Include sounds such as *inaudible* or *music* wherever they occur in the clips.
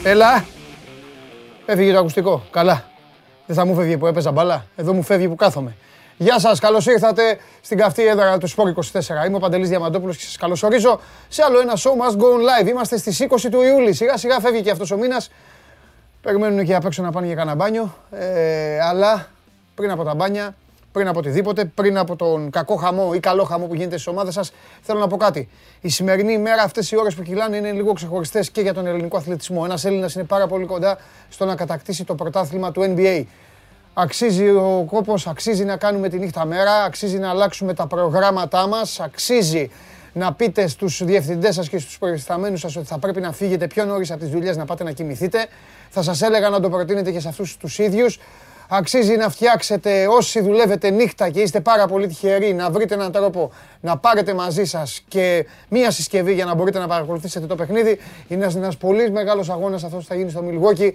Όπα. Έλα. Έφυγε το ακουστικό. Καλά. Δεν θα μου φεύγει που έπαιζα μπαλά. Εδώ μου φεύγει που κάθομαι. Γεια σας, καλώς ήρθατε στην καυτή έδρα του Σπόρ 24. Είμαι ο Παντελής Διαμαντόπουλος και σας καλωσορίζω σε άλλο ένα show must go live. Είμαστε στις 20 του Ιούλη. Σιγά σιγά φεύγει και αυτός ο μήνας. Περιμένουν και απ' έξω να πάνε για κανένα μπάνιο. Ε, αλλά πριν από τα μπάνια, πριν από οτιδήποτε, πριν από τον κακό χαμό ή καλό χαμό που γίνεται στις ομάδες σας, θέλω να πω κάτι. Η σημερινή ημέρα, αυτές οι ώρες που κυλάνε είναι λίγο ξεχωριστές και για τον ελληνικό αθλητισμό. Ένας Έλληνας είναι πάρα πολύ κοντά στο να κατακτήσει το πρωτάθλημα του NBA. Αξίζει ο κόπος, αξίζει να κάνουμε τη νύχτα μέρα, αξίζει να αλλάξουμε τα προγράμματά μας, αξίζει να πείτε στους διευθυντές σας και στους προϊσταμένους σας ότι θα πρέπει να φύγετε πιο νωρίς από τις δουλειές να πάτε να κοιμηθείτε. Θα σας έλεγα να το προτείνετε και σε αυτούς τους ίδιους. Αξίζει να φτιάξετε όσοι δουλεύετε νύχτα και είστε πάρα πολύ τυχεροί να βρείτε έναν τρόπο να πάρετε μαζί σας και μία συσκευή για να μπορείτε να παρακολουθήσετε το παιχνίδι. Είναι ένας πολύ μεγάλος αγώνας αυτός που θα γίνει στο Milwaukee.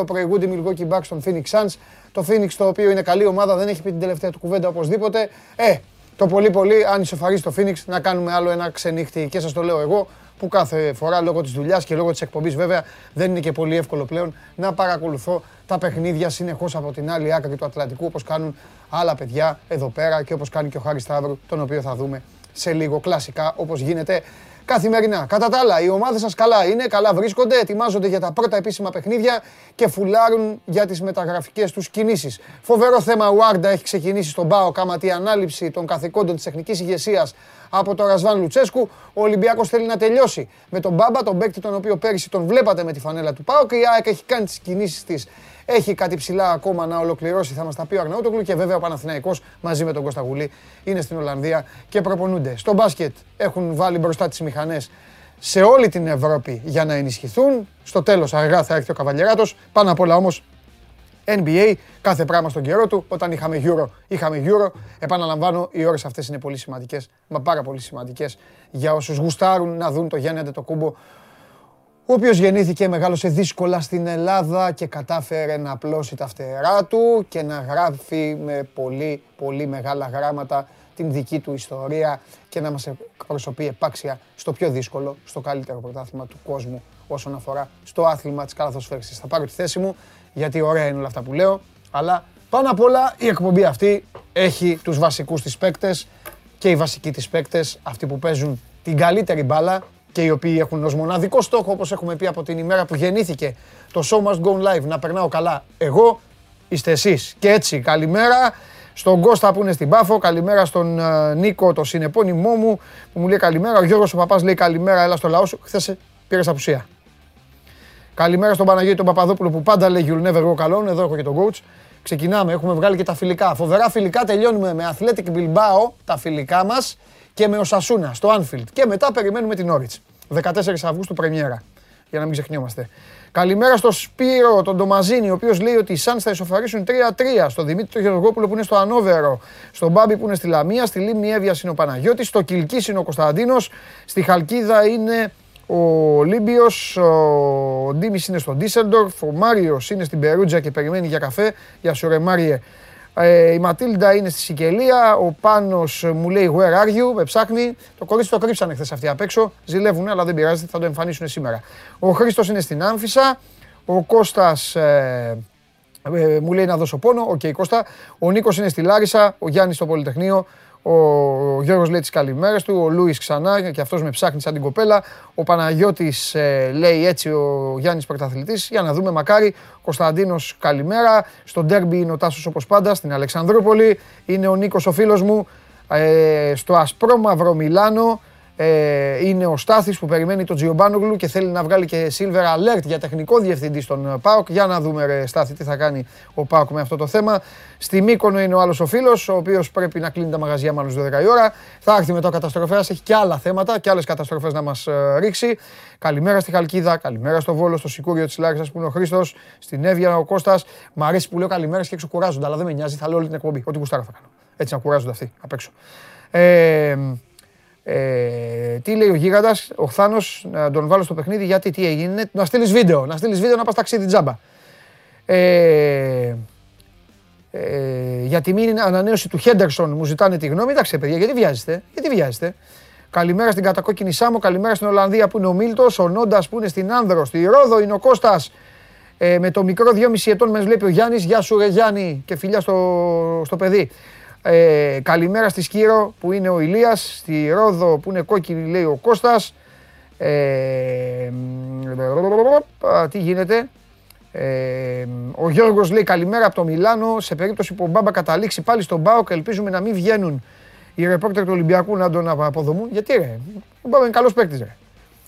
3-2 προηγούνται οι Milwaukee Bucks στον Phoenix Suns. Το Phoenix το οποίο είναι καλή ομάδα, δεν έχει πει την τελευταία του κουβέντα οπωσδήποτε. Ε, το πολύ πολύ, αν ισοφαρίσει το Phoenix, να κάνουμε άλλο ένα ξενύχτη. Και σας το λέω εγώ, που κάθε φορά λόγω της δουλειάς και λόγω της εκπομπής βέβαια δεν είναι και πολύ εύκολο πλέον να παρακολουθώ τα παιχνίδια συνεχώς από την άλλη άκρη του Ατλαντικού όπως κάνουν άλλα παιδιά εδώ πέρα και όπως κάνει και ο Χάρης Σταύρου, τον οποίο θα δούμε σε λίγο κλασικά όπως γίνεται καθημερινά. Κατά τα άλλα, οι ομάδες σας καλά είναι, καλά βρίσκονται, ετοιμάζονται για τα πρώτα επίσημα παιχνίδια και φουλάρουν για τις μεταγραφικές τους κινήσεις. Φοβερό θέμα ο Άρντα έχει ξεκινήσει στον Πάο κάμα τη ανάληψη των καθηκόντων της τεχνικής ηγεσίας από τον Ρασβάν Λουτσέσκου. Ο Ολυμπιακός θέλει να τελειώσει με τον Μπάμπα, τον παίκτη τον οποίο πέρυσι τον βλέπατε με τη φανέλα του Πάο και η ΑΕΚ έχει κάνει τις κινήσεις της έχει κάτι ψηλά ακόμα να ολοκληρώσει, θα μας τα πει ο Αρναούτογλου και βέβαια ο Παναθηναϊκός μαζί με τον Κώστα Γουλή είναι στην Ολλανδία και προπονούνται. Στο μπάσκετ έχουν βάλει μπροστά τις μηχανές σε όλη την Ευρώπη για να ενισχυθούν. Στο τέλος αργά θα έρθει ο Καβαλιεράτος. Πάνω απ' όλα όμως NBA, κάθε πράγμα στον καιρό του. Όταν είχαμε Euro, είχαμε Euro. Επαναλαμβάνω, οι ώρες αυτές είναι πολύ σημαντικές, μα πάρα πολύ σημαντικές για όσους γουστάρουν να δουν το Γιάννη Αντετοκούμπο ο οποίος γεννήθηκε, μεγάλωσε δύσκολα στην Ελλάδα και κατάφερε να απλώσει τα φτερά του και να γράφει με πολύ πολύ μεγάλα γράμματα την δική του ιστορία και να μας εκπροσωπεί επάξια στο πιο δύσκολο, στο καλύτερο πρωτάθλημα του κόσμου όσον αφορά στο άθλημα της καλαθοσφαίρησης. Θα πάρω τη θέση μου γιατί ωραία είναι όλα αυτά που λέω, αλλά πάνω απ' όλα η εκπομπή αυτή έχει τους βασικούς της παίκτες και οι βασικοί της παίκτες, αυτοί που παίζουν την καλύτερη μπάλα, και οι οποίοι έχουν ως μοναδικό στόχο, όπως έχουμε πει από την ημέρα που γεννήθηκε το Show Must Go Live, να περνάω καλά εγώ, είστε εσείς. Και έτσι, καλημέρα στον Κώστα που είναι στην Πάφο, καλημέρα στον uh, Νίκο, το συνεπώνυμό μου, που μου λέει καλημέρα. Ο Γιώργος ο Παπάς λέει καλημέρα, έλα στο λαό σου. Χθες πήρες απουσία. Καλημέρα στον Παναγιώτη τον Παπαδόπουλο που πάντα λέει You'll never go alone. Εδώ έχω και τον coach. Ξεκινάμε, έχουμε βγάλει και τα φιλικά. Φοβερά φιλικά τελειώνουμε με Athletic Bilbao, τα φιλικά μας και με ο Σασούνα στο Anfield. Και μετά περιμένουμε την Όριτς. 14 Αυγούστου πρεμιέρα. Για να μην ξεχνιόμαστε. Καλημέρα στο Σπύρο, τον Ντομαζίνη, ο οποίος λέει ότι οι Σάντ θα ισοφαρίσουν 3-3. Στο Δημήτρη Γεωργόπουλο που είναι στο Ανόβερο. Στον Μπάμπη που είναι στη Λαμία. Στη Λίμνη Εύβοια είναι ο Παναγιώτης. Στο Κιλκή είναι ο Κωνσταντίνος. Στη Χαλκίδα είναι ο Ολύμπιος. Ο Ντίμης είναι στο Ντίσσελντορφ. Ο Μάριος είναι στην Περούτζα και περιμένει για καφέ. Για σου ρε Μάριε. Ε, η Ματίλντα είναι στη Σικελία. Ο Πάνος μου λέει Where are you, με ψάχνει. Το κορίτσι το κρύψανε χθες αυτοί απ' έξω. Ζηλεύουν, αλλά δεν πειράζει, θα το εμφανίσουν σήμερα. Ο Χρήστος είναι στην Άμφισα. Ο Κώστας ε, ε, μου λέει να δώσω πόνο. OK, okay, Κώστα. Ο Νίκος είναι στη Λάρισα. Ο Γιάννης στο Πολυτεχνείο. Ο Γιώργος λέει τις καλημέρες του. Ο Λούις ξανά και αυτός με ψάχνει σαν την κοπέλα. Ο Παναγιώτης ε, λέει έτσι ο Γιάννης Πρωταθλητής. Για να δούμε, μακάρι. Κωνσταντίνος καλημέρα. Στο ντέρμπι είναι ο Τάσος όπως πάντα. Στην Αλεξανδρούπολη είναι ο Νίκος ο φίλος μου. Ε, στο ασπρόμαυρο Μιλάνο ε, είναι ο Στάθης που περιμένει τον Τζιομπάνογλου και θέλει να βγάλει και silver alert για τεχνικό διευθυντή στον ε, ΠΑΟΚ. Για να δούμε, ρε, Στάθη, τι θα κάνει ο ΠΑΟΚ με αυτό το θέμα. Στη Μύκονο είναι ο άλλος ο φίλος, ο οποίος πρέπει να κλείνει τα μαγαζιά μάλλον 12 η ώρα. Θα έρθει μετά ο καταστροφέα, έχει και άλλα θέματα και άλλες καταστροφές να μας ε, ρίξει. Καλημέρα στη Χαλκίδα, καλημέρα στο Βόλο, στο Σικούριο της Λάρισας που είναι ο Χρήστος, στην Εύβοια ο Κώστας. Μ' αρέσει που λέω καλημέρα και ξεκουράζονται, αλλά δεν με νοιάζει, θα λέω όλη την εκπομπή. Ό,τι γουστάρα θα κάνω. Έτσι να κουράζονται αυτοί απ' έξω. Ε, ε, τι λέει ο γίγαντας, ο Θάνος, να τον βάλω στο παιχνίδι γιατί τι έγινε. Να στείλεις βίντεο, να στείλεις βίντεο να πας ταξίδι τζάμπα. Ε, ε, για τη μήνυ ανανέωση του Χέντερσον μου ζητάνε τη γνώμη. Εντάξει, παιδιά, γιατί βιάζεστε, γιατί βιάζεστε. Καλημέρα στην κατακόκκινη Σάμο, καλημέρα στην Ολλανδία που είναι ο Μίλτος, ο Νόντας που είναι στην Άνδρος, στη Ρόδο είναι ο Κώστας. Ε, με το μικρό 2,5 ετών μες βλέπει ο Γιάννης. Γεια σου, ρε Γιάννη, και φιλιά στο, στο παιδί. Ε, καλημέρα στη Σκύρο που είναι ο Ηλίας, στη Ρόδο που είναι κόκκινη λέει ο Κώστας. Ε, τι γίνεται; Ε, ο Γιώργος λέει καλημέρα από το Μιλάνο. Σε περίπτωση που ο Μπάμπα καταλήξει πάλι στον Μπάοκ, ελπίζουμε να μην βγαίνουν οι ρεπόρτερ του Ολυμπιακού να τον αποδομούν. Γιατί ρε, ο Μπάμπα είναι καλός παίκτης ρε.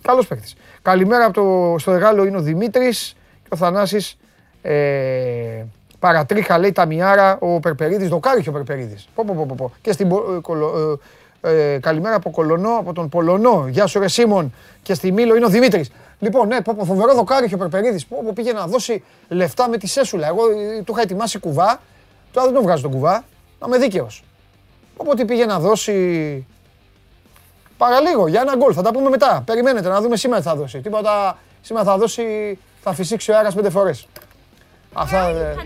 Καλός παίκτης. Καλημέρα από το, στο Εγάλο είναι ο Δημήτρης και ο Θανάσης. Ε, Παρατρίχα λέει τα Μιάρα, ο Περπερίδης, δοκάρι ο Περπερίδης. Πω, πω, πω, πω. Και στην, ε, ε, καλημέρα από Κολονό, από τον Πολωνό. Γεια σου ρε Σίμων. Και στη Μήλο είναι ο Δημήτρης. Λοιπόν, ναι, πω, πω, φοβερό δοκάρι ο Περπερίδης. Πω, πω, πήγε να δώσει λεφτά με τη Σέσουλα. Εγώ ε, του είχα ετοιμάσει κουβά. Τώρα δεν τον βγάζω τον κουβά. Να είμαι δίκαιος. Οπότε πήγε να δώσει Παραλίγο για ένα γκολ. Θα τα πούμε μετά. Περιμένετε να δούμε σήμερα τι θα δώσει. Τίποτα. Σήμερα θα δώσει. Θα φυσήξει ο Άρας πέντε φορές. Αυτά. Ε,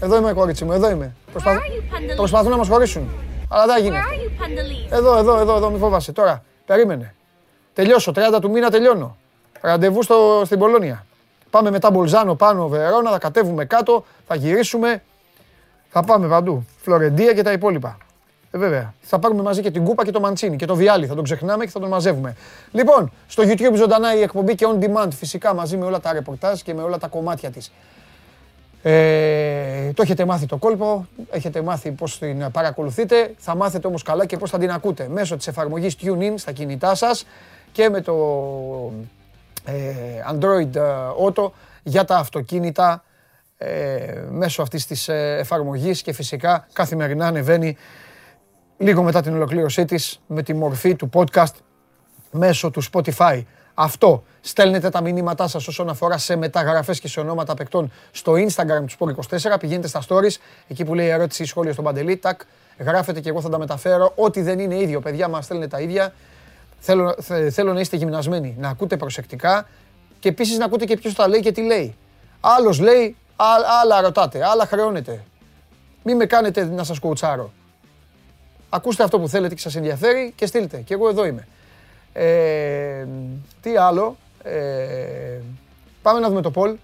εδώ είμαι, κορίτσι μου, εδώ είμαι. Προσπαθούν να μας χωρίσουν. Αλλά δεν γίνεται. Εδώ, εδώ, εδώ, εδώ, μη φοβάσαι. Τώρα, περίμενε. Τελειώσω, 30 του μήνα τελειώνω. Ραντεβού στο, στην Πολώνια. Πάμε μετά Μπολζάνο πάνω, Βερόνα, θα κατέβουμε κάτω, θα γυρίσουμε. Θα πάμε παντού. Φλωρεντία και τα υπόλοιπα. Ε, βέβαια. Θα πάρουμε μαζί και την κούπα και το μαντσίνι και το βιάλι. Θα τον ξεχνάμε και θα τον μαζεύουμε. Λοιπόν, στο YouTube ζωντανά η εκπομπή και on demand φυσικά μαζί με όλα τα ρεπορτάζ και με όλα τα κομμάτια της. Ε, το έχετε μάθει το κόλπο, έχετε μάθει πώς την παρακολουθείτε, θα μάθετε όμως καλά και πώς θα την ακούτε μέσω της εφαρμογής TuneIn στα κινητά σας και με το ε, Android ε, Auto για τα αυτοκίνητα ε, μέσω αυτής της ε, εφαρμογής και φυσικά καθημερινά ανεβαίνει λίγο μετά την ολοκλήρωσή της με τη μορφή του podcast μέσω του Spotify. Αυτό. Στέλνετε τα μηνύματά σας όσον αφορά σε μεταγραφές και σε ονόματα παικτών στο Instagram του Sport24. Πηγαίνετε στα stories, εκεί που λέει ερώτηση ή σχόλιο στον Παντελή. Τακ, γράφετε και εγώ θα τα μεταφέρω. Ό,τι δεν είναι ίδιο, παιδιά, μας στέλνετε τα ίδια. Θέλω, θέλω να είστε γυμνασμένοι, να ακούτε προσεκτικά και επίσης να ακούτε και ποιος τα λέει και τι λέει. Άλλος λέει, άλλα ρωτάτε, άλλα χρεώνετε. Μην με κάνετε να σας κουτσάρω. Ακούστε αυτό που θέλετε και σας ενδιαφέρει και στείλτε. Και εγώ εδώ είμαι. Ε, τι άλλο. Ε, πάμε να δούμε το Πολ.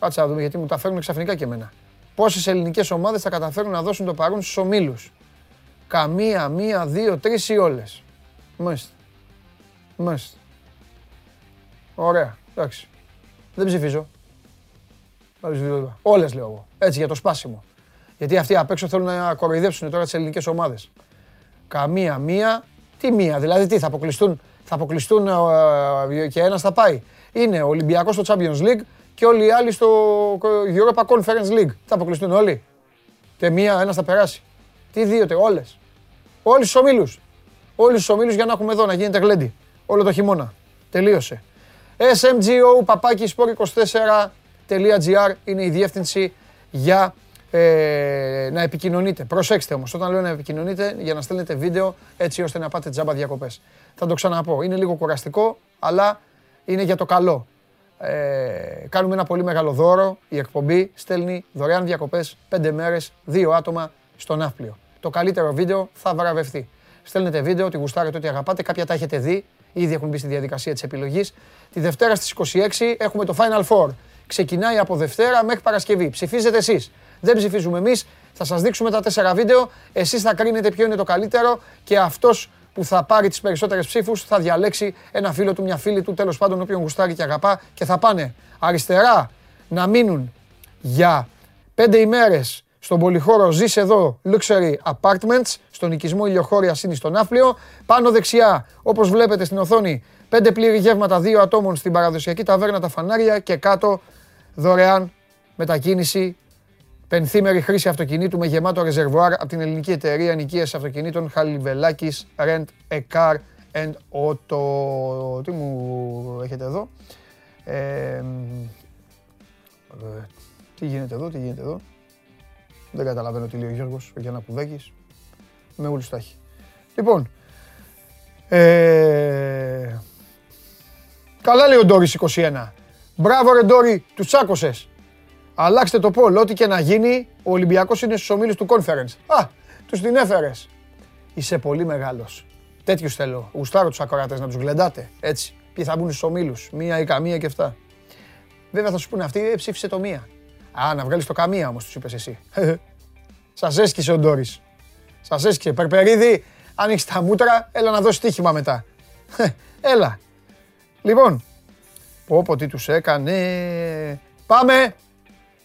Κάτσε να δούμε γιατί μου τα φέρνουν ξαφνικά και εμένα. Πόσες ελληνικές ομάδες θα καταφέρουν να δώσουν το παρόν στους ομίλους; Καμία, μία, δύο, τρεις ή όλες. Μάλιστα. Μάλιστα. Ωραία. Εντάξει. Δεν ψηφίζω. Όλες λέω εγώ. Έτσι για το σπάσιμο. Γιατί αυτοί απ' έξω θέλουν να κοροϊδέψουν τώρα τις ελληνικές ομάδες. Καμία μία. Τι μία, δηλαδή τι θα αποκλειστούν, θα αποκλειστούν ε, και ένας θα πάει. Είναι ο Ολυμπιακός στο Champions League και όλοι οι άλλοι στο Europa Conference League. Θα αποκλειστούν όλοι. Και μία, ένας θα περάσει. Τι δύο, τε, όλες. Όλοι στους ομίλους. Όλοι στους ομίλους για να έχουμε εδώ, να γίνεται γλέντι. Όλο το χειμώνα. Τελείωσε. smgo παπάκι sport24.gr είναι η διεύθυνση για ε, να επικοινωνείτε. Προσέξτε όμως, όταν λέω να επικοινωνείτε, για να στέλνετε βίντεο έτσι ώστε να πάτε τζάμπα διακοπές. Θα το ξαναπώ. Είναι λίγο κουραστικό, αλλά είναι για το καλό. Ε, κάνουμε ένα πολύ μεγάλο δώρο. Η εκπομπή στέλνει δωρεάν διακοπές 5 μέρες, 2 άτομα στο Ναύπλιο. Το καλύτερο βίντεο θα βραβευτεί. Στέλνετε βίντεο, ότι γουστάρετε, ότι αγαπάτε. Κάποια τα έχετε δει, ήδη έχουν μπει στη διαδικασία της επιλογής. Τη Δευτέρα στις 26 έχουμε το Final Four. Ξεκινάει από Δευτέρα μέχρι Παρασκευή. Ψηφίζετε εσείς. Δεν ψηφίζουμε εμείς. Θα σας δείξουμε τα τέσσερα βίντεο. Εσείς θα κρίνετε ποιο είναι το καλύτερο και αυτός που θα πάρει τις περισσότερες ψήφους θα διαλέξει ένα φίλο του, μια φίλη του, τέλος πάντων, όποιον γουστάρει και αγαπά και θα πάνε αριστερά να μείνουν για πέντε ημέρες στον πολυχώρο Ζεις εδώ Luxury Apartments, στον οικισμό Ηλιοχώρια είναι στον Άφλιο. Πάνω δεξιά, όπως βλέπετε στην οθόνη, πέντε πλήρη γεύματα δύο ατόμων στην παραδοσιακή ταβέρνα Τα Φανάρια και κάτω δωρεάν μετακίνηση Πενθήμερη χρήση αυτοκινήτου με γεμάτο ρεζερβουάρ από την ελληνική εταιρεία νοικίας αυτοκινήτων Χαλιβελάκης Rent a Car and Auto. Τι μου έχετε εδώ; Ε, τι γίνεται εδώ, τι γίνεται εδώ; Δεν καταλαβαίνω τι λέει ο Γιώργος, ο Γιάννα Κουδάκης. Με όλους τα έχει. Λοιπόν, ε, καλά λέει ο Ντόρις 21. Μπράβο ρε Ντόρι, τους τσάκωσες. Αλλάξτε το πόλ. Ό,τι και να γίνει, ο Ολυμπιακός είναι στους ομίλους του conference. Α, τους την έφερες. Είσαι πολύ μεγάλος. Τέτοιους θέλω. Γουστάρω τους ακροατές να τους γλεντάτε. Έτσι. Ποιοι θα μπουν στους ομίλους. Μία ή καμία και αυτά. Βέβαια θα σου πούνε αυτοί, ε, ψήφισε το μία. Α, να βγάλεις το καμία όμως, τους είπες εσύ. *laughs* Σας έσκησε ο Ντόρις. Σας έσκησε. Περπερίδη, αν τα μούτρα, έλα να δώσεις τύχημα μετά. *laughs* έλα. Λοιπόν, πω πω τι τους έκανε. Πάμε.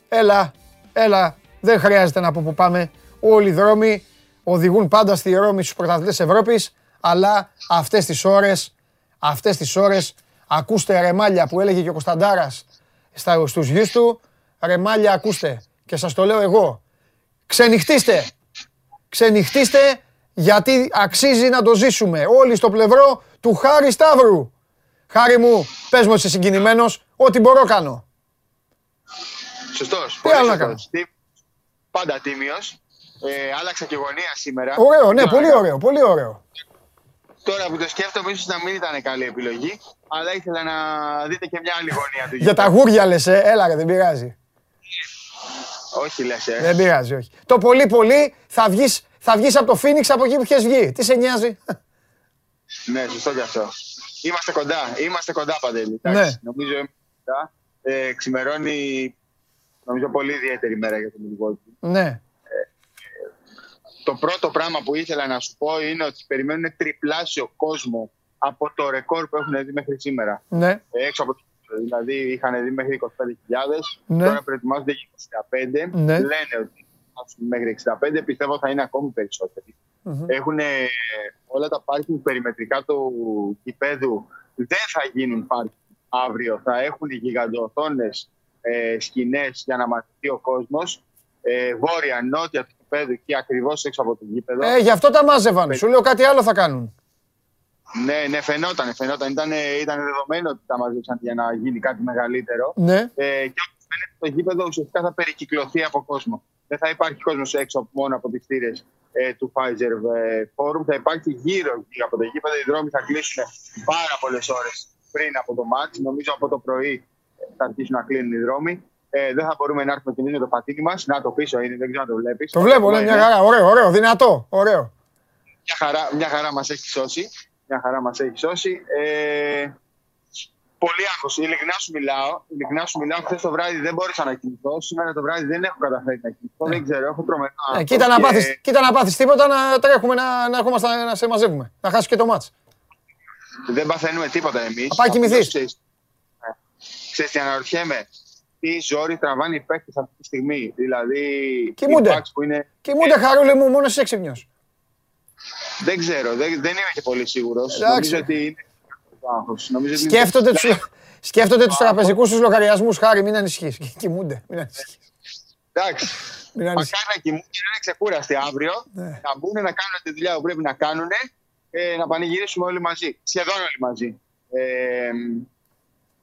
Έλα, έλα. Δεν χρειάζεται να πω που πάμε. Όλοι οι δρόμοι οδηγούν πάντα στη Ρώμη στους πρωταθλητές Ευρώπης, αλλά αυτές τις ώρες, αυτές τις ώρες, ακούστε ρεμάλια που έλεγε και ο Κωνσταντάρας στους γιους του, ρεμάλια ακούστε. Και σας το λέω εγώ, ξενυχτήστε, ξενυχτήστε γιατί αξίζει να το ζήσουμε όλοι στο πλευρό του Χάρη Σταύρου. Χάρη μου, πες μου είσαι συγκινημένος, ό,τι μπορώ κάνω. Σωστός. Τι άλλο να κάνω. Πάντα τίμιος. Ε, άλλαξα και γωνία σήμερα. Ωραίο, ναι, πολύ ωραίο, πολύ ωραίο. Τώρα που το σκέφτομαι, ίσως να μην ήταν καλή επιλογή, αλλά ήθελα να δείτε και μια άλλη γωνία του Για τα γούρια λες, ε. έλα ρε, δεν πειράζει. Όχι λες, ε. Δεν πειράζει, όχι. Το πολύ πολύ θα βγεις, θα βγεις από το Φίνιξ από εκεί που έχεις βγει. Τι σε νοιάζει; ναι, σωστό κι αυτό. Είμαστε κοντά, είμαστε κοντά Παντελή. Ναι. Νομίζω είμαστε κοντά. Ε, ξημερώνει, νομίζω, πολύ ιδιαίτερη μέρα για τον Μιλγόκη. Ναι το πρώτο πράγμα που ήθελα να σου πω είναι ότι περιμένουν τριπλάσιο κόσμο από το ρεκόρ που έχουν δει μέχρι σήμερα. Ναι. Ε, έξω από το Δηλαδή είχαν δει μέχρι 25.000, ναι. τώρα προετοιμάζονται για 65. Ναι. Λένε ότι μέχρι 65, πιστεύω θα είναι ακόμη περισσότεροι. Mm-hmm. Έχουν όλα τα πάρκινγκ περιμετρικά του κηπέδου δεν θα γίνουν πάρκινγκ αύριο. Θα έχουν γιγαντοθόνες ε, σκηνές για να μαθηθεί ο κόσμος. Ε, βόρεια, νότια του γηπέδου εκεί ακριβώς έξω από το γήπεδο. Ε, γι' αυτό τα μάζευαν. Σου λέω κάτι άλλο θα κάνουν. Ναι, ναι, φαινόταν. φαινόταν. Ήταν, ήταν δεδομένο ότι τα μαζέψαν για να γίνει κάτι μεγαλύτερο. Ναι. Ε, και όπως φαίνεται, το γήπεδο ουσιαστικά θα περικυκλωθεί από κόσμο. Δεν θα υπάρχει κόσμος έξω μόνο από τις θύρες ε, του Pfizer ε, Forum. Θα υπάρχει γύρω από το γήπεδο. Οι δρόμοι θα κλείσουν πάρα πολλές ώρες πριν από το μάτς. Νομίζω από το πρωί θα αρχίσουν να κλείνουν οι δρόμοι ε, δεν θα μπορούμε να έρθουμε και είναι το πατίνι μας. Να το πίσω είναι, δεν ξέρω αν το βλέπεις. Το βλέπω, ναι, μια χαρά. Ωραίο, ωραίο, δυνατό. Ωραίο. Μια χαρά, μια χαρά μας έχει σώσει. Μια χαρά μας έχει σώσει. Ε, πολύ άγχο. Ειλικρινά σου μιλάω. Ειλικρινά σου μιλάω. Χθες το βράδυ δεν μπόρεσα να κοιμηθώ. Σήμερα το βράδυ δεν έχω καταφέρει να κοιμηθώ. Δεν ξέρω, έχω τρομερά. Ε, κοίτα, να πάθεις, κοίτα να πάθεις τίποτα να τρέχουμε να, να ερχόμαστε να σε μαζεύουμε. Να χάσει και το μάτς. Δεν παθαίνουμε τίποτα εμείς. Θα πάει κοιμηθείς. Ξέρεις τι αναρωτιέμαι τι ζόρι τραβάνε οι παίκτες αυτή τη στιγμή. Δηλαδή. Κοιμούνται. Που είναι... Κοιμούνται, χαρούλε μου, μόνος σε έξυπνιος; Δεν ξέρω, δεν, δεν είμαι και πολύ σίγουρος. Νομίζω ότι είναι. Νομίζω σκέφτονται του σκέφτονται τους τραπεζικούς τους λογαριασμούς, Χάρη, μην ανησυχείς. *laughs* Κοιμούνται, μην ανησυχείς. Εντάξει. Μακάρι να κοιμούνται, να είναι ξεκούραστοι αύριο, ναι. να μπουν να κάνουν τη δουλειά που πρέπει να κάνουν, ε, να πανηγυρίσουμε όλοι μαζί. Σχεδόν όλοι μαζί.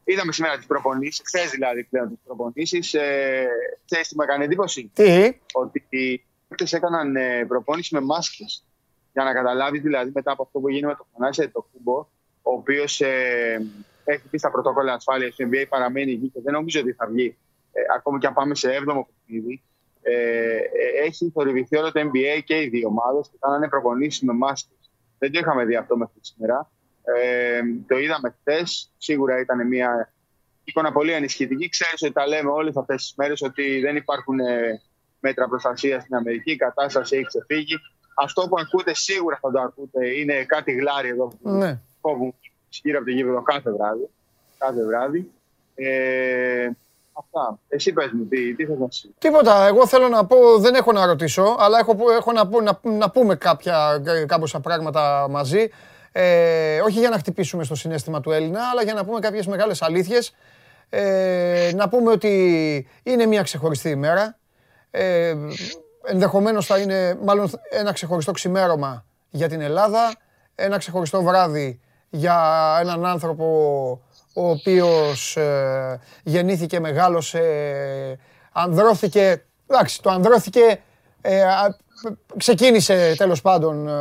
Ε, Είδαμε σήμερα τις προπονήσεις, χθες δηλαδή πλέον τις προπονήσεις. Ε, Ξέρει τι με έκανε εντύπωση; Τι; Ότι οι παίκτες έκαναν ε, προπόνηση με μάσκες. Για να καταλάβεις δηλαδή μετά από αυτό που έγινε με το Φωνάσια το Κούμπο, ο οποίος ε, έχει πει στα πρωτόκολλα ασφάλειας του NBA παραμένει εκεί και δεν νομίζω ότι θα βγει. Ε, ακόμη και αν πάμε σε 7ο παιχνίδι. Ε, ε, έχει θορυβηθεί όλο το NBA και οι δύο ομάδες και κάνανε προπονήσεις με μάσκες. Δεν το είχαμε δει αυτό μέχρι σήμερα. Ε, το είδαμε χθες. Σίγουρα ήταν μια εικόνα πολύ ανισχυτική. Ξέρεις ότι τα λέμε όλες αυτές τις μέρες ότι δεν υπάρχουν ε, μέτρα προστασίας στην Αμερική. Η κατάσταση έχει ξεφύγει. Αυτό που ακούτε σίγουρα θα το ακούτε είναι κάτι γλάρι εδώ που ναι. κόβουν γύρω από το γήπεδο κάθε βράδυ. Κάθε βράδυ. Ε, αυτά. Εσύ πες μου, τι, τι θες να σου Τίποτα. Εγώ θέλω να πω, δεν έχω να ρωτήσω, αλλά έχω, έχω να, πω, να, να πούμε κάποια, κάποια πράγματα μαζί. Ε, όχι για να χτυπήσουμε στο συνέστημα του Έλληνα, αλλά για να πούμε κάποιες μεγάλες αλήθειες. Ε, να πούμε ότι είναι μια ξεχωριστή ημέρα. Ε, ενδεχομένως θα είναι μάλλον ένα ξεχωριστό ξημέρωμα για την Ελλάδα, ένα ξεχωριστό βράδυ για έναν άνθρωπο ο οποίος ε, γεννήθηκε, μεγάλωσε, ανδρώθηκε, εντάξει, το ανδρώθηκε, ε, ξεκίνησε τέλος πάντων ε,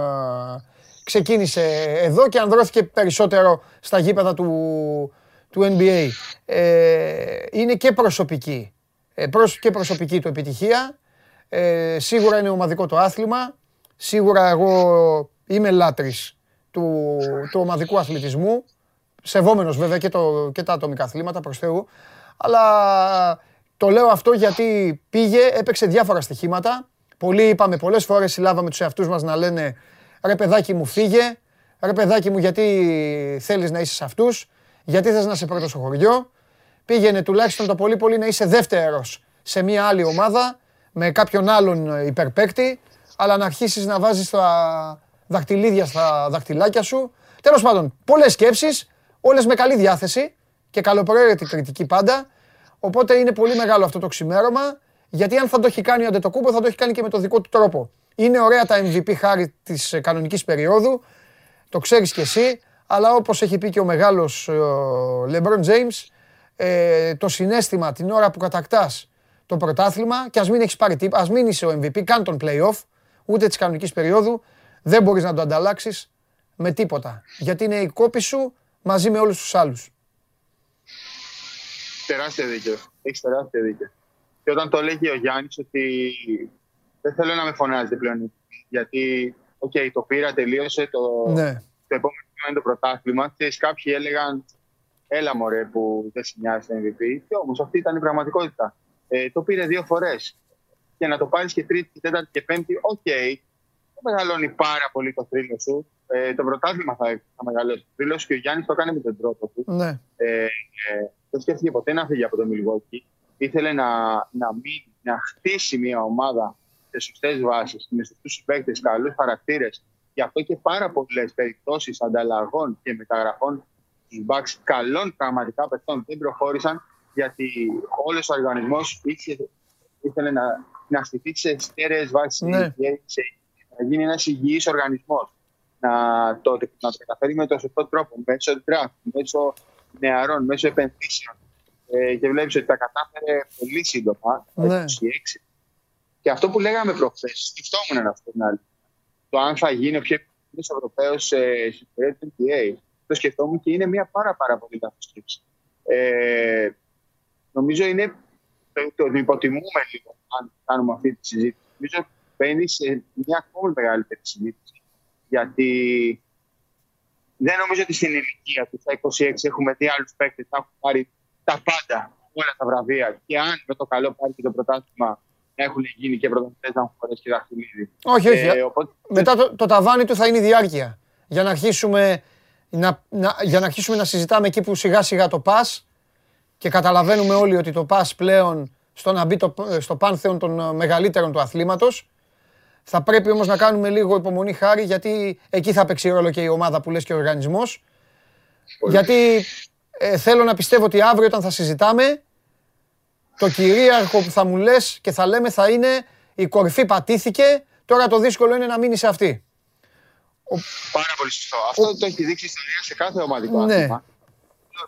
ξεκίνησε εδώ και ανδρώθηκε περισσότερο στα γήπεδα του, του NBA. Ε, είναι και προσωπική, ε, και προσωπική του επιτυχία. Ε, σίγουρα είναι ομαδικό το άθλημα. Σίγουρα εγώ είμαι λάτρης του, του ομαδικού αθλητισμού, σεβόμενος βέβαια και, το, και τα ατομικά αθλήματα προς Θεού, αλλά το λέω αυτό γιατί πήγε, έπαιξε διάφορα στοιχήματα. Πολλοί είπαμε, πολλές φορές συλλάβαμε τους εαυτούς μας να λένε «Ρε παιδάκι μου φύγε, ρε παιδάκι μου γιατί θέλεις να είσαι σε αυτούς, γιατί θες να είσαι πρώτος στο χωριό». Πήγαινε τουλάχιστον το πολύ πολύ να είσαι δεύτερος σε μια άλλη ομάδα με κάποιον άλλον υπερπαίκτη, αλλά να αρχίσεις να βάζεις τα δαχτυλίδια στα δαχτυλάκια σου. Τέλος πάντων, πολλές σκέψεις, όλες με καλή διάθεση και καλοπροαίρετη κριτική πάντα. Οπότε είναι πολύ μεγάλο αυτό το ξημέρωμα, γιατί αν θα το έχει κάνει ο Αντετοκούμπο θα το έχει κάνει και με το δικό του τρόπο. Είναι ωραία τα MVP χάρη της κανονικής περίοδου, το ξέρεις κι εσύ, αλλά όπως έχει πει και ο μεγάλος LeBron James, ε, το συναίσθημα την ώρα που κατακτάς το πρωτάθλημα και ας μην έχεις πάρει τίποτα, ας μην είσαι ο MVP, καν των play-off, ούτε της κανονικής περίοδου, δεν μπορείς να το ανταλλάξεις με τίποτα. Γιατί είναι οι κόποι σου μαζί με όλους τους άλλους. Τεράστια δίκιο. Έχεις τεράστια δίκιο. Και όταν το λέγει ο Γιάννης ότι δεν θέλω να με φωνάζετε πλέον. Γιατί, OK, okay, το πήρα, τελείωσε το, ναι. το επόμενο είναι το πρωτάθλημα. Και κάποιοι έλεγαν, έλα μωρέ που δεν σε νοιάζει το MVP. Και όμως αυτή ήταν η πραγματικότητα. Ε, το πήρε δύο φορές. Και να το πάρεις και τρίτη, τέταρτη και πέμπτη, OK. Okay, δεν μεγαλώνει πάρα πολύ το θρύλο σου. Ε, το πρωτάθλημα θα, θα μεγαλώσει το θρύλο και ο Γιάννης το κάνει με τον τρόπο του. Ναι. Ε, ε, δεν σκέφτηκε ποτέ να φύγει από το Μιλγουόκι. Ήθελε να, να, μην, να χτίσει μια ομάδα σε σωστές βάσεις, με σωστούς συμπαίκτε, καλούς χαρακτήρες. Γι' αυτό και πάρα πολλές περιπτώσεις ανταλλαγών και μεταγραφών του Bucks καλών πραγματικά παιχτών δεν προχώρησαν γιατί όλος ο οργανισμός ήθελε να, να στηθεί σε στέρεες βάσεις, ναι. να γίνει ένας υγιής οργανισμός. Να το, να το καταφέρει με τον σωστό τρόπο, μέσω draft, μέσω νεαρών, μέσω επενδύσεων. Ε, και βλέπεις ότι τα κατάφερε πολύ σύντομα, το ναι. 26. Και αυτό που λέγαμε προχθές, σκεφτόμουν αυτό την άλλη. Το αν θα γίνει ο πιο επιτυχημένο Ευρωπαίος ε, στην NBA. Το σκεφτόμουν και είναι μια πάρα, πάρα πολύ λάθος σκέψη. Ε, νομίζω είναι το, το, το υποτιμούμε λίγο αν κάνουμε αυτή τη συζήτηση. Νομίζω μπαίνει σε μια ακόμη μεγαλύτερη συζήτηση. Γιατί δεν νομίζω ότι στην ηλικία του, στα 26, έχουμε δει άλλους παίκτες να έχουν πάρει τα πάντα, όλα τα βραβεία. Και αν με το καλό πάρει και το πρωτάθλημα, έχουν γίνει και πρωταθλητές να έχουν φορέσει και δαχτυλίδι. Όχι, όχι. Ε, οπότε... Μετά το, το ταβάνι του θα είναι η διάρκεια. Για να αρχίσουμε να, να, για να αρχίσουμε να συζητάμε εκεί που σιγά σιγά το πας και καταλαβαίνουμε όλοι ότι το πας πλέον στο να μπει το, στο πάνθεον των μεγαλύτερων του αθλήματος θα πρέπει όμως να κάνουμε λίγο υπομονή χάρη γιατί εκεί θα παίξει ρόλο και η ομάδα που λες και ο οργανισμός. Γιατί ε, θέλω να πιστεύω ότι αύριο όταν θα συζητάμε το κυρίαρχο που θα μου λες και θα λέμε θα είναι η κορυφή πατήθηκε, τώρα το δύσκολο είναι να μείνει σε αυτή. Πάρα πολύ σωστό. Αυτό το έχει δείξει η ιστορία σε κάθε ομαδικό ναι.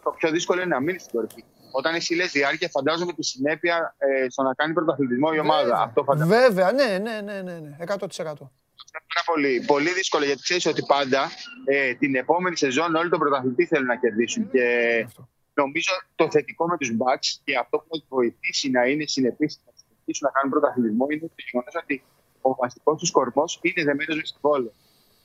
Το πιο δύσκολο είναι να μείνει στην κορυφή όταν εσύ λες διάρκεια, φαντάζομαι τη συνέπεια ε, στο να κάνει πρωταθλητισμό η ομάδα. Βέβαια, Αυτό φαντάζομαι. Βέβαια, ναι, ναι, ναι, ναι, ναι 100%. Πάρα πολύ, πολύ δύσκολο γιατί ξέρεις ότι πάντα ε, την επόμενη σεζόν όλοι τον πρωταθλητή θέλουν να κερδίσουν. Και νομίζω το θετικό με τους Bucks και αυτό που θα του βοηθήσει να είναι συνεπεί να συνεχίσουν να κάνουν πρωταθλητισμό είναι το γεγονός ότι ο βασικός τους κορμός είναι δεμένος με συμβόλαιο.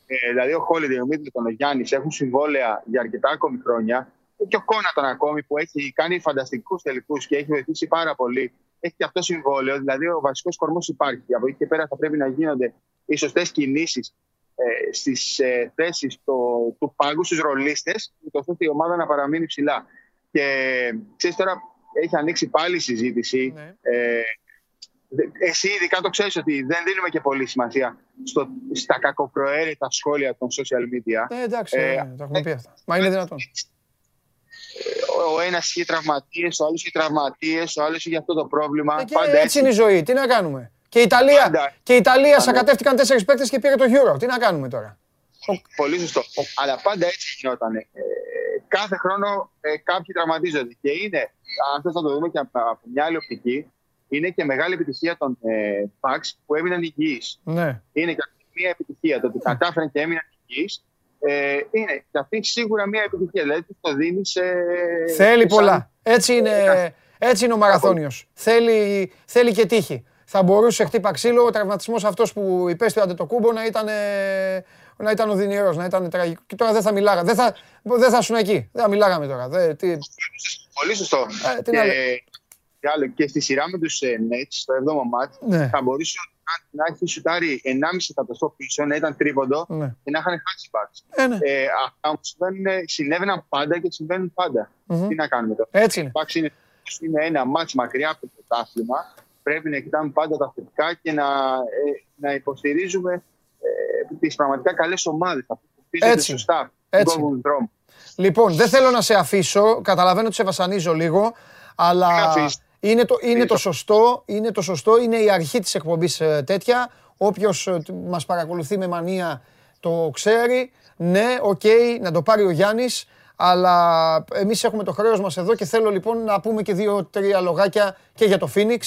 Ε, δηλαδή, ο Χόλιντε, ο Μίτλετον, ο Γιάννης έχουν συμβόλαια για αρκετά ακόμη χρόνια και ο Κόνατον ακόμη που έχει κάνει φανταστικούς τελικούς και έχει βοηθήσει πάρα πολύ. Έχει και αυτό συμβόλαιο, δηλαδή ο βασικός κορμός υπάρχει. Από εκεί και πέρα θα πρέπει να γίνονται οι σωστές κινήσεις ε, στις ε, θέσεις του πάγκου, στους ρολίστες, ώστε η ομάδα να παραμείνει ψηλά. Και ξέρεις τώρα, έχει ανοίξει πάλι η συζήτηση. Ναι. Ε, εσύ ειδικά το ξέρεις ότι δεν δίνουμε και πολύ σημασία στο, στα κακοπροαίρετα σχόλια των social media. Ε, εντάξει, ε, το έχουμε πει αυτά. Μα είναι δυνατόν ο ένας είχε τραυματίες, ο άλλος είχε τραυματίες, ο άλλος είχε αυτό το πρόβλημα. Ε, πάντα έτσι. έτσι είναι η ζωή. Τι να κάνουμε; Και η Ιταλία, πάντα. και η Ιταλία σακατεύτηκαν τέσσερις παίκτες και πήρε το Euro. Τι να κάνουμε τώρα; Πολύ σωστό. Αλλά πάντα έτσι γινόταν. Ε, κάθε χρόνο ε, κάποιοι τραυματίζονται. Και είναι, αν θες να το δούμε και από μια άλλη οπτική, είναι και μεγάλη επιτυχία των ε, που έμειναν υγιείς. Ναι. Είναι και μια επιτυχία το ότι κατάφεραν και έμειναν υγιείς ε, είναι και αυτή σίγουρα μια επιτυχία. Δηλαδή το δίνει σε. Θέλει πολλά. Έτσι είναι, έτσι είναι ο μαραθώνιος. Θέλει, θέλει και τύχη. θα μπορούσε χτύπα ξύλο ο τραυματισμός αυτός που υπέστη ο Αντετοκούμπο να ήταν, να ήταν οδυνηρός, να ήταν τραγικό. Και τώρα δεν θα μιλάγα, δεν θα, δεν θα εκεί, δεν θα μιλάγαμε τώρα. Δεν, τι... Πολύ σωστό. Ε, τι και, άλλο, και στη σειρά με τους ε, Nets, στο 7ο μάτς, ναι. θα μπορούσε να έχει σουτάρει 1,5 εκατοστό πίσω, να ήταν τρίποντο ναι. και να είχαν χάσει μπαξ. Ε, ναι. ε, αυτά όμως συνέβαιναν πάντα και συμβαίνουν πάντα. Mm-hmm. Τι να κάνουμε τώρα. Έτσι είναι. είναι, είναι ένα μάτς μακριά από το πρωτάθλημα. Πρέπει να κοιτάμε πάντα τα θετικά και να, ε, να υποστηρίζουμε ε, τις πραγματικά καλές ομάδες. που Έτσι. σωστά. Έτσι. Λοιπόν, δεν θέλω να σε αφήσω. Καταλαβαίνω ότι σε βασανίζω λίγο. Αλλά είναι το, είναι το σωστό, είναι το σωστό, είναι η αρχή της εκπομπής ε, τέτοια. Όποιος ε, μας παρακολουθεί με μανία το ξέρει. Ναι, οκ, να το πάρει ο Γιάννης. Αλλά εμείς έχουμε το χρέος μας εδώ και θέλω λοιπόν να πούμε και δύο-τρία λογάκια και για το Phoenix.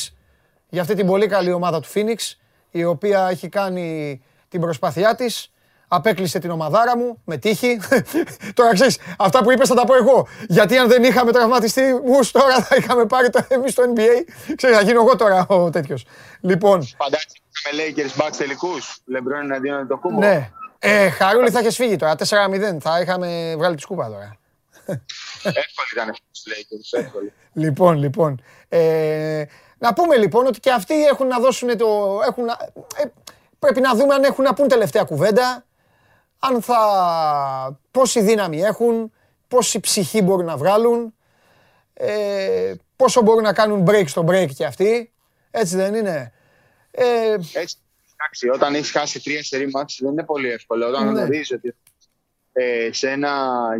Για αυτή την πολύ καλή ομάδα του Phoenix, η οποία έχει κάνει την προσπάθειά της απέκλεισε την ομαδάρα μου με τύχη. *laughs* τώρα ξέρεις, αυτά που είπες θα τα πω εγώ. Γιατί αν δεν είχαμε τραυματιστεί μου τώρα θα είχαμε πάρει το εμείς στο NBA. Ξέρεις, θα γίνω εγώ τώρα ο τέτοιος. Λοιπόν. Φαντάζεσαι με Lakers Bucks τελικούς. Λεμπρόν εναντίον το κούμπο. Ναι. Ε, χαρούλη θα έχει φύγει τώρα. 4-0 θα είχαμε βγάλει τη σκούπα τώρα. Εύκολη ήταν αυτή Lakers. Εύκολη. Λοιπόν, λοιπόν. Ε, να πούμε λοιπόν ότι και αυτοί έχουν να δώσουν το. Έχουν, ε, πρέπει να δούμε αν έχουν να πούν τελευταία κουβέντα αν θα, πόση δύναμη έχουν, πόση ψυχή μπορούν να βγάλουν, ε, πόσο μπορούν να κάνουν break στο break και αυτοί. Έτσι δεν είναι. Ε, Έτσι. Εντάξει, όταν έχεις χάσει τρία σερή μάτς δεν είναι πολύ εύκολο. Όταν ναι. γνωρίζεις ότι ε, σε ένα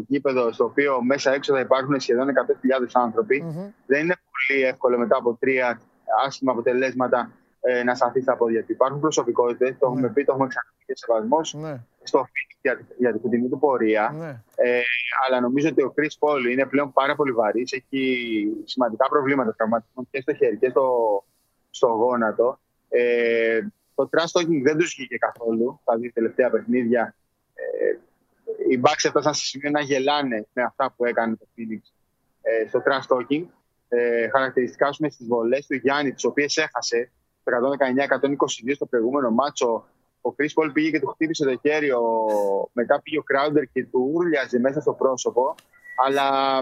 γήπεδο στο οποίο μέσα έξω θα υπάρχουν σχεδόν 100.000 άνθρωποι, δεν είναι πολύ εύκολο μετά από τρία άσχημα αποτελέσματα ε, να σταθεί στα πόδια του. Υπάρχουν προσωπικότητες, το έχουμε ναι. πει, το έχουμε ξαναπεί και σεβασμό ναι. στο για, για την κοντινή του πορεία. Ναι. Ε, αλλά νομίζω ότι ο Chris Paul είναι πλέον πάρα πολύ βαρύς. Έχει σημαντικά προβλήματα τραυματισμών και στο χέρι και στο, στο γόνατο. Ε, το trash talking δεν τους βγήκε καθόλου τα δύο τελευταία παιχνίδια. Ε, οι Bucks έφτασαν σε σημείο να γελάνε με αυτά που έκανε το Phoenix ε, στο trash talking. Ε, χαρακτηριστικά στις βολές του Γιάννη, τις οποίες έχασε το 119-122 στο προηγούμενο μάτσο ο Chris Paul πήγε και του χτύπησε το χέρι, μετά πήγε ο Crowder και του ούρλιαζε μέσα στο πρόσωπο. Αλλά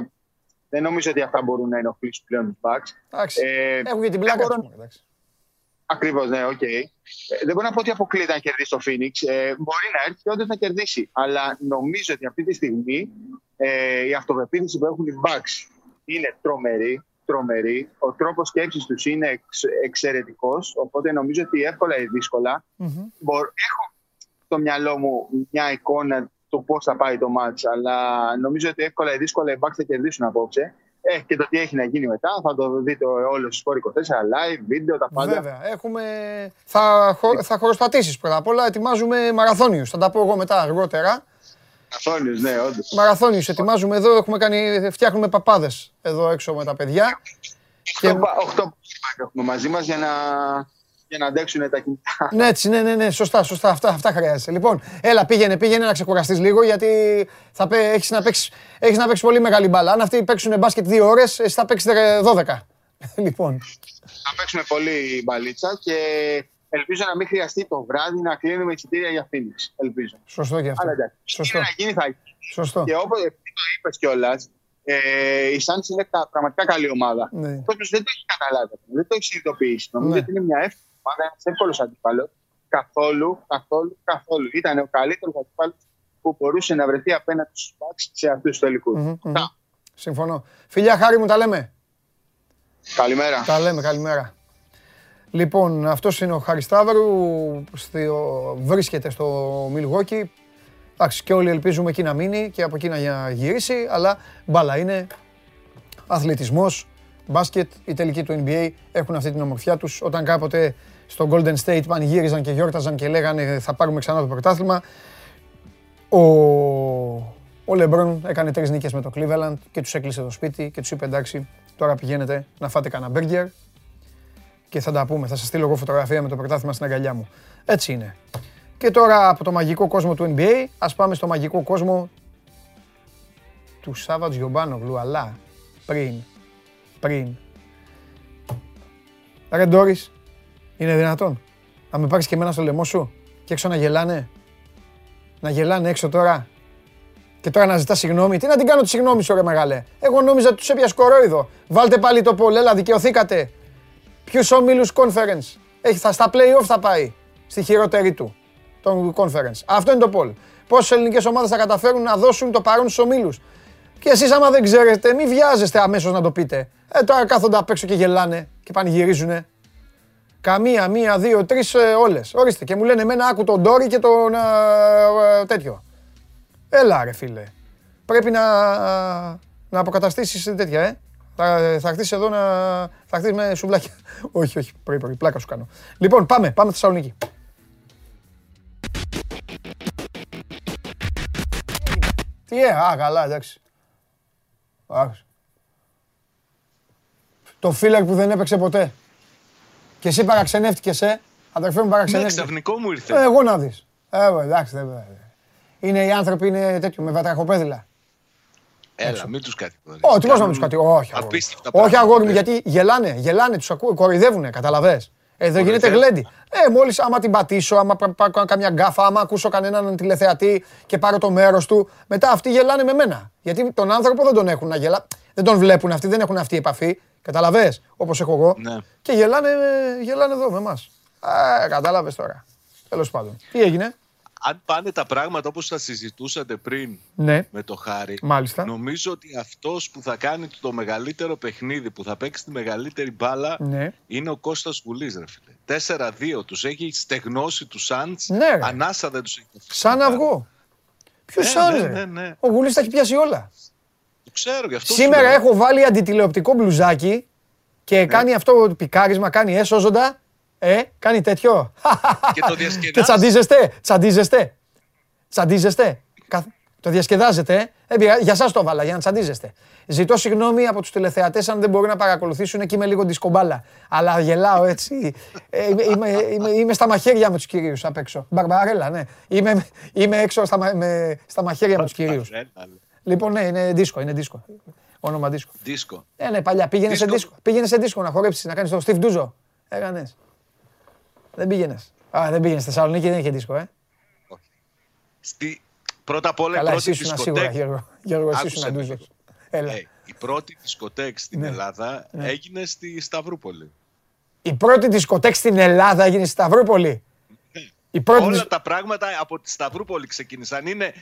δεν νομίζω ότι αυτά μπορούν να ενοχλήσουν πλέον τους Bucks. Ε, Έχουν και την πλάκα τους. Ακριβώς, ναι, OK. Okay. Ε, δεν μπορώ να πω ότι αποκλείεται να κερδίσει το Phoenix. Ε, μπορεί να έρθει και όντως να κερδίσει. Αλλά νομίζω ότι αυτή τη στιγμή ε, η αυτοπεποίθηση που έχουν οι Bucks είναι τρομερή τρομερή. Ο τρόπος σκέψης τους είναι εξ, εξαιρετικός. Οπότε νομίζω ότι εύκολα ή δύσκολα έχω στο μυαλό μου μια εικόνα το πώς θα πάει το μάτς αλλά νομίζω ότι εύκολα ή δύσκολα οι Bucks θα κερδίσουν απόψε. Ε, και το τι έχει να γίνει μετά θα το δείτε όλο στο 24 live, βίντεο, τα πάντα. Βέβαια. Έχουμε... Θα, χω... θα χωροστατήσεις πρώτα απ' όλα. Ετοιμάζουμε μαραθώνιους. Θα τα πω εγώ μετά αργότερα. Μαραθώνιους, ναι, όντως. Μαραθώνιους ετοιμάζουμε εδώ, έχουμε κάνει, φτιάχνουμε παπάδες εδώ έξω με τα παιδιά. Οχτώ και... έχουμε μαζί μας για να, για να αντέξουν τα κινητά. Ναι, έτσι, ναι, ναι, ναι, σωστά, σωστά, αυτά, αυτά χρειάζεται. Λοιπόν, έλα, πήγαινε, πήγαινε να ξεκουραστείς λίγο, γιατί θα έχεις, να παίξεις, έχεις να παίξεις πολύ μεγάλη μπάλα. Αν αυτοί παίξουν μπάσκετ δύο ώρες, εσύ θα παίξεις 12. *laughs* λοιπόν. Θα παίξουμε πολύ μπαλίτσα και Ελπίζω να μην χρειαστεί το βράδυ να κλείνουμε εισιτήρια για Phoenix. Ελπίζω. Σωστό και αυτό. Αλλά εντάξει. Σωστό. να γίνει θα γίνει. Σωστό. Και όπως το είπες κιόλας, ε, η Σάντ είναι πραγματικά καλή ομάδα. Ναι. Ο κόσμος δεν το έχει καταλάβει. Δεν το έχει συνειδητοποιήσει. Νομίζω ναι. ότι είναι μια εύκολη ομάδα, ένας εύκολος αντίπαλο. Καθόλου, καθόλου, καθόλου. Ήταν ο καλύτερος αντίπαλο που μπορούσε να βρεθεί απέναντι στους Bucks σε αυτούς τους τελικούς. Mm-hmm, Συμφωνώ. Φιλιά, χάρη μου, τα λέμε. Καλημέρα. Τα λέμε, καλημέρα. Λοιπόν, αυτός είναι ο Χαριστάβρου, βρίσκεται στο Μιλγόκι. Εντάξει, και όλοι ελπίζουμε εκεί να μείνει και από εκεί να γυρίσει, αλλά μπάλα είναι, αθλητισμός, μπάσκετ, οι τελικοί του NBA έχουν αυτή την ομορφιά τους. Όταν κάποτε στο Golden State πανηγύριζαν και γιόρταζαν και λέγανε θα πάρουμε ξανά το πρωτάθλημα, ο, ο Λεμπρόν έκανε τρεις νίκες με το Cleveland και τους έκλεισε το σπίτι και τους είπε εντάξει, τώρα πηγαίνετε να φάτε κανένα μπέργκερ και θα τα πούμε. Θα σας στείλω εγώ φωτογραφία με το πρωτάθλημα στην αγκαλιά μου. Έτσι είναι. Και τώρα από το μαγικό κόσμο του NBA, ας πάμε στο μαγικό κόσμο του Σάββατ Γιωμπάνογλου, αλλά πριν, πριν. Ρε Ντόρις, Είναι δυνατόν. Να με πάρεις και εμένα στο λαιμό σου και έξω να γελάνε; Να γελάνε έξω τώρα; Και τώρα να ζητάς συγγνώμη; Τι να την κάνω τη συγγνώμη σου, ρε μεγάλε; Εγώ νόμιζα τους έπιασε κορόιδο. Βάλτε πάλι το πόλ, έλα, δικαιωθήκατε. Ποιου ομίλου conference; Έχει, θα, στα playoff θα πάει. Στη χειρότερη του. Τον conference. Αυτό είναι το πόλ. Πόσες ελληνικές ομάδες θα καταφέρουν να δώσουν το παρόν στους ομίλους; Και εσείς, άμα δεν ξέρετε, μην βιάζεστε αμέσως να το πείτε. Ε, τώρα κάθονται απ' έξω και γελάνε και πανηγυρίζουνε. Καμία, μία, δύο, τρεις, ε, όλες. Ορίστε. Και μου λένε εμένα άκου τον Ντόρι και τον ε, ε, τέτοιο. Έλα ρε φίλε. Πρέπει να, να αποκαταστήσεις τέτοια, ε. Θα, θα έρθεις εδώ να... Θα έρθεις με σουβλάκια. *laughs* όχι, όχι, πρέπει, πρέπει, πλάκα σου κάνω. Λοιπόν, πάμε, πάμε Θεσσαλονίκη. Τι ε, α, καλά, εντάξει. Το φίλερ που δεν έπαιξε ποτέ. Και εσύ παραξενεύτηκες, ε. Αδερφέ μου παραξενεύτηκες. Ναι, ξαφνικό μου ήρθε. Ε, εγώ να δεις. Ε, εντάξει, δεν είναι οι άνθρωποι είναι τέτοιο, με βατραχοπέδιλα. Έλα, μην τους κατηγορείς. Όχι, τι να τους κατηγορείς. Όχι, Απίστευτα όχι αγόρι μου, γιατί γελάνε, γελάνε, τους ακούω, κοροϊδεύουνε, καταλαβες. Εδώ γίνεται γλέντι. Ε, μόλις άμα την πατήσω, άμα πάρω καμιά γκάφα, άμα ακούσω κανέναν τηλεθεατή και πάρω το μέρος του, μετά αυτοί γελάνε με μένα. Γιατί τον άνθρωπο δεν τον έχουν να γελά. Δεν τον βλέπουν αυτοί, δεν έχουν αυτή η επαφή. Καταλαβέ, όπως έχω εγώ. Ναι. Και γελάνε, γελάνε εδώ με εμάς. Ε, κατάλαβες τώρα. Τέλος πάντων. Τι έγινε; Αν πάνε τα πράγματα όπως θα συζητούσατε πριν ναι. με το Χάρη, Μάλιστα. νομίζω ότι αυτός που θα κάνει το μεγαλύτερο παιχνίδι, που θα παίξει τη μεγαλύτερη μπάλα, ναι. είναι ο Κώστας Γουλής, ρε φίλε. 4-2, τους έχει στεγνώσει τους Σάντς, ναι, ανάσα δεν τους έχει Σαν αυγό. Ποιος ναι, ναι, ναι, ναι, Ο Γουλής τα έχει πιάσει όλα. Το ξέρω, γι' αυτό Σήμερα έχω βάλει αντιτηλεοπτικό μπλουζάκι και ναι. κάνει αυτό το πικάρισμα, κάνει έσωζοντα ε, κάνει τέτοιο. Και το διασκεδάζετε. Και τσαντίζεστε, τσαντίζεστε. Τσαντίζεστε. Το διασκεδάζετε. Ε, για σας το βάλα, για να τσαντίζεστε. Ζητώ συγγνώμη από τους τηλεθεατές αν δεν μπορούν να παρακολουθήσουν και είμαι λίγο δισκομπάλα. Αλλά γελάω έτσι. Ε, είμαι, είμαι, είμαι, στα μαχαίρια με τους κυρίους απ' έξω. Μπαρμπαρέλα, ναι. Είμαι, είμαι έξω στα, με, στα μαχαίρια με τους κυρίους. Λοιπόν, ναι, είναι δίσκο, είναι δίσκο. Όνομα δίσκο. Δίσκο. Ε, ναι, παλιά. Πήγαινε σε δίσκο. Πήγαινε σε δίσκο να χορέψεις, να κάνεις το Steve Ντούζο. Έκανες. Δεν πήγαινες. Α, δεν πήγαινες στη Θεσσαλονίκη, δεν είχε δίσκο, ε. Όχι. Στη... Πρώτα απ' όλα Καλά, η πρώτη εσύ δισκοτέκ... σίγουρα, Γιώργο. Γιώργο, εσύ ήσουν αντούζος. Έλα. Ε, η πρώτη δισκοτέκ στην ναι. Ελλάδα ναι. έγινε στη Σταυρούπολη. Η πρώτη δισκοτέκ στην Ελλάδα έγινε στη Σταυρούπολη; Ναι. Η πρώτη Όλα τα πράγματα από τη Σταυρούπολη ξεκίνησαν. Είναι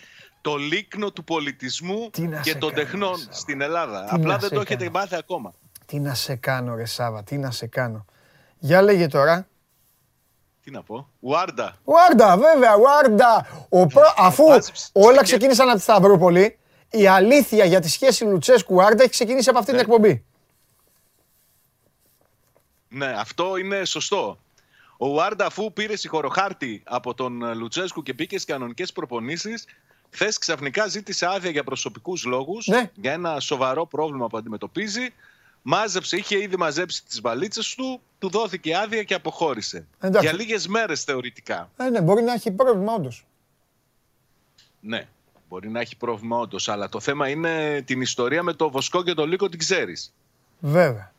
το λίκνο του πολιτισμού και των τεχνών στην Ελλάδα. Τι Απλά δεν το έχετε μάθει ακόμα. Τι να σε κάνω, ρε Σάβα, τι να σε κάνω. Για λέγε τώρα. Τι να πω; Ουάρντα. Ουάρντα, βέβαια, Ουάρντα. Αφού όλα ξεκίνησαν από τη Σταυρούπολη, η αλήθεια για τη σχέση Λουτσέσκου-Ουάρντα έχει ξεκινήσει από αυτή την ναι. εκπομπή. Ναι, αυτό είναι σωστό. Ο Ουάρντα, αφού πήρε συγχωροχάρτη από τον Λουτσέσκου και μπήκε στις κανονικές προπονήσεις, χθες ξαφνικά ζήτησε άδεια για προσωπικούς λόγους, ναι. για ένα σοβαρό πρόβλημα που αντιμετωπίζει Μάζεψε, είχε ήδη μαζέψει τις βαλίτσες του, του δόθηκε άδεια και αποχώρησε. Για λίγες μέρες θεωρητικά. Ε, ναι, μπορεί να έχει πρόβλημα, όντως. Ναι, μπορεί να έχει πρόβλημα, όντως. Αλλά το θέμα είναι την ιστορία με το Βοσκό και το Λύκο την ξέρεις. Βέβαια.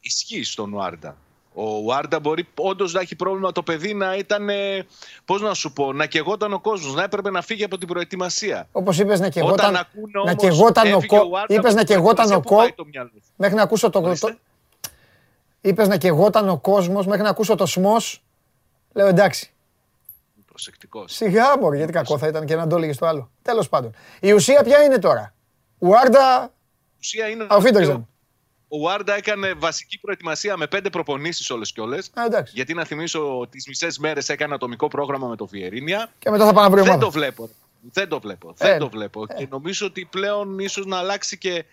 Ισχύει στον Ουάρντα. Ο Ουάρντα μπορεί όντως να έχει πρόβλημα το παιδί να ήταν. Πώς να σου πω, να κεγόταν ο κόσμος, να έπρεπε να φύγει από την προετοιμασία. Όπως είπες, να κεγόταν. να κεγόταν ο κόσμο. Είπες να κεγόταν ο κόσμο. Μέχρι να ακούσω το. το... Είπες να κεγόταν ο κόσμος μέχρι να ακούσω το σμό. Λέω εντάξει. Προσεκτικός. Σιγά μπορεί, γιατί κακό θα ήταν και να το έλεγες το άλλο. Τέλος πάντων. Η ουσία ποια είναι τώρα; Ουάρντα. Η ουσία είναι. Ο Βάρντα έκανε βασική προετοιμασία με πέντε προπονήσεις όλες και όλες. Γιατί να θυμίσω ότι τις μισές μέρες έκανε ατομικό πρόγραμμα με το Βιερίνια. Και μετά θα πάμε να Δεν το βλέπω. Δεν το βλέπω. Ε, δεν το βλέπω. Ε. Και νομίζω ότι πλέον ίσως να αλλάξει και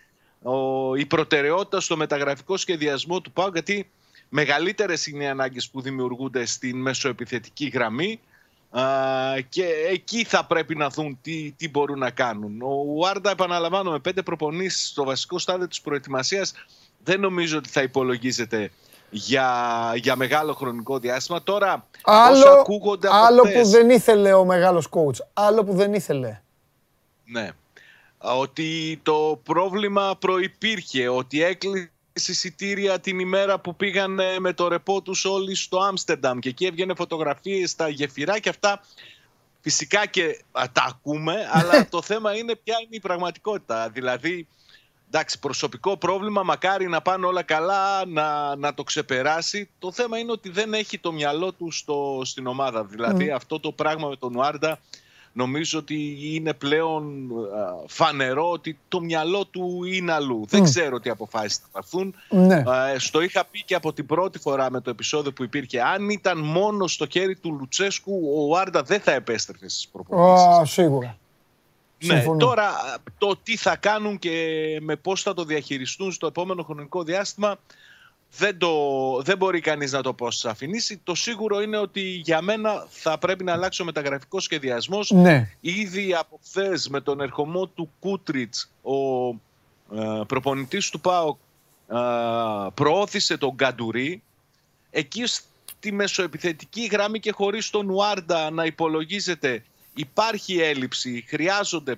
ο, η προτεραιότητα στο μεταγραφικό σχεδιασμό του ΠΑΟ. Γιατί μεγαλύτερες είναι οι ανάγκες που δημιουργούνται στην μεσοεπιθετική γραμμή. Α, και εκεί θα πρέπει να δουν τι, τι μπορούν να κάνουν. Ο Βάρντα, επαναλαμβάνω, με πέντε προπονήσεις στο βασικό στάδιο της προετοιμασίας δεν νομίζω ότι θα υπολογίζεται για, για μεγάλο χρονικό διάστημα. Τώρα, άλλο, ακούγονται από Άλλο που δεν ήθελε ο μεγάλος coach. Άλλο που δεν ήθελε. Ναι. Ότι το πρόβλημα προϋπήρχε, ότι έκλεισε εισιτήρια την ημέρα που πήγαν με το ρεπό τους όλοι στο Άμστερνταμ και εκεί έβγαινε φωτογραφίες στα γεφυρά και αυτά φυσικά και τα ακούμε, αλλά *laughs* το θέμα είναι ποια είναι η πραγματικότητα. Δηλαδή, εντάξει, προσωπικό πρόβλημα, μακάρι να πάνε όλα καλά, να, να το ξεπεράσει. Το θέμα είναι ότι δεν έχει το μυαλό του στο, στην ομάδα. Δηλαδή, αυτό το πράγμα με τον Ουάρντα νομίζω ότι είναι πλέον φανερό ότι το μυαλό του είναι αλλού. Δεν ξέρω τι αποφάσεις θα πάρθουν. Ναι. Στο είχα πει και από την πρώτη φορά με το επεισόδιο που υπήρχε. Αν ήταν μόνο στο χέρι του Λουτσέσκου, ο Άρντα δεν θα επέστρεφε στις προπονήσεις. σίγουρα. Ναι, τώρα το τι θα κάνουν και με πώς θα το διαχειριστούν στο επόμενο χρονικό διάστημα δεν, το, δεν μπορεί κανείς να το αφηνήσει. Το σίγουρο είναι ότι για μένα θα πρέπει να αλλάξει ο μεταγραφικός σχεδιασμός. Ναι. Ήδη από χθες με τον ερχομό του Κούτριτς, ο ε, προπονητής του ΠΑΟ ε, προώθησε τον Γκαντουρί. Εκεί στη μεσοεπιθετική γραμμή και χωρίς τον Ουάρντα να υπολογίζεται υπάρχει έλλειψη, χρειάζονται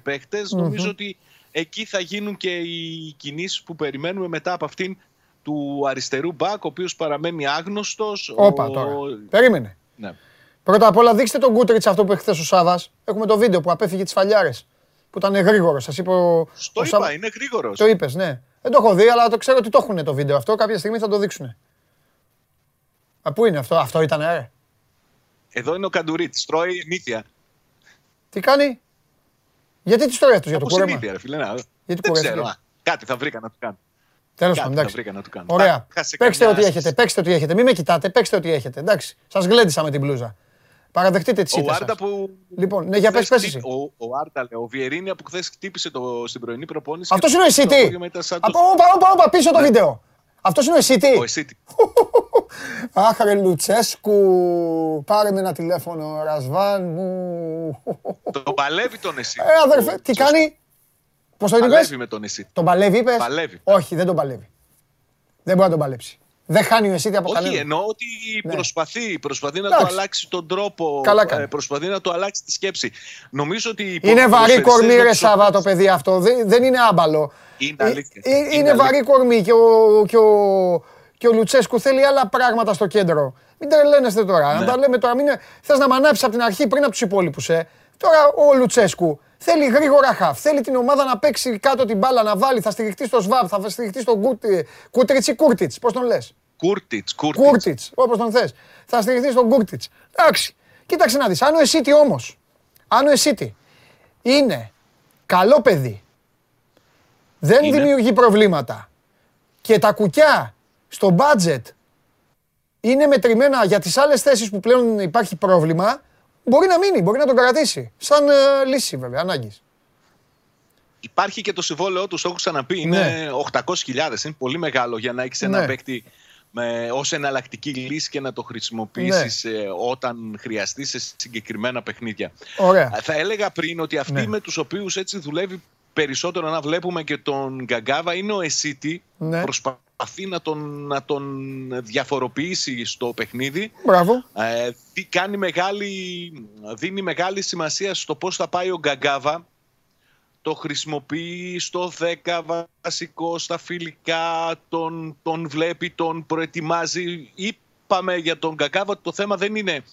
Νομίζω ότι εκεί θα γίνουν και οι κινήσεις που περιμένουμε μετά από αυτήν του αριστερού μπακ, ο οποίος παραμένει άγνωστος. Όπα ο... τώρα. Περίμενε. Ναι. Πρώτα απ' όλα δείξτε τον Κούτριτς αυτό που έχει χθες ο Σάβας. Έχουμε το βίντεο που απέφυγε τις φαλιάρες. Που ήταν γρήγορος. Σας είπε ο. Στο είπα, είναι γρήγορος. Το είπες, ναι. Δεν το έχω δει, αλλά το ξέρω ότι το έχουν το βίντεο αυτό. Κάποια στιγμή θα το δείξουν. Α, πού είναι αυτό, αυτό ήταν, ε; Εδώ είναι ο Καντουρίτης. Τρώει νύχια. Τι κάνει; Γιατί τις τρώει αυτό για το κούρεμα; Νύχια, ρε, φίλε, Γιατί δεν ξέρω. Κάτι θα βρήκα να του κάνω. Τέλος πάντων, εντάξει. Ωραία. Παίξτε ό,τι έχετε, παίξτε ό,τι έχετε. Μην με κοιτάτε, παίξτε ό,τι έχετε. Εντάξει. Σας γλέντισα με την μπλούζα. Παραδεχτείτε τη σύνταξη. Ο που. Λοιπόν, ναι, για πες, πες εσύ. Ο, ο Άρτα, ο Βιερίνια που χθες χτύπησε το, στην πρωινή προπόνηση. Αυτός είναι ο Εσίτη. Από όπα, πίσω το βίντεο. Αυτός είναι ο Εσίτη. Ο Εσίτη. *laughs* Αχ, ρε Λουτσέσκου, πάρε με ένα τηλέφωνο, Ρασβάν μου. Τον παλεύει τον Εσίτη. Ε, αδερφέ, τι κάνει; Πώς το Παλεύει με τον Εσίτη. Τον παλεύει, είπες; Παλεύει. Όχι, δεν τον παλεύει. Δεν μπορεί να τον παλέψει. Δεν χάνει ο Εσίτη από κανέναν. Όχι, εννοώ ότι ναι. προσπαθεί, προσπαθεί να το αλλάξει τον τρόπο, Καλά ε, προσπαθεί να το αλλάξει τη σκέψη. Νομίζω ότι είναι βαρύ κορμί, ρε Σάβα, το παιδί αυτό. Δεν, είναι άμπαλο. Είναι ε, αλήθεια. Ε, είναι, είναι βαρύ κορμί και ο, και, ο, και ο Λουτσέσκου θέλει άλλα πράγματα στο κέντρο. Μην τρελαίνεστε τώρα. Ναι. Να τα λέμε τώρα. Μην... Θες να μ' από την αρχή πριν από τους υπόλοιπους. Ε. Τώρα ο Λουτσέσκου Θέλει γρήγορα χαφ. Θέλει την ομάδα να παίξει κάτω την μπάλα, να βάλει. Θα στηριχτεί στο Σβάμπ, θα στηριχτεί στον Κούτριτ ή Κούρτιτς. Πώς τον λες; Κούρτιτς. Κούρτιτς, όπως τον θες. Θα στηριχτεί στον Κούρτιτς. Εντάξει. Κοίταξε να δεις. Αν ο Εσίτη όμως, αν ο Εσίτη είναι καλό παιδί, δεν δημιουργεί προβλήματα και τα κουκιά στο budget είναι μετρημένα για τις άλλες θέσεις που πλέον υπάρχει πρόβλημα, Μπορεί να μείνει, μπορεί να τον κρατήσει. Σαν ε, λύση βέβαια, ανάγκης. Υπάρχει και το συμβόλαιό του, το έχω ξαναπεί. Είναι ναι. 800.000. Είναι πολύ μεγάλο για να έχεις ένα ναι. παίκτη ως εναλλακτική λύση και να το χρησιμοποιήσεις ναι. όταν χρειαστείς σε συγκεκριμένα παιχνίδια. Ωραία. Θα έλεγα πριν ότι αυτοί ναι. με τους οποίους έτσι δουλεύει περισσότερο να βλέπουμε και τον Γκαγκάβα είναι ο Εσίτη. Ναι. Προσπαθεί να τον, να τον διαφοροποιήσει στο παιχνίδι. Μπράβο. Ε, κάνει μεγάλη, δίνει μεγάλη σημασία στο πώς θα πάει ο Γκαγκάβα. Το χρησιμοποιεί στο 10 βασικό, στα φιλικά, τον, τον βλέπει, τον προετοιμάζει. Είπαμε για τον Γκαγκάβα ότι το θέμα δεν είναι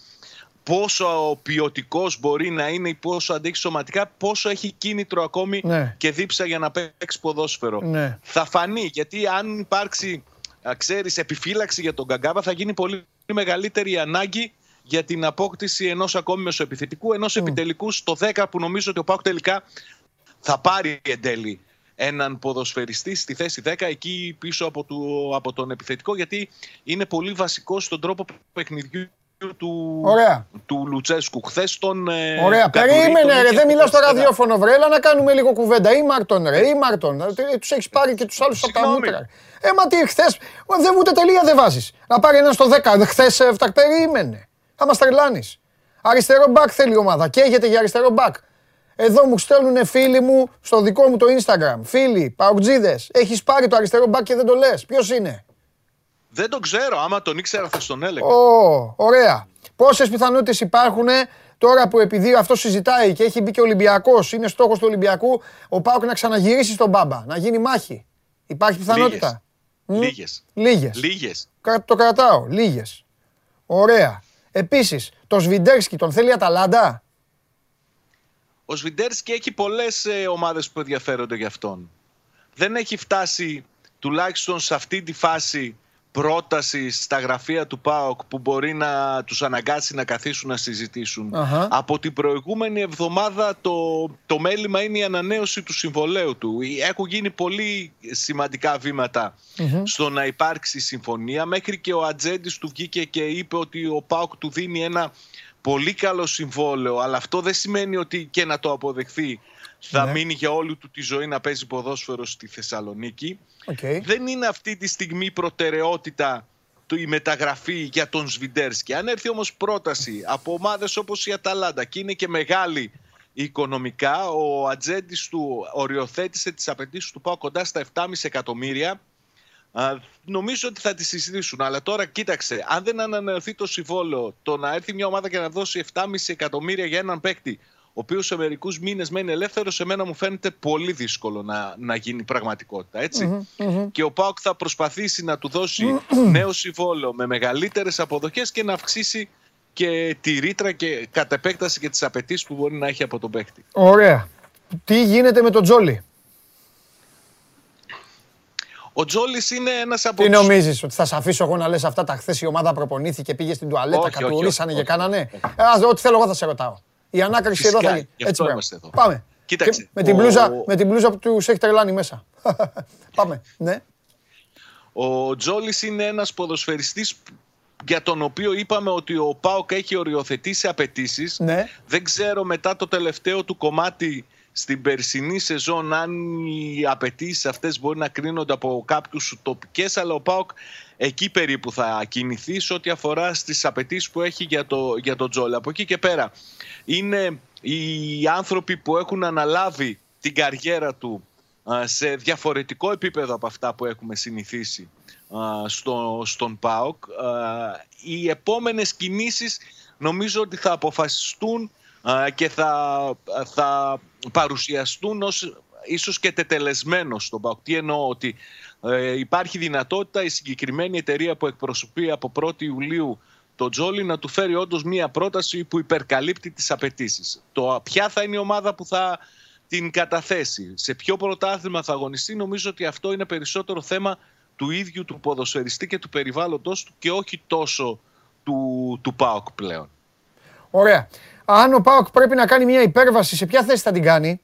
πόσο ποιοτικός μπορεί να είναι ή πόσο αντέχει σωματικά, πόσο έχει κίνητρο ακόμη ναι. και δίψα για να παίξει ποδόσφαιρο. Ναι. Θα φανεί, γιατί αν υπάρξει, ξέρεις, επιφύλαξη για τον Καγκάβα, θα γίνει πολύ μεγαλύτερη ανάγκη για την απόκτηση ενός ακόμη μεσοεπιθετικού, ενός mm. επιτελικού στο 10 που νομίζω ότι ο Πάουκ τελικά θα πάρει εν τέλει έναν ποδοσφαιριστή στη θέση 10 εκεί πίσω από, του, από τον επιθετικό γιατί είναι πολύ βασικό στον τρόπο παιχνιδιού του, Ωραία. του Λουτσέσκου. Χθες τον. Ε, Ωραία. Περίμενε, ρε. Δεν μιλάω στο ραδιόφωνο, βρε. Έλα να κάνουμε λίγο κουβέντα. Ή Μάρτον, ρε. Ή Μάρτον. Ε, τους έχεις πάρει και τους άλλους από τα μούτρα. Ε, μα τι, χθε. Δεν ούτε τελεία δεν βάζεις. Να πάρει ένα στο 10. Χθες έφταξε. Περίμενε. Θα μας τρελάνεις. Αριστερό μπακ θέλει η ομάδα. Καίγεται για αριστερό μπακ. Εδώ μου στέλνουν φίλοι μου στο δικό μου το Instagram. Φίλοι, παουτζίδες. Έχεις πάρει το αριστερό μπακ και δεν το λες. Ποιος είναι; Δεν το ξέρω. Άμα τον ήξερα θα στον έλεγα. Ω, ωραία. Πόσες πιθανότητες υπάρχουν τώρα που επειδή αυτό συζητάει και έχει μπει και ο Ολυμπιακός, είναι στόχος του Ολυμπιακού, ο Πάουκ να ξαναγυρίσει στον Μπάμπα, να γίνει μάχη. Υπάρχει πιθανότητα; Λίγες. Λίγες. Λίγες. Το κρατάω. Λίγες. Ωραία. Επίσης, το Σβιντέρσκι τον θέλει Αταλάντα; Ο Σβιντέρσκι έχει πολλές ε, ομάδες που ενδιαφέρονται για αυτόν. Δεν έχει φτάσει τουλάχιστον σε αυτή τη φάση πρόταση στα γραφεία του ΠΑΟΚ που μπορεί να τους αναγκάσει να καθίσουν να συζητήσουν. Από την προηγούμενη εβδομάδα το, το μέλημα είναι η ανανέωση του συμβολέου του. Έχουν γίνει πολύ σημαντικά στο να υπάρξει συμφωνία. Μέχρι και ο Ατζέντης του βγήκε και είπε ότι ο ΠΑΟΚ του δίνει ένα πολύ καλό συμβόλαιο, αλλά αυτό δεν σημαίνει ότι και να το αποδεχθεί θα ναι. μείνει για όλη του τη ζωή να παίζει ποδόσφαιρο στη Θεσσαλονίκη. Okay. Δεν είναι αυτή τη στιγμή προτεραιότητα του η μεταγραφή για τον Σβιντέρσκι. Αν έρθει όμως πρόταση από ομάδες όπως η Αταλάντα και είναι και μεγάλη οικονομικά, ο ατζέντης του οριοθέτησε τις απαιτήσεις του πάω κοντά στα 7,5 εκατομμύρια. νομίζω ότι θα τη συζητήσουν. Αλλά τώρα κοίταξε, αν δεν ανανεωθεί το συμβόλαιο, το να έρθει μια ομάδα και να δώσει 7,5 εκατομμύρια για έναν παίκτη ο οποίος σε μερικούς μήνες μένει ελεύθερος, σε μένα μου φαίνεται πολύ δύσκολο να, να γίνει πραγματικότητα. Και ο Πάοκ θα προσπαθήσει να του δώσει νέο συμβόλαιο με μεγαλύτερες αποδοχές και να αυξήσει και τη ρήτρα και κατ' επέκταση και τις απαιτήσεις που μπορεί να έχει από τον παίκτη. Ωραία. Τι γίνεται με τον Τζόλι; Ο Τζόλις είναι ένας από Τι νομίζεις, ότι θα σε αφήσω εγώ να λες αυτά τα χθες η ομάδα προπονήθηκε, πήγε στην τουαλέτα, κατουρίσανε και κάνανε; Ό,τι θέλω εγώ θα σε ρωτάω. Η ανάκριση εδώ θα γίνει. Έτσι εδώ. Πάμε. Κοίταξε. με, την μπλούζα, με την μπλούζα που του έχει τρελάνει μέσα. *laughs* Πάμε. Ναι. Ο Τζόλης είναι ένας ποδοσφαιριστής για τον οποίο είπαμε ότι ο ΠΑΟΚ έχει οριοθετήσει απαιτήσεις. Ναι. Δεν ξέρω μετά το τελευταίο του κομμάτι στην περσινή σεζόν αν οι απαιτήσεις αυτές μπορεί να κρίνονται από κάποιους τοπικές αλλά ο ΠΑΟΚ εκεί περίπου θα κινηθεί σε ό,τι αφορά στις απαιτήσεις που έχει για το, για το Τζόλ. Από εκεί και πέρα είναι οι άνθρωποι που έχουν αναλάβει την καριέρα του σε διαφορετικό επίπεδο από αυτά που έχουμε συνηθίσει στο, στον ΠΑΟΚ. Οι επόμενες κινήσεις νομίζω ότι θα αποφασιστούν και θα, θα παρουσιαστούν ως ίσως και τετελεσμένος στον ΠΑΟΚ. Τι εννοώ ότι ε, υπάρχει δυνατότητα η συγκεκριμένη εταιρεία που εκπροσωπεί από 1η Ιουλίου το Τζόλι να του φέρει όντως μία πρόταση που υπερκαλύπτει τις απαιτήσεις. Το ποια θα είναι η ομάδα που θα την καταθέσει, σε ποιο πρωτάθλημα θα αγωνιστεί, νομίζω ότι αυτό είναι περισσότερο θέμα του ίδιου του ποδοσφαιριστή και του περιβάλλοντος του και όχι τόσο του, του ΠΑΟΚ πλέον. Ωραία. Αν ο ΠΑΟΚ πρέπει να κάνει μια υπέρβαση, σε ποια θέση θα την κάνει;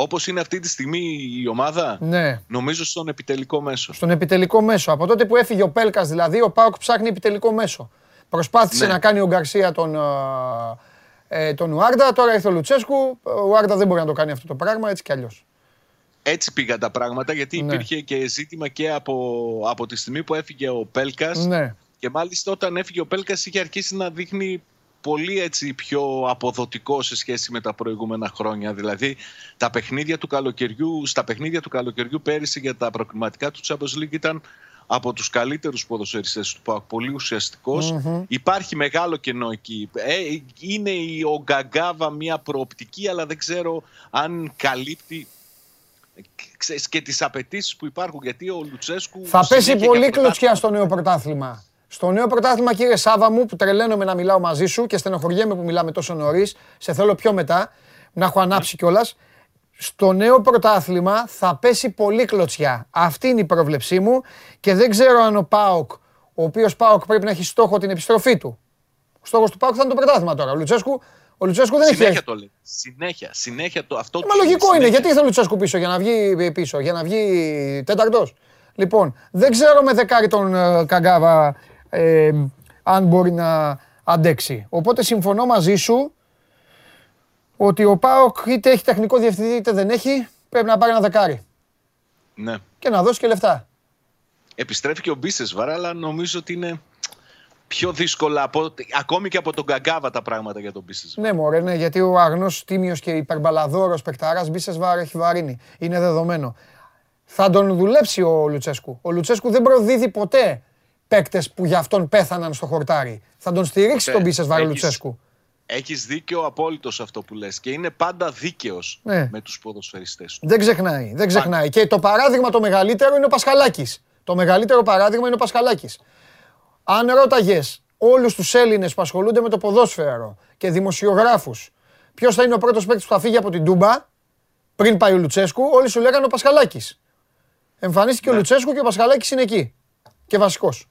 Όπως είναι αυτή τη στιγμή η ομάδα, ναι. νομίζω στον επιτελικό μέσο. Στον επιτελικό μέσο. Από τότε που έφυγε ο Πέλκας δηλαδή, ο ΠΑΟΚ ψάχνει επιτελικό μέσο. Προσπάθησε ναι. να κάνει ο Γκαρσία τον, ε, τον Ουάρντα, τώρα ήρθε ο Λουτσέσκου. Ο Ουάρντα δεν μπορεί να το κάνει αυτό το πράγμα, έτσι κι αλλιώς. Έτσι πήγαν τα πράγματα, γιατί ναι. υπήρχε και ζήτημα και από, από τη στιγμή που έφυγε ο Πέλκας. Ναι. Και μάλιστα όταν έφυγε ο Πέλκας είχε αρχίσει να δείχνει πολύ έτσι πιο αποδοτικό σε σχέση με τα προηγούμενα χρόνια. Δηλαδή, τα παιχνίδια του καλοκαιριού, στα παιχνίδια του καλοκαιριού πέρυσι για τα προκριματικά του Champions League ήταν από τους καλύτερους ποδοσφαιριστές του ΠΑΟΚ, πολύ Υπάρχει μεγάλο κενό εκεί. Ε, είναι η, ο Γκαγκάβα μια προοπτική, αλλά δεν ξέρω αν καλύπτει και τις απαιτήσεις που υπάρχουν, γιατί ο Λουτσέσκου... Θα πέσει πολύ κλωτσιά στο νέο πρωτάθλημα. Στο νέο πρωτάθλημα, κύριε Σάβα μου, που τρελαίνομαι να μιλάω μαζί σου και στενοχωριέμαι που μιλάμε τόσο νωρίς, σε θέλω πιο μετά, να έχω ανάψει κιόλας. Στο νέο πρωτάθλημα θα πέσει πολύ κλωτσιά. Αυτή είναι η πρόβλεψή μου και δεν ξέρω αν ο Πάοκ, ο οποίος Πάοκ πρέπει να έχει στόχο την επιστροφή του. Ο στόχος του Πάοκ θα είναι το πρωτάθλημα τώρα. Ο Λουτσέσκου, ο Λουτσέσκου δεν συνέχεια έχει. Το λέει. Συνέχεια, συνέχεια το αυτό. Μα λογικό είναι. Γιατί ήρθε ο Λουτσέσκου πίσω; Για να βγει πίσω, για να βγει τέταρτος. Λοιπόν, δεν ξέρω με δεκάρι τον uh, Καγκάβα ε, αν μπορεί να αντέξει. Οπότε συμφωνώ μαζί σου ότι ο ΠΑΟΚ είτε έχει τεχνικό διευθυντή είτε δεν έχει, πρέπει να πάρει ένα δεκάρι. Ναι. Και να δώσει και λεφτά. Επιστρέφει και ο Μπίσεσβαρ, αλλά νομίζω ότι είναι πιο δύσκολα από, ακόμη και από τον Γκαγκάβα τα πράγματα για τον Μπίσεσβαρ. Ναι, μωρέ, ναι, γιατί ο αγνός τίμιος και υπερμπαλαδόρος παικταράς Μπίσεσβαρ έχει βαρύνει. Είναι δεδομένο. Θα τον δουλέψει ο Λουτσέσκου. Ο Λουτσέσκου δεν προδίδει ποτέ παίκτες που για αυτόν πέθαναν στο χορτάρι. Θα τον στηρίξει τον Μπίσες Λουτσέσκου. Έχεις δίκιο απόλυτος αυτό που λες και είναι πάντα δίκαιος ναι. με τους ποδοσφαιριστές του. Δεν ξεχνάει. Δεν ξεχνάει. Και το παράδειγμα το μεγαλύτερο είναι ο Πασχαλάκης. Το μεγαλύτερο παράδειγμα είναι ο Πασχαλάκης. Αν ρώταγες όλους τους Έλληνες που ασχολούνται με το ποδόσφαιρο και δημοσιογράφους, ποιος θα είναι ο πρώτος παίκτης που θα φύγει από την Τούμπα πριν πάει ο Λουτσέσκου, όλοι σου λέγανε ο Πασχαλάκης. Εμφανίστηκε ο ναι. Λουτσέσκου και ο Πασχαλάκης είναι εκεί. Και βασικός.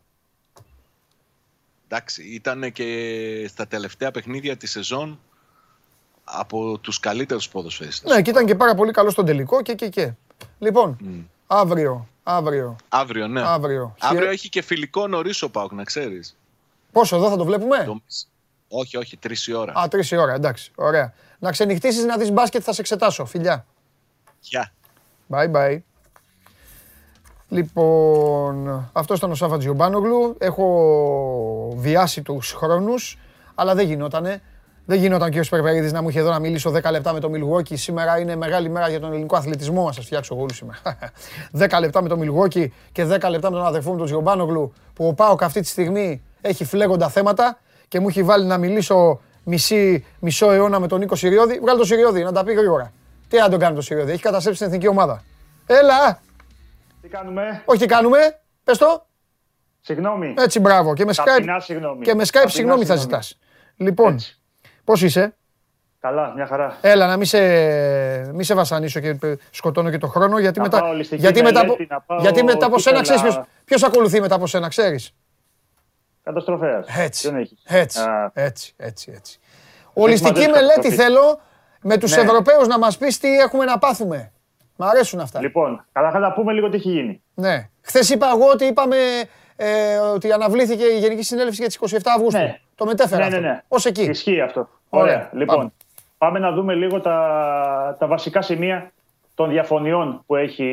Εντάξει, ήταν και στα τελευταία παιχνίδια της σεζόν από τους καλύτερους ποδοσφαιριστές. Ναι, και ήταν και πάρα πολύ καλό στον τελικό και και και. Λοιπόν, αύριο, αύριο. Αύριο, ναι. Αύριο, αύριο έχει και φιλικό νωρίς ο Πάουκ, να ξέρεις. Πόσο εδώ θα το βλέπουμε; Όχι, όχι, τρεις η ώρα. Α, τρεις η ώρα, εντάξει. Ωραία. Να ξενυχτήσεις να δεις μπάσκετ, θα σε εξετάσω. Φιλιά. Γεια. Bye bye. Λοιπόν, αυτό ήταν ο Σάφα Τζιομπάνογλου. Έχω βιάσει τους χρόνους, αλλά δεν γινότανε. Δεν γινόταν και ο Σπερβερίδη να μου είχε εδώ να μιλήσω 10 λεπτά με το Μιλγόκι. Σήμερα είναι μεγάλη μέρα για τον ελληνικό αθλητισμό. Να σας φτιάξω εγώ σήμερα. *laughs* 10 λεπτά με το Μιλγόκι και 10 λεπτά με τον αδερφό μου τον Τζιομπάνογλου που ο Πάοκ αυτή τη στιγμή έχει φλέγοντα θέματα και μου έχει βάλει να μιλήσω μισή, μισό αιώνα με τον Νίκο Σιριώδη. Βγάλει το Σιριώδη να τα πει γρήγορα. Τι να τον κάνει το Σιριώδη, έχει καταστρέψει την εθνική ομάδα. Έλα! Τι κάνουμε; Όχι, τι κάνουμε; Πες το. Συγγνώμη. Έτσι, μπράβο. Και με Skype, και με Skype συγγνώμη θα ζητάς. Λοιπόν, πώς είσαι; Καλά, μια χαρά. Έλα, να μην σε, μη σε βασανίσω και σκοτώνω και το χρόνο. Γιατί μετά, γιατί μετά, γιατί μετά από σένα ξέρεις ποιο ακολουθεί μετά από σένα, ξέρεις; Καταστροφέας. Έτσι. Έτσι, έτσι, έτσι, έτσι. Ολιστική μελέτη θέλω με τους ναι. Ευρωπαίους να μας πεις τι έχουμε να πάθουμε. Μ' αρέσουν αυτά. Λοιπόν, καλά να πούμε λίγο τι έχει γίνει. Ναι. Χθες είπα εγώ ότι είπαμε ε, ότι αναβλήθηκε η Γενική Συνέλευση για τις 27 Αυγούστου. Ναι. Το μετέφερα. Ναι, ναι, ναι. Ω εκεί. Ισχύει αυτό. Ωραία. Λοιπόν, πάμε. να δούμε λίγο τα, τα βασικά σημεία των διαφωνιών που έχει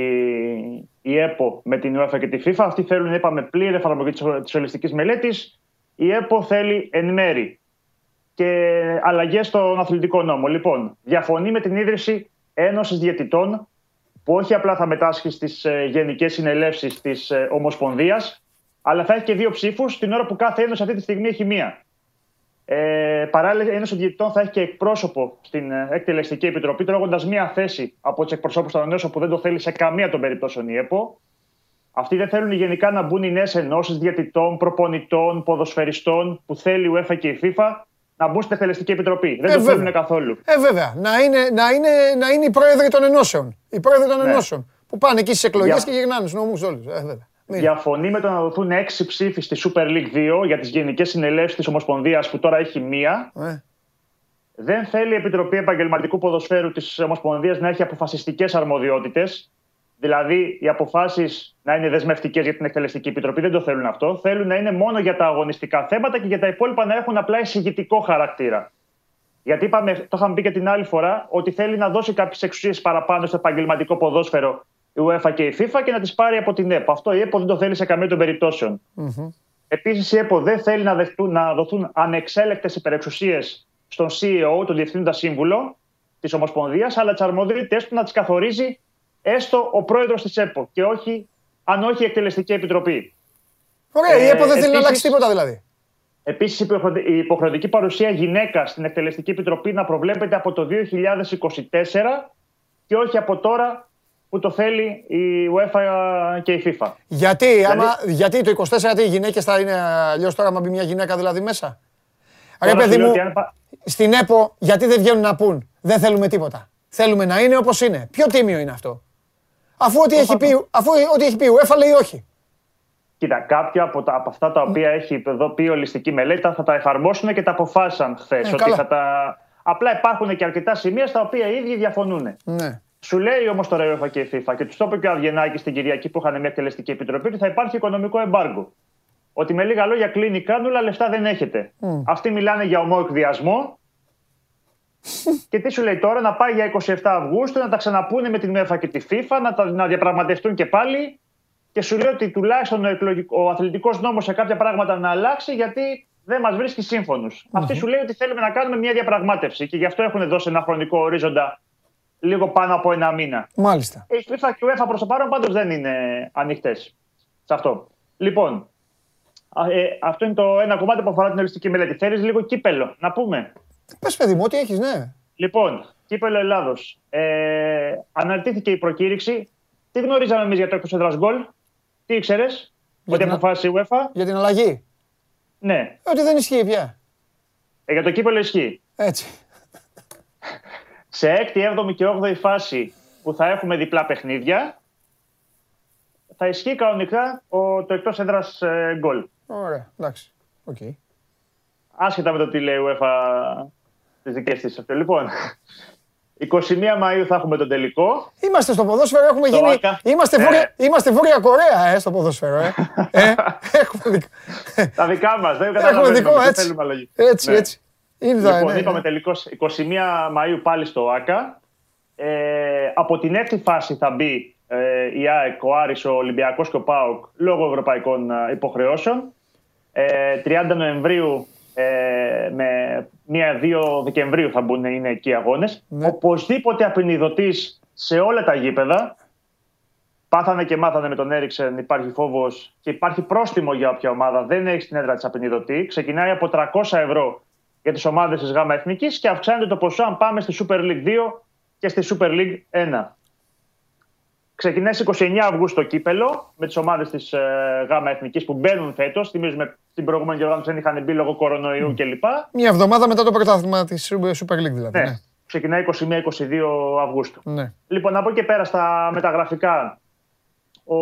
η ΕΠΟ με την UEFA και τη FIFA. Αυτοί θέλουν, είπαμε, πλήρη εφαρμογή της ολιστικής μελέτης. Η ΕΠΟ θέλει εν μέρη και αλλαγές στον αθλητικό νόμο. Λοιπόν, διαφωνεί με την ίδρυση Ένωσης Διαιτητών που όχι απλά θα μετάσχει στις ε, γενικές συνελεύσεις της ε, Ομοσπονδίας, αλλά θα έχει και δύο ψήφους την ώρα που κάθε ένωση αυτή τη στιγμή έχει μία. Ε, παράλληλα, η Ένωση Διαιτητών θα έχει και εκπρόσωπο στην ε, Εκτελεστική Επιτροπή, τρώγοντα μία θέση από τους εκπροσώπους των ενώσεων που δεν το θέλει σε καμία των περιπτώσεων η ΕΠΟ. Αυτοί δεν θέλουν γενικά να μπουν οι νέες ενώσεις διαιτητών, προπονητών, ποδοσφαιριστών που θέλει η UEFA και η FIFA να μπουν στην Εκτελεστική Επιτροπή. Δεν ε, το θέλουν καθόλου. Ε, βέβαια. Να είναι, να, είναι, να είναι οι πρόεδροι των ενώσεων. Οι πρόεδροι των ναι. ενώσεων. Που πάνε εκεί στις εκλογές Για... και γυρνάνε στους νομούς όλους. Ε, Διαφωνεί με το να δοθούν έξι ψήφοι στη Super League 2 για τις γενικές συνελεύσεις της Ομοσπονδίας που τώρα έχει μία. Ε. Δεν θέλει η Επιτροπή Επαγγελματικού Ποδοσφαίρου της Ομοσπονδίας να έχει αποφασιστικές αρμοδιότητες. Δηλαδή, οι αποφάσεις να είναι δεσμευτικές για την Εκτελεστική Επιτροπή δεν το θέλουν αυτό. Θέλουν να είναι μόνο για τα αγωνιστικά θέματα και για τα υπόλοιπα να έχουν απλά εισηγητικό χαρακτήρα. Γιατί είπαμε, το είχαμε πει και την άλλη φορά, ότι θέλει να δώσει κάποιες εξουσίες παραπάνω στο επαγγελματικό ποδόσφαιρο η UEFA και η FIFA και να τις πάρει από την ΕΠΟ. Αυτό η ΕΠΟ δεν το θέλει σε καμία των περιπτώσεων. Mm-hmm. Επίσης, η ΕΠΟ δεν θέλει να, δεχτούν, να δοθούν ανεξέλεκτες υπερεξουσίες στον CEO, τον Διευθύνοντα Σύμβουλο της Ομοσπονδίας, αλλά τις αρμοδιότητέ του να τις καθορίζει έστω ο πρόεδρος της ΕΠΟ και όχι, αν όχι η Εκτελεστική Επιτροπή. Ωραία, η ΕΠΟ δεν θέλει να αλλάξει τίποτα δηλαδή. Επίσης, η υποχρεωτική παρουσία γυναίκα στην Εκτελεστική Επιτροπή να προβλέπεται από το 2024 και όχι από τώρα που το θέλει η UEFA και η FIFA. Γιατί, δηλαδή... άμα, γιατί το 24 γιατί οι γυναίκες θα είναι αλλιώς τώρα, άμα μπει μια γυναίκα δηλαδή μέσα; Ρε παιδί μου, στην ΕΠΟ γιατί δεν βγαίνουν να πούν δεν θέλουμε τίποτα. Θέλουμε να είναι όπως είναι. Ποιο τίμιο είναι αυτό; Αφού ό,τι έχει, πει, αφού ό,τι έχει πει η UEFA λέει όχι. Κοίτα, κάποια από, τα, από αυτά τα οποία έχει εδώ πει η ολιστική μελέτη θα τα εφαρμόσουν και τα αποφάσισαν χθες. Ε, τα... Απλά υπάρχουν και αρκετά σημεία στα οποία οι ίδιοι διαφωνούν. Ναι. Σου λέει όμως τώρα η UEFA και η FIFA και τους το είπε και ο Αυγενάκης στην Κυριακή που είχαν μια εκτελεστική επιτροπή ότι θα υπάρχει οικονομικό εμπάργκο. Ότι με λίγα λόγια κλείνει κάνουλα, λεφτά δεν έχετε. Mm. Αυτοί μιλάνε για ομό εκδιασμό. Και τι σου λέει τώρα, να πάει για 27 Αυγούστου, να τα ξαναπούνε με την UEFA και τη FIFA, να, τα, να διαπραγματευτούν και πάλι. Και σου λέει ότι τουλάχιστον ο, ο αθλητικός νόμος σε κάποια πράγματα να αλλάξει, γιατί δεν μας βρίσκει σύμφωνου. Mm-hmm. Αυτή σου λέει ότι θέλουμε να κάνουμε μια διαπραγμάτευση και γι' αυτό έχουν δώσει ένα χρονικό ορίζοντα λίγο πάνω από ένα μήνα. Μάλιστα. Η FIFA και η UEFA προς το παρόν πάντως δεν είναι ανοιχτές σε αυτό. Λοιπόν, ε, αυτό είναι το ένα κομμάτι που αφορά την οριστική μελέτη. Θέλεις λίγο κύπελο, να πούμε; Πες, παιδί μου, ό,τι έχεις, ναι. Λοιπόν, κύπελο Ελλάδος. Ε, αναρτήθηκε η προκήρυξη. Τι γνωρίζαμε εμείς για το εκτός έδρας γκολ, τι ήξερες, Ότι την- αποφάσισε η UEFA; Για την αλλαγή. Ναι, Ε, Ότι δεν ισχύει πια. ε, για το κύπελλο ισχύει. Έτσι. Σε 6η, 7η και 8η φάση που θα έχουμε διπλά παιχνίδια, θα ισχύει κανονικά ο, το εκτός έδρας γκολ. Ωραία, εντάξει. Οκ. Άσχετα με το τι λέει η UEFA στις δικές της αυτό. Λοιπόν, 21 Μαου θα έχουμε τον τελικό. Είμαστε στο ποδόσφαιρο, έχουμε Στο γίνει. Άκα. Είμαστε, Ε. βόρεια, είμαστε Βόρεια Κορέα, ε, στο ποδόσφαιρο. Ε. *laughs* ε, έχουμε δικό. Τα δικά μας, δεν Έχουμε καταλαβαίνουμε. δικό, δεν έτσι. θέλουμε αλλαγή. Έτσι, Ναι. έτσι. Είδα, Λοιπόν, ναι, είπαμε ναι. τελικώς 21 Μαΐου πάλι στο ΆΚΑ. Ε, από την έκτη φάση θα μπει ε, η ΑΕΚ, ο Άρης, ο Ολυμπιακός και ο ΠΑΟΚ λόγω ευρωπαϊκών ε, υποχρεώσεων. Ε, 30 Νοεμβρίου ε, με 1-2 Δεκεμβρίου θα μπουν είναι εκεί οι αγώνες. Ναι. Οπωσδήποτε απεινιδωτής σε όλα τα γήπεδα. Πάθανε και μάθανε με τον Έριξεν, υπάρχει φόβος και υπάρχει πρόστιμο για όποια ομάδα δεν έχει στην έδρα της απεινιδωτή. Ξεκινάει από 300 ευρώ για τις ομάδες της ΓΑΜΑ Εθνικής και αυξάνεται το ποσό αν πάμε στη Super League 2 και στη Super League 1. Ξεκινάει στις 29 Αυγούστου το κύπελο με τις ομάδες της ε, ΓΑΜΑ Εθνικής που μπαίνουν φέτος. Θυμίζουμε την προηγούμενη διοργάνωση δεν είχαν μπει λόγω κορονοϊού κλπ. Μια εβδομάδα μετά το πρωτάθλημα της Super League δηλαδή. Ναι. Ναι. Ξεκινάει 21-22 Αυγούστου. ναι. Λοιπόν, από εκεί και πέρα στα μεταγραφικά, ο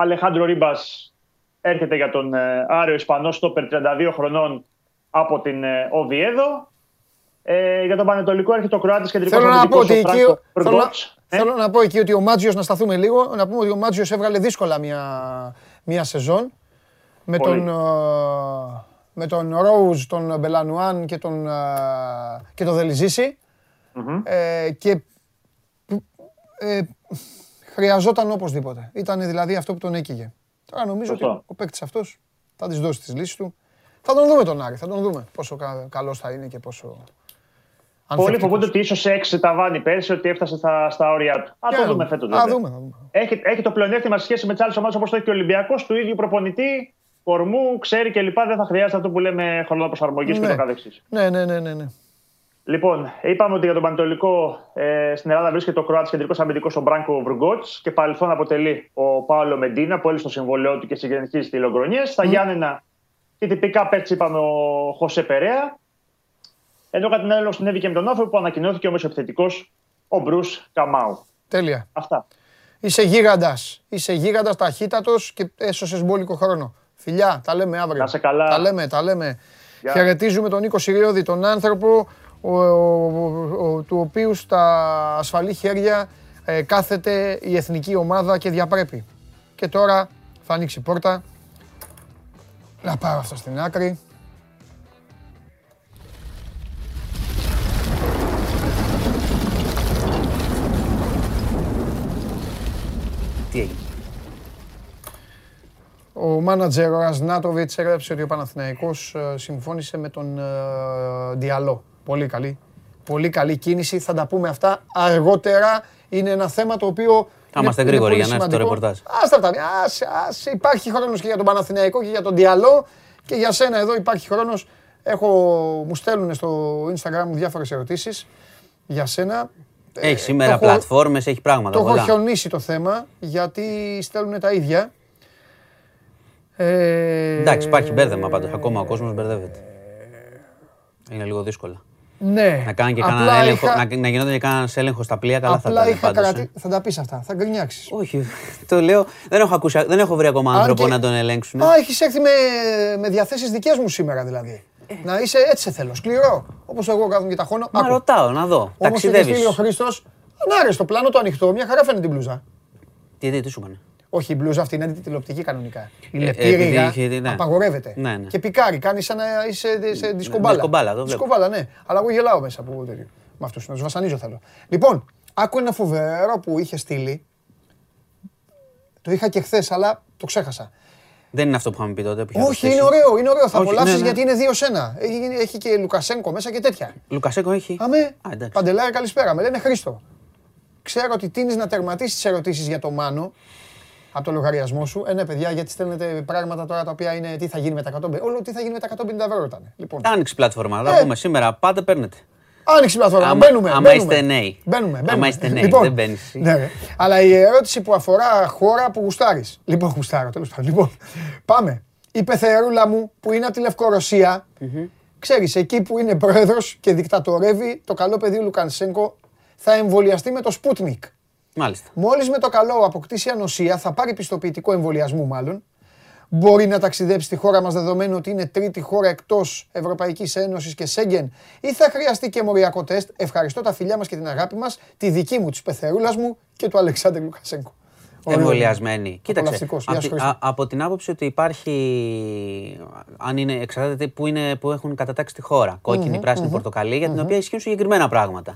Αλεχάντρο Ρίμπας έρχεται για τον ε, Άριο Ισπανό στόπερ 32 χρονών από την ε, Οβιέδο. Ε, για τον Πανετολικό έρχεται ο Κροάτης κεντρικός Θέλω να πω ότι εκεί. Φράγκο Θέλω να, Πργκότς. Ε, θέλω να πω εκεί ότι ο Μάτζιος, να σταθούμε λίγο, να πούμε ότι ο Μάτζιος έβγαλε δύσκολα μια, μια σεζόν. Με Πολύ. τον, ε, με τον Ρόουζ, τον Μπελανουάν και τον, ε, και τον Δελιζίση. μμμ. Ε, και ε, χρειαζόταν οπωσδήποτε. Ήταν δηλαδή αυτό που τον έκυγε. Τώρα νομίζω Σωστό. ότι ο παίκτης αυτός θα τις δώσει τις λύσεις του. Θα τον δούμε τον Άρη, θα τον δούμε πόσο κα, καλός θα είναι και πόσο Πολλοί ανθεκτικός. φοβούνται ότι ίσως έξι ταβάνι πέρσι, ότι έφτασε στα, στα όρια του. Α Για το να δούμε φέτος. Α, δούμε, θα δούμε. Έχει, έχει το πλεονέκτημα σε σχέση με τις άλλες ομάδες όπως το έχει και ο Ολυμπιακός, του ίδιου προπονητή, κορμού, ξέρει κλπ. Δεν θα χρειάζεται αυτό που λέμε χρονοπροσαρμογή και Ναι. το καθεξής. Ναι, ναι, ναι, ναι, ναι. Λοιπόν, είπαμε ότι για τον Πανετολικό ε, στην Ελλάδα βρίσκεται ο Κροάτης κεντρικός αμυντικός ο Μπράνκο Βρουγκότς και παρελθόν αποτελεί ο Πάολο Μεντίνα που έλυσε το συμβολέο του και συγκεντρική στη Λογκρονιέ. Στα Γιάννενα και τυπικά παίκτη είπαμε ο Χωσέ Περέα. Ενώ κατά την άλλη συνέβη με τον Όφο που ανακοινώθηκε ο μεσοεπιθετικός ο Μπρους Καμάου. Τέλεια. Αυτά. Είσαι γίγαντας. Είσαι γίγαντας, ταχύτατος και έσωσες μπόλικο χρόνο. Φιλιά, τα λέμε αύριο. Να σε καλά. Τα λέμε, τα λέμε. Γεια. Χαιρετίζουμε τον Νίκο Συριώδη, τον άνθρωπο ο, ο- ο- του οποίου στα ασφαλή χέρια ε, κάθεται η εθνική ομάδα και διαπρέπει. Και τώρα θα ανοίξει η πόρτα. Να πάρω αυτό στην άκρη. Τι έγινε; Ο μάνατζερ ο Ρασνάτοβιτς έγραψε ότι ο Παναθηναϊκός ε, συμφώνησε με τον ε, Διαλό. Πολύ καλή. Πολύ καλή κίνηση. Θα τα πούμε αυτά αργότερα. Είναι ένα θέμα το οποίο. Θα είναι- είμαστε είναι γρήγοροι πολύ για να έρθει το σημαντικό. ρεπορτάζ. Άστα αυτά. Άσε, άσε. Υπάρχει χρόνος και για τον Παναθηναϊκό και για τον Διαλό. Και για σένα εδώ υπάρχει χρόνος. Έχω, μου στέλνουν στο Instagram μου διάφορες ερωτήσεις για σένα. Έχει σήμερα το έχω- πλατφόρμες, έχει πράγματα Το έχω πολλά. χιονίσει το θέμα γιατί στέλνουν τα ίδια. Ε, Εντάξει, υπάρχει μπέρδεμα πάντως. Ακόμα ο κόσμος μπερδεύεται. Είναι λίγο δύσκολα. Ναι. Να, κάνει και Απλά κανένα έλεγχο, είχα- να, να γινόταν και κανένας έλεγχος στα πλοία, καλά θα Απλά ήταν είχα πάντως, κρατη... ε. Θα τα πεις αυτά, θα γκρινιάξεις. Όχι, το λέω. Δεν έχω, ακούσει, δεν έχω βρει ακόμα Αν άνθρωπο και- να τον ελέγξουν. Α, έχεις έρθει με, με διαθέσεις δικές μου σήμερα δηλαδή. Να είσαι έτσι σε θέλω, σκληρό. Όπως εγώ κάθομαι και ταχώνω. Μα Άκου. ρωτάω, να δω. Όμως είχε Ταξιδεύεις. στείλει ο Χρήστος, να ρε στο πλάνο το ανοιχτό, μια χαρά φαίνεται την μπλούζα. Τι, τι, τι σου είπανε; Όχι, η μπλούζα αυτή είναι αντιτηλεοπτική κανονικά. Η Ε, λεπτή επειδή ρίγα είχε- ναι. απαγορεύεται. Ναι, ναι. Και πικάρει, κάνει σαν να είσαι σε δισκομπάλα. δισκομπάλα, το βλέπω. Δισκομπάλα, ναι. Αλλά εγώ γελάω μέσα από τέτοιο. Με αυτούς, να τους βασανίζω θέλω. Λοιπόν, άκου ένα φοβερό που είχε στείλει. Το είχα και χθες, αλλά το ξέχασα. Δεν είναι αυτό που είχαμε πει τότε. που είχε Όχι, προσθέσει. είναι ωραίο, είναι ωραίο. Θα Όχι, απολαύσεις ναι, ναι. γιατί είναι δύο σένα. Έχει, έχει και Λουκασένκο μέσα και τέτοια. Λουκασέκο έχει. Αμέ, Α, εντάξει. Παντελάρη, καλησπέρα. Με λένε Χρήστο. Ξέρω ότι τίνεις να τερματίσεις τις ερωτήσεις για το Μάνο, από το λογαριασμό σου. Ε, ναι, παιδιά, γιατί στέλνετε πράγματα τώρα τα οποία είναι τι θα γίνει με τα 150. Όλο τι θα γίνει με τα 150 ευρώ ήταν. Λοιπόν. Άνοιξε πλατφόρμα. Θα Ε. πούμε σήμερα. Πάτε, παίρνετε. Άνοιξε η πλατφόρμα. Άμα- Μπαίνουμε. άμα μπαίνουμε. είστε νέοι. Μπαίνουμε. Άμα μπαίνουμε. είστε νέοι, Λοιπόν, δεν μπαίνεις εσύ. Ναι, ρε. Αλλά η ερώτηση που αφορά χώρα που γουστάρεις. Λοιπόν, γουστάρω, τέλος πάντων. Λοιπόν, πάμε. Η πεθερούλα μου που είναι από τη Λευκορωσία, ξέρεις, εκεί που είναι πρόεδρος και δικτατορεύει το καλό παιδί ο Λουκανσέγκο, θα εμβολιαστεί με το Σπούτνικ. Μάλιστα. Μόλις με το καλό αποκτήσει ανοσία, θα πάρει πιστοποιητικό εμβολιασμού μάλλον, μπορεί να ταξιδέψει στη χώρα μας δεδομένου ότι είναι τρίτη χώρα εκτός Ευρωπαϊκής Ένωσης και Σέγγεν ή θα χρειαστεί και μοριακό τεστ. Ευχαριστώ τα φιλιά μας και την αγάπη μας, τη δική μου, της Πεθερούλας μου και του Αλεξάνδρου Λουκασέγκο. Ωραίο. Εμβολιασμένοι. Κοίταξε. Απολαυστικός. Γεια απ' σου, τη- Χρήστο. α- από την άποψη ότι υπάρχει. Αν είναι, εξαρτάται που, είναι, που έχουν κατατάξει τη χώρα. Κόκκινη, πράσινη, πορτοκαλί, για την οποία ισχύουν συγκεκριμένα πράγματα.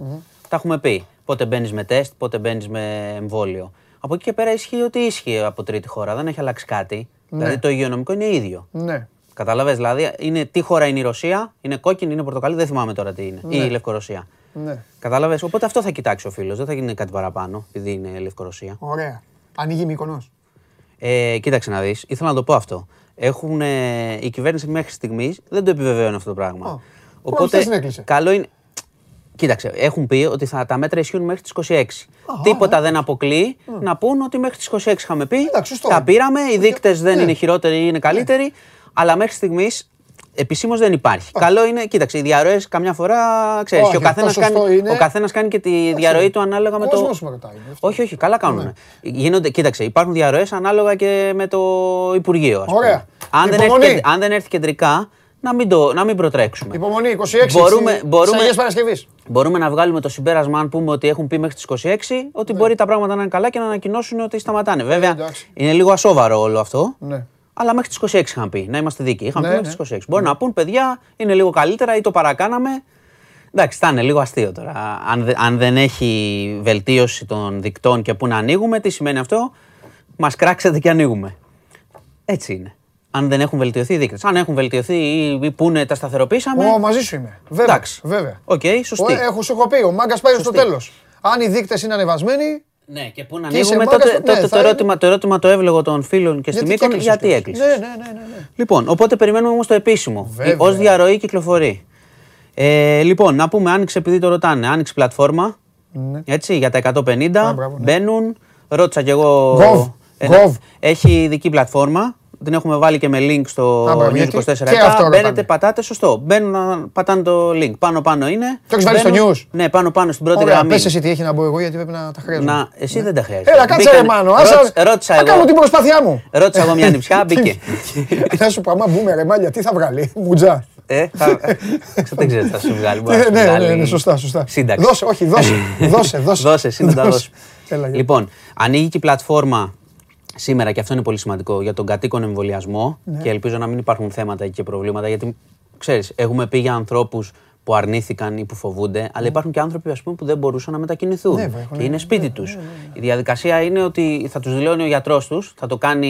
Τα έχουμε πει. Πότε μπαίνεις με τεστ, πότε μπαίνεις με εμβόλιο. Από εκεί και πέρα ισχύει ότι ίσχυε από τρίτη χώρα. Δεν έχει αλλάξει κάτι. Δηλαδή το υγειονομικό είναι ίδιο. Ναι. Καταλαβες, δηλαδή είναι, τι χώρα είναι η Ρωσία, είναι κόκκινη, είναι πορτοκαλί, δεν θυμάμαι τώρα τι είναι. Ή η Λευκορωσία. Ναι. Κατάλαβε. Οπότε αυτό θα κοιτάξει ο φίλος. Δεν θα γίνει κάτι παραπάνω, επειδή είναι Λευκορωσία. Ωραία. Ανοίγει Μύκονος. Ε, κοίταξε να δεις, ήθελα να το πω αυτό. Έχουν, ε, η κυβέρνηση μέχρι στιγμής δεν το επιβεβαίωνε αυτό το πράγμα. Α, προχθές την έκλεισε. καλό είναι. Κοίταξε, έχουν πει ότι θα, τα μέτρα ισχύουν μέχρι τις 26. Τίποτα δεν αποκλείει να πούν ότι μέχρι τις 26 είχαμε πει. Εντάξει, σωστό τα είναι. πήραμε, οι δείκτες δεν ναι. είναι χειρότεροι ή είναι καλύτεροι. Αλλά μέχρι στιγμής επισήμως δεν υπάρχει. Καλό είναι, κοίταξε, οι διαρροές καμιά φορά ξέρεις. Όχι, Ο καθένας το σωστό κάνει, είναι- ο καθένας κάνει και τη διαρροή του ανάλογα με το. Κόσμος με ρωτάει. γι' αυτό. Όχι, όχι, καλά κάνουν. Γίνονται, κοίταξε, υπάρχουν διαρροές ανάλογα και με το Υπουργείο. Ας πούμε. Ωραία. Αν, δεν έρθει, Υπομονή. κεντ- αν δεν έρθει κεντρικά, να μην, το, να μην προτρέξουμε. Υπομονή, 26 Μπορούμε- στις- μπορούμε- στις Αγίες Παρασκευής. Μπορούμε να βγάλουμε το συμπέρασμα, αν πούμε ότι έχουν πει μέχρι τις 26, ότι μπορεί τα πράγματα να είναι καλά και να ανακοινώσουν ότι σταματάνε. Βέβαια, Ναι. εντάξει. είναι λίγο ασόβαρο όλο αυτό. Ναι. Αλλά μέχρι τις 26 είχαν πει, να είμαστε δίκαιοι. Είχαν Ναι, πει μέχρι ναι. τι 26. Μπορεί να πούν, παιδιά, είναι λίγο καλύτερα ή το παρακάναμε. Εντάξει, θα είναι λίγο αστείο τώρα. Αν, δε- αν δεν έχει βελτίωση των δικτών και πού να ανοίγουμε, τι σημαίνει αυτό, μας κράξετε και ανοίγουμε. Έτσι είναι. Αν δεν έχουν βελτιωθεί οι δείκτες. Αν έχουν βελτιωθεί ή, ή πούνε τα σταθεροποιήσαμε. Ω, μαζί σου είμαι. Βέβαια. Εντάξει. Βέβαια. Οκ, σωστή. Ο- Έχω σου έχω πει, ο μάγκας πάει στο Σωστή. τέλος. Αν οι δείκτες είναι ανεβασμένοι, Ναι, και πού να Και είσαι ανοίγουμε, μάγκας, τότε, ναι, τότε θα το, είναι- ερώτημα, το ερώτημα το εύλογο των φίλων και στη γιατί Μύκονο, έκλεισες γιατί κιόλας. έκλεισε. Ναι, ναι, ναι, ναι, ναι. Λοιπόν, οπότε περιμένουμε όμως το επίσημο. Βέβαια. Ως διαρροή κυκλοφορεί. Ε, λοιπόν, να πούμε, άνοιξε επειδή το ρωτάνε, άνοιξε πλατφόρμα. Ναι. Έτσι, για τα 150. Α, μπράβο, ναι. Μπαίνουν. Ρώτησα κι εγώ. Gov, ένα- Gov. Έχει ειδική πλατφόρμα. Την έχουμε βάλει και με link στο Α, μπράβο, News γιατί 24 και αυτό ρωτάνε. Μπαίνετε, πατάτε, σωστό. Μπαίνουν, να πατάνε το link. Πάνω-πάνω είναι. Το έχεις βάλει στο Μπαίνουν- News? Ναι, πάνω-πάνω στην πρώτη Ωραία, γραμμή. πες εσύ τι έχει να μπω εγώ γιατί πρέπει να τα χρειάζομαι. Να, εσύ δεν τα χρειάζεται. Έλα, κάτσε ρε Μάνο. άσε- Ρώτησα, ρώτησα θα εγώ. κάνω την προσπάθειά μου. Ρώτησα εγώ μια νηψιά, *laughs* μπήκε. Θα σου πω, άμα μπούμε ρε μάλια, τι θα βγάλει, μουτζά. ε, θα, *laughs* δεν ξέρω τι θα σου βγάλει. μπορεί να Ναι, σου ναι, βγάλει ναι, ναι, σωστά, σωστά. Σύνταξη. Δώσε, όχι, δώσε, δώσε, *laughs* δώσε. Δώσε, εσύ να τα δώσεις. Έλα, για. Λοιπόν, ανοίγει και η πλατφόρμα σήμερα και αυτό είναι πολύ σημαντικό για τον κατοίκον εμβολιασμό Ναι. και ελπίζω να μην υπάρχουν θέματα εκεί και προβλήματα γιατί ξέρεις, έχουμε πει για ανθρώπους που αρνήθηκαν ή που φοβούνται, αλλά υπάρχουν και άνθρωποι ας πούμε, που δεν μπορούσαν να μετακινηθούν Ναι, βέβαια, και ναι, είναι σπίτι τους. Η διαδικασία είναι ότι θα τους δηλώνει ο γιατρός τους, θα το κάνει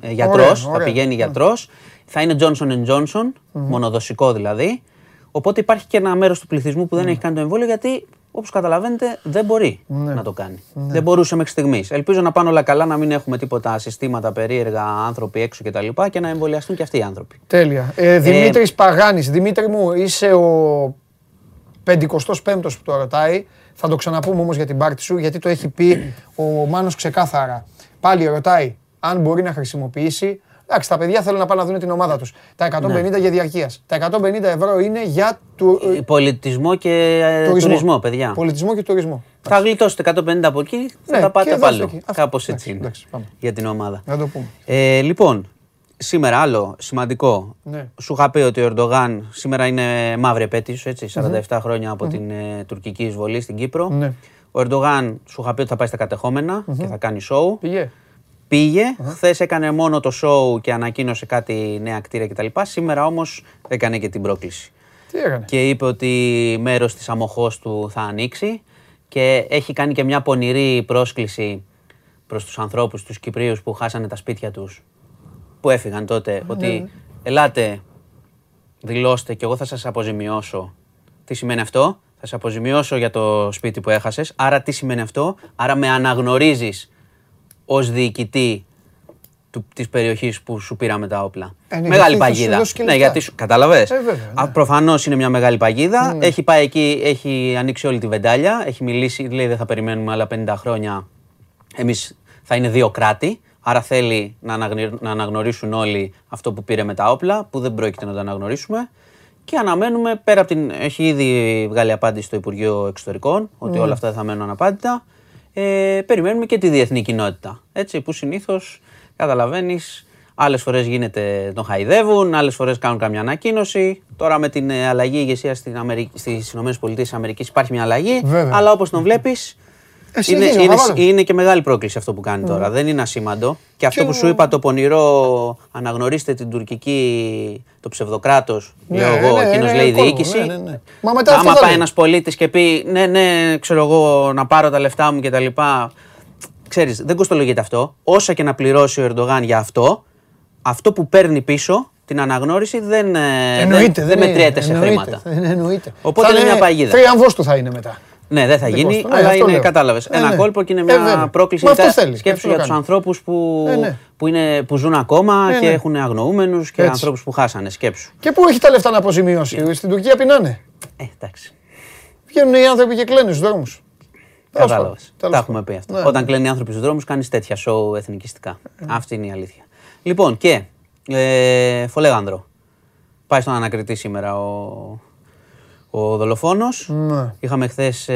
ε, γιατρός, Ωραία, θα ωραία. πηγαίνει γιατρός, θα είναι Johnson Johnson, μονοδοσικό δηλαδή. Οπότε υπάρχει και ένα μέρος του πληθυσμού που δεν έχει κάνει το εμβόλιο γιατί όπως καταλαβαίνετε δεν μπορεί Ναι. να το κάνει. Δεν μπορούσε μέχρι στιγμής. Ελπίζω να πάνε όλα καλά, να μην έχουμε τίποτα συστήματα περίεργα, άνθρωποι έξω κτλ. Και, και να εμβολιαστούν και αυτοί οι άνθρωποι. Τέλεια. Ε, Δημήτρης Παγάνης, Δημήτρη μου, είσαι ο 55ος που το ρωτάει. Θα το ξαναπούμε όμως για την πάρτι σου, γιατί το έχει πει ο Μάνος ξεκάθαρα. Πάλι ρωτάει αν μπορεί να χρησιμοποιήσει. Εντάξει, τα παιδιά θέλουν να πάνε να δουν την ομάδα τους. Τα 150 για διαρκείας. Τα 150 ευρώ είναι για του, ε, Πολιτισμό και ε, τουρισμό. παιδιά. Πολιτισμό και τουρισμό. Θα γλιτώσετε 150 από εκεί, θα Ναι, τα και πάτε δώστε πάλι. εκεί. Αυτό. Κάπως Εντάξει, έτσι είναι. εντάξει, πάμε. για την ομάδα. Να το πούμε. Ε, λοιπόν, σήμερα άλλο σημαντικό. Ναι. Σου είχα πει ότι ο Ερντογάν σήμερα είναι μαύρη επέτειος, έτσι, 47 χρόνια από την ε, τουρκική εισβολή στην Κύπρο. Ναι. Ο Ερντογάν σου είχα πει ότι θα πάει στα κατεχόμενα και θα κάνει show. Πήγε. Πήγε, χθες έκανε μόνο το show και ανακοίνωσε κάτι νέα κτίρια κτλ. Σήμερα όμως έκανε και την πρόκληση. Τι έκανε; Και είπε ότι μέρος της αμοχώς του θα ανοίξει και έχει κάνει και μια πονηρή πρόσκληση προς τους ανθρώπους, τους Κυπρίους που χάσανε τα σπίτια τους, που έφυγαν τότε, ότι ελάτε, δηλώστε και εγώ θα σας αποζημιώσω. Τι σημαίνει αυτό; Θα σε αποζημιώσω για το σπίτι που έχασες. Άρα τι σημαίνει αυτό; Άρα με αναγνωρίζεις ως διοικητή της περιοχής που σου πήραμε τα όπλα. Ε, ναι, μεγάλη γιατί θα σου παγίδα. δώσει και Ναι, λεφτά. γιατί σου. Κατάλαβες; Ε, βέβαια, ναι. Προφανώς είναι μια μεγάλη παγίδα. Έχει πάει εκεί, έχει ανοίξει όλη τη βεντάλια. Έχει μιλήσει, λέει δεν θα περιμένουμε άλλα 50 χρόνια. Εμείς θα είναι δύο κράτη. Άρα θέλει να, αναγνωρι- να αναγνωρίσουν όλοι αυτό που πήρε με τα όπλα, που δεν πρόκειται να το αναγνωρίσουμε. Και αναμένουμε πέρα από την. Έχει ήδη βγάλει απάντηση στο Υπουργείο Εξωτερικών ότι όλα αυτά δεν θα μένουν αναπάντητα. Ε, περιμένουμε και τη διεθνή κοινότητα. Έτσι, που συνήθως καταλαβαίνεις, άλλες φορές γίνεται, τον χαϊδεύουν, άλλες φορές κάνουν καμιά ανακοίνωση. Τώρα με την ε, αλλαγή ηγεσία στις ΗΠΑ υπάρχει μια αλλαγή. Βέβαια. Αλλά όπως τον βλέπεις, Ε, είναι, συνεχίζει, είναι, Παπαδόπουλος. είναι και μεγάλη πρόκληση αυτό που κάνει τώρα. Δεν είναι ασήμαντο. Και αυτό Και που ο- σου είπα, το πονηρό, αναγνωρίστε την τουρκική, το ψευδοκράτος, Ναι, λέω εγώ, ναι, εκείνος ναι, λέει κόσμο, διοίκηση. ναι, ναι, ναι. Μα μετά αυτό Άμα θα πάει λέει. ένας πολίτης και πει, ναι, ναι, ξέρω εγώ, να πάρω τα λεφτά μου κτλ. Ξέρεις, δεν κοστολογείται αυτό. Όσα και να πληρώσει ο Ερντογάν για αυτό, αυτό που παίρνει πίσω, την αναγνώριση, δεν, ε, Εννοείται, δεν, δεν είναι- μετριέται σε εννοείται, χρήματα. δεν Εννοείται. Οπότε Θα είναι μια παγίδα. Θρίαμβος του θα είναι μετά. Ναι, δεν θα Δεν γίνει, κόστο, ναι, αλλά αυτό είναι, λέω. κατάλαβες. Ε, ένα ναι. κόλπο και είναι Ε, μια βέβαια. πρόκληση. Μα αυτό μετά θέλει, και Σκέψου αυτό για το τους κάνεις. ανθρώπους που, Ε, ναι. που, είναι, που ζουν ακόμα Ε, και ναι. έχουν αγνοούμενους και Έτσι. ανθρώπους που χάσανε. Σκέψου. Και πού έχει τα λεφτά να αποζημιώσει; Στην Τουρκία πεινάνε. Ε, εντάξει. Βγαίνουν οι άνθρωποι και κλαίνουν στους δρόμους. Κατάλαβες. Τέλος Τα έχουμε πει αυτά. Ναι, Όταν ναι. κλαίνουν οι άνθρωποι στους δρόμους, κάνεις τέτοια σοου εθνικιστικά. Αυτή είναι η αλήθεια. Λοιπόν, και ε, Φολέγανδρο. Πάει στον ανακριτή σήμερα ο, ο δολοφόνος. Ναι. Είχαμε χθες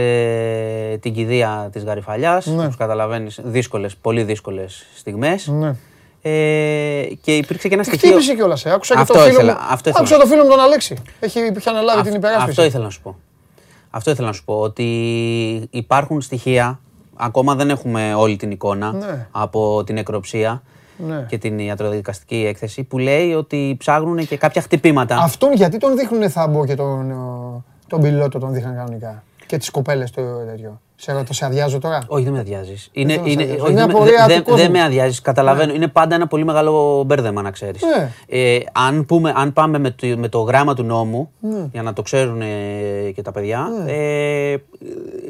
την κηδεία της Γαριφαλιάς. Ναι. Όπως καταλαβαίνεις, δύσκολες, πολύ δύσκολες στιγμές. Ναι. Ε, και υπήρξε και ένα στοιχείο. Χτύπησε κιόλας. Ε. Άκουσα και Αυτό το φίλο ήθελα, μου. αυτό ήθελα. Άκουσα το φίλο μου τον Αλέξη. Έχει, είχε αναλάβει την Αυ- υπεράσπιση. Αυτό ήθελα να σου πω. Αυτό ήθελα να σου πω. Ότι υπάρχουν στοιχεία, ακόμα δεν έχουμε όλη την εικόνα Ναι. από την νεκροψία Ναι. και την ιατροδικαστική έκθεση που λέει ότι ψάχνουν και κάποια χτυπήματα. Αυτόν γιατί τον δείχνουν θάμπο και τον, ο, τον πιλότο τον δείχναν κανονικά; Και τις κοπέλες το τέτοιο. Σε ρωτώ, σε αδειάζω τώρα; Όχι, δεν με αδειάζεις. Είναι, θέλω να είναι, σε αδειάζω. όχι, Είναι δεν με- απορία δεν- του κόσμου. δεν με αδειάζεις. Καταλαβαίνω. Είναι πάντα ένα πολύ μεγάλο μπέρδεμα, να ξέρεις. Ναι. Ε, αν, πούμε, αν πάμε με το, με το γράμμα του νόμου, για να το ξέρουν ε, και τα παιδιά, ε,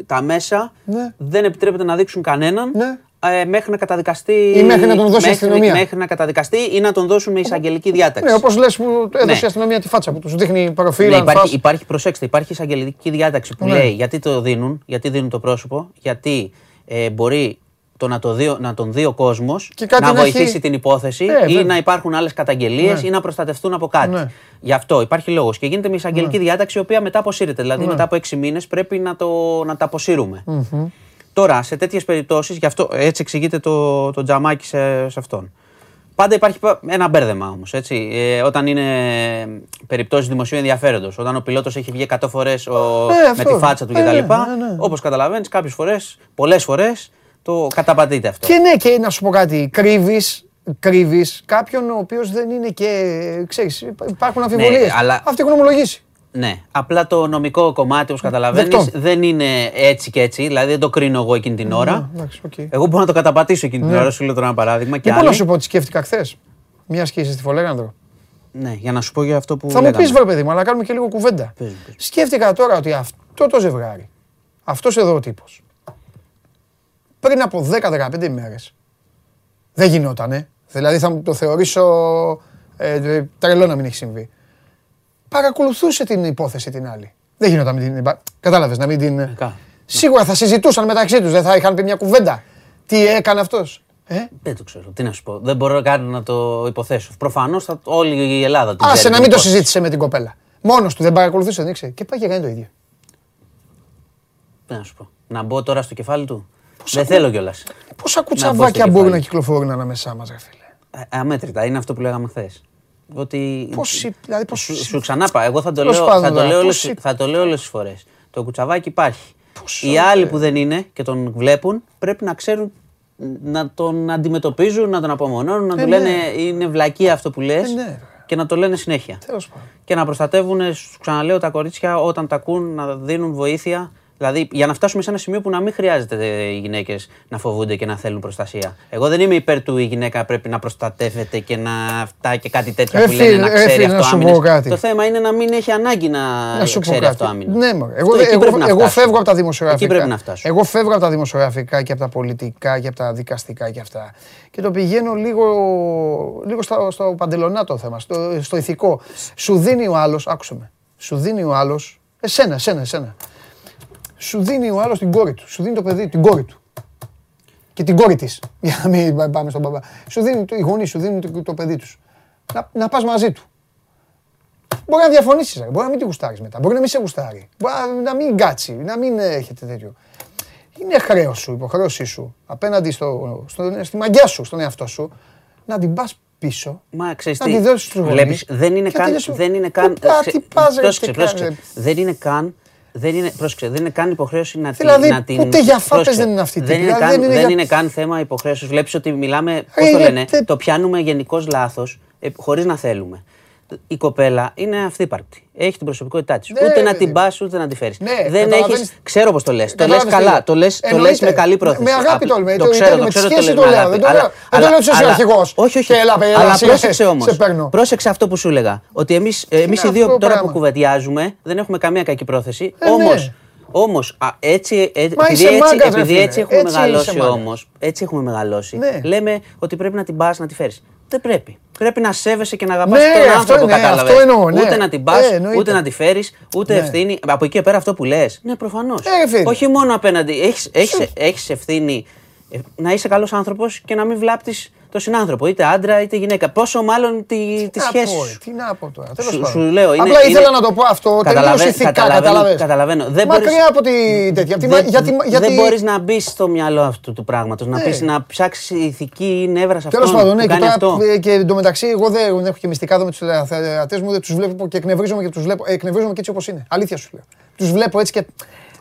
τα μέσα Ναι. δεν επιτρέπεται να δείξουν κανέναν Ναι. Ε, μέχρι να καταδικαστεί. Ή μέχρι να τον δώσει η μέχρι- αστυνομία. Μέχρι να καταδικαστεί ή να τον δώσουν με εισαγγελική διάταξη. Ναι, όπως λες που έδωσε Ναι. η αστυνομία τη φάτσα που τους δείχνει προφίλ. Ναι, αν υπάρχει, φας. υπάρχει, προσέξτε, υπάρχει εισαγγελική διάταξη που Ναι. λέει γιατί το δίνουν, γιατί δίνουν το πρόσωπο, γιατί ε, μπορεί το να, το δει, ο- να τον δει ο κόσμος, Και κάτι να να βοηθήσει έχει- την υπόθεση Ε, ή βέβαια. να υπάρχουν άλλες καταγγελίες Ναι. ή να προστατευτούν από κάτι. Ναι. Γι' αυτό υπάρχει λόγος. Και γίνεται με εισαγγελική διάταξη η οποία μετά αποσύρεται. Δηλαδή Ναι. μετά από έξι μήνες πρέπει να, το, να τα αποσύρουμε. Τώρα, σε τέτοιες περιπτώσεις, γι' αυτό έτσι εξηγείται το, το τζαμάκι σε, σε αυτόν. Πάντα υπάρχει πα- ένα μπέρδεμα όμως. Ε, όταν είναι περιπτώσεις δημοσίου ενδιαφέροντος, όταν ο πιλότος έχει βγει 100 φορές με αυτό. τη φάτσα του Ε, κτλ. ναι, ναι, ναι. Όπως καταλαβαίνεις, κάποιες φορές, πολλές φορές το καταπατείται αυτό. Και ναι, και να σου πω κάτι. Κρύβεις κρύβεις κάποιον ο οποίος δεν είναι και. Ξέρεις, υπάρχουν αμφιβολίες. Ναι, αλλά- Αυτοί έχουν ομολογήσει. Ναι, απλά το νομικό κομμάτι, όπως καταλαβαίνεις, Δεκτό. δεν είναι έτσι και έτσι. Δηλαδή δεν το κρίνω εγώ εκείνη την ώρα. Ναι, εντάξει, οκ. Εγώ μπορώ να το καταπατήσω εκείνη την Ναι. ώρα, σου λέω τώρα ένα παράδειγμα. Και Λοιπόν, να άλλοι. σου πω τι σκέφτηκα χθες. Μια και είσαι στη Φολέγανδρο. Ναι, για να σου πω για αυτό που. Θα μου λέγαμε. πεις, βρε παιδί μου, αλλά κάνουμε και λίγο κουβέντα. Πες μου, πες μου. Σκέφτηκα τώρα ότι αυτό το ζευγάρι, αυτός εδώ ο τύπος, πριν από 10-15 ημέρες, δεν γινότανε. Δηλαδή θα μου το θεωρήσω ε, ε, τρελό να μην έχει συμβεί. Παρακολουθούσε την υπόθεση την άλλη. Δεν γινόταν με την. Κατάλαβες να μην την. κα- Σίγουρα θα συζητούσαν μεταξύ τους, δεν θα είχαν πει μια κουβέντα. Τι έκανε αυτός. Ε; Δεν το ξέρω. Τι να σου πω. Δεν μπορώ καν να το υποθέσω. Προφανώς όλη η Ελλάδα την Άσε ξέρει να την μην το υπόθεση. συζήτησε με την κοπέλα. Μόνος του δεν παρακολουθούσε, δεν ήξερε. Και πάει και κάνει το ίδιο. Τι να σου πω. Να μπω τώρα στο κεφάλι του; Δεν θέλω κιόλας. Πόσα μπω κουτσαβάκια στο μπορούν κεφάλι. να κυκλοφορούν ανάμεσά μας, ρε φίλε; Αμέτρητα. Είναι αυτό που λέγαμε χθες. Ότι. Πόσοι, δηλαδή, πόσοι- Σου, σου ξανάπα. Εγώ θα το Τέλος λέω, πάντων, θα το τώρα, λέω, όλες, πόσοι- θα το λέω όλες τις φορές. Το κουτσαβάκι υπάρχει. Πόσο, Οι άλλοι ε. που δεν είναι και τον βλέπουν πρέπει να ξέρουν να τον αντιμετωπίζουν, να τον απομονώνουν, να Ε, του ναι. λένε είναι βλακία αυτό που λες Ε, ναι. και να το λένε συνέχεια. Τέλος πάντων. Και να προστατεύουν, σου ξαναλέω, τα κορίτσια όταν τα ακούν να δίνουν βοήθεια Δηλαδή, για να φτάσουμε σε ένα σημείο που να μην χρειάζεται οι γυναίκες να φοβούνται και να θέλουν προστασία. Εγώ δεν είμαι υπέρ του η γυναίκα πρέπει να προστατεύεται και να αυτά και κάτι τέτοια Ε, που λένε φίλε, να ε, ξέρει φίλε, να αυτό σου πω άμυνες. κάτι. Το θέμα είναι να μην έχει ανάγκη να, Να σου πω ξέρει κάτι. αυτό άμυνα. Ναι, μωρέ. εγώ, Αυτό, εκεί εγώ, πρέπει να εγώ φτάσουμε. φεύγω από τα δημοσιογραφικά. Εκεί πρέπει να φτάσουμε. Εγώ φεύγω από τα δημοσιογραφικά και από τα πολιτικά και από τα δικαστικά και αυτά. Και το πηγαίνω λίγο, λίγο στο, στο παντελονάτο θέμα, στο, στο ηθικό. Σου δίνει ο άλλος, άκουσε με. Σου δίνει ο άλλος, εσένα, εσένα, εσένα. Σου δίνει ο άλλος την κόρη του. Σου δίνει το παιδί, την κόρη του. Και την κόρη της. *laughs* Για να μην πάμε στον μπαμπά. Σου δίνει, οι γονείς σου δίνουν το, το παιδί τους. Να, να πας μαζί του. Μπορεί να διαφωνήσεις, μπορεί να μην τη γουστάρεις μετά. Μπορεί να μην σε γουστάρει. Μπορεί να- να μην κάτσει, να μην έχετε τέτοιο. Είναι χρέος σου, υποχρέωσή σου απέναντι στο, στο, στη μαγιά σου, στον εαυτό σου, να την πας πίσω. Μα ξέρεις να τι, τη δώσεις στους γονείς βλέπεις, δεν είναι και καν, τελειώσου. δεν είναι καν, Πού πά, ξε- τι πας, ρε, πρόσεξε, τι πρόσεξε. κάνεις, ρε. δεν είναι καν, δεν είναι, πρόσεξε, δεν είναι καν υποχρέωση να, τη- Δηλαδή, να την... ούτε για φάπες πρόσεξε, δεν είναι αυτή η δεν τύπη, είναι, δηλαδή καν, δεν είναι δεν για- είναι καν θέμα υποχρέωσης. Βλέπεις ότι μιλάμε, πώς Ρε, το ρε, λένε, τε- το πιάνουμε γενικώς λάθος, ε, χωρίς να θέλουμε. Η κοπέλα είναι αυθύπαρκτη. Έχει την προσωπικότητά της. Ναι, ούτε ρε, να παιδί την πας ούτε να τη φέρεις. Ναι, δεν καταλαβαίνεις- έχεις, ξέρω πώς το λες. Το λες Καταλάβεις καλά. τι Το λε το Εννοείται. λες με καλή πρόθεση. Με αγάπη Απλά- το λέω, Το το- ξέρω, με το τη ξέρω. σχέση λες το με λέω, αγάπη. δεν το Αλλά- λέω- δεν το αλλά- λέω ότι είσαι αλλά- αρχηγός. Όχι, όχι. Και έλα, έλα, Αλλά σε- πρόσεξε όμως. σε παίρνω. Πρόσεξε αυτό που σου έλεγα. Ότι εμεί εμείς οι αυτό δύο το τώρα πράγμα. που κουβεντιάζουμε δεν έχουμε καμία κακή πρόθεση. Ε, Όμω. ναι. Όμως, α, έτσι, ε, Μα επειδή, είσαι έτσι, μάγκας, ρε επειδή φίλε. έτσι έχουμε Έτσι είσαι μεγαλώσει μάγκας. όμως, έτσι έχουμε μεγαλώσει, Ναι. λέμε ότι πρέπει να την πας να τη φέρεις. Δεν πρέπει. Πρέπει να σέβεσαι και να αγαπάς Ναι, τον αυτό άνθρωπο, είναι, κατάλαβες. αυτό εννοώ, ναι. Ούτε να την πας, Ε, εννοείται. ούτε να τη φέρεις, ούτε Ναι. ευθύνη. Από εκεί και πέρα αυτό που λες, ναι προφανώς. Ε, φίλε. Όχι μόνο απέναντι, έχεις, έχεις, έχεις ευθύνη ε, να είσαι καλός άνθρωπος και να μην βλάπτεις τον συνάνθρωπο, είτε άντρα είτε γυναίκα. Πόσο μάλλον τη, τη Τι να σχέση πω, σου. ρε, Τι να πω τώρα. τέλος Σου, πάντων. σου λέω, είναι, Απλά ήθελα είναι- να το πω αυτό. Καταλαβα- Τελείως ηθικά, καταλαβαίνω, καταλαβαίνεις. καταλαβαίνω. Δεν Μακριά μπορείς- από τη τέτοια. από τη- δεν, γιατί- γιατί- δεν μπορείς να μπεις στο μυαλό αυτού του πράγματος. Να, Ναι. πεις, να ψάξεις ηθική νεύρα σε Τέλος αυτόν πάντων, που ναι, και, κάνει τώρα, αυτό. ε, και εντωμεταξύ, εγώ δεν έχω και μυστικά εδώ με τους τηλεθεατέ μου, δεν τους βλέπω και εκνευρίζομαι και τους βλέπω. Ε, εκνευρίζομαι και έτσι όπως είναι. Αλήθεια σου λέω. Τους βλέπω έτσι και.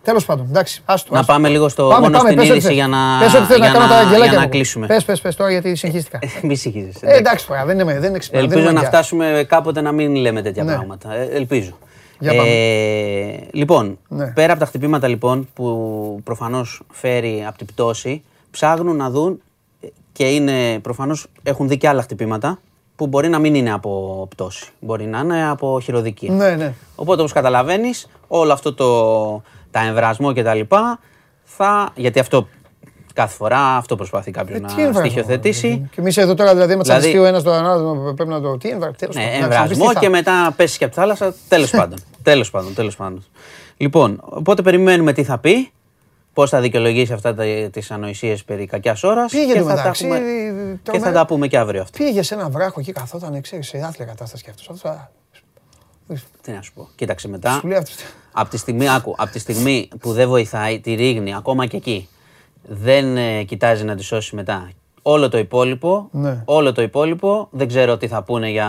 Τέλος πάντων, εντάξει, άστο. Να άστο. πάμε λίγο στο Πάμε, μόνο πάμε, στην πες ό,τι είδηση θες. για να, Πες ό,τι θες, για να κάνω τα να, αγγελάκια για να μου. κλείσουμε. Πες, πες, πες τώρα γιατί συγχύστηκα. *laughs* Μη συγχύζεσαι. Ε, εντάξει τώρα, δεν είναι, δεν είναι ξυπνά, δεν Ελπίζω είναι να μαγιά. φτάσουμε κάποτε να μην λέμε τέτοια Ναι. πράγματα. Ε, ελπίζω. Για πάμε. Ε, λοιπόν, Ναι. πέρα από τα χτυπήματα λοιπόν που προφανώς φέρει από την πτώση, ψάχνουν να δουν ε, και είναι προφανώς έχουν δει και άλλα χτυπήματα που μπορεί να μην είναι από πτώση. Μπορεί να είναι από χειροδικία. Ναι, ναι. Οπότε όπως καταλαβαίνεις, όλο αυτό το τα εμβρασμό και τα λοιπά, θα, γιατί αυτό κάθε φορά αυτό προσπαθεί κάποιο Ε, να τι εμβρασμό, στοιχειοθετήσει. Και εμείς εδώ τώρα δηλαδή, με Δηλαδή- τσαντιστεί ο ένας τον άλλο, πρέπει να το. Τι εμβρασμό. Ναι, εμβρασμό και μετά πέσει και από τη θάλασσα. Τέλος πάντων. Τέλος πάντων, τέλος πάντων. Λοιπόν, οπότε περιμένουμε τι θα πει, πώς θα δικαιολογήσει αυτά τις ανοησίες περί κακιάς ώρας. Πήγε και, το θα τα μεταξύ, έχουμε- ε, και τρομερά. θα τα πούμε και αύριο αυτό. Πήγε σε ένα βράχο εκεί, καθόταν, ξέρεις, σε άθλια κατάσταση κι αυτός. Τι να σου πω. Κοίταξε μετά. Σου λέει αυτό. Από τη, στιγμή, άκου, από τη στιγμή που δεν βοηθάει τη ρίγνη, ακόμα και εκεί, δεν ε, κοιτάζει να τη σώσει μετά. Όλο το υπόλοιπο, Ναι. όλο το υπόλοιπο, δεν ξέρω τι θα πούνε για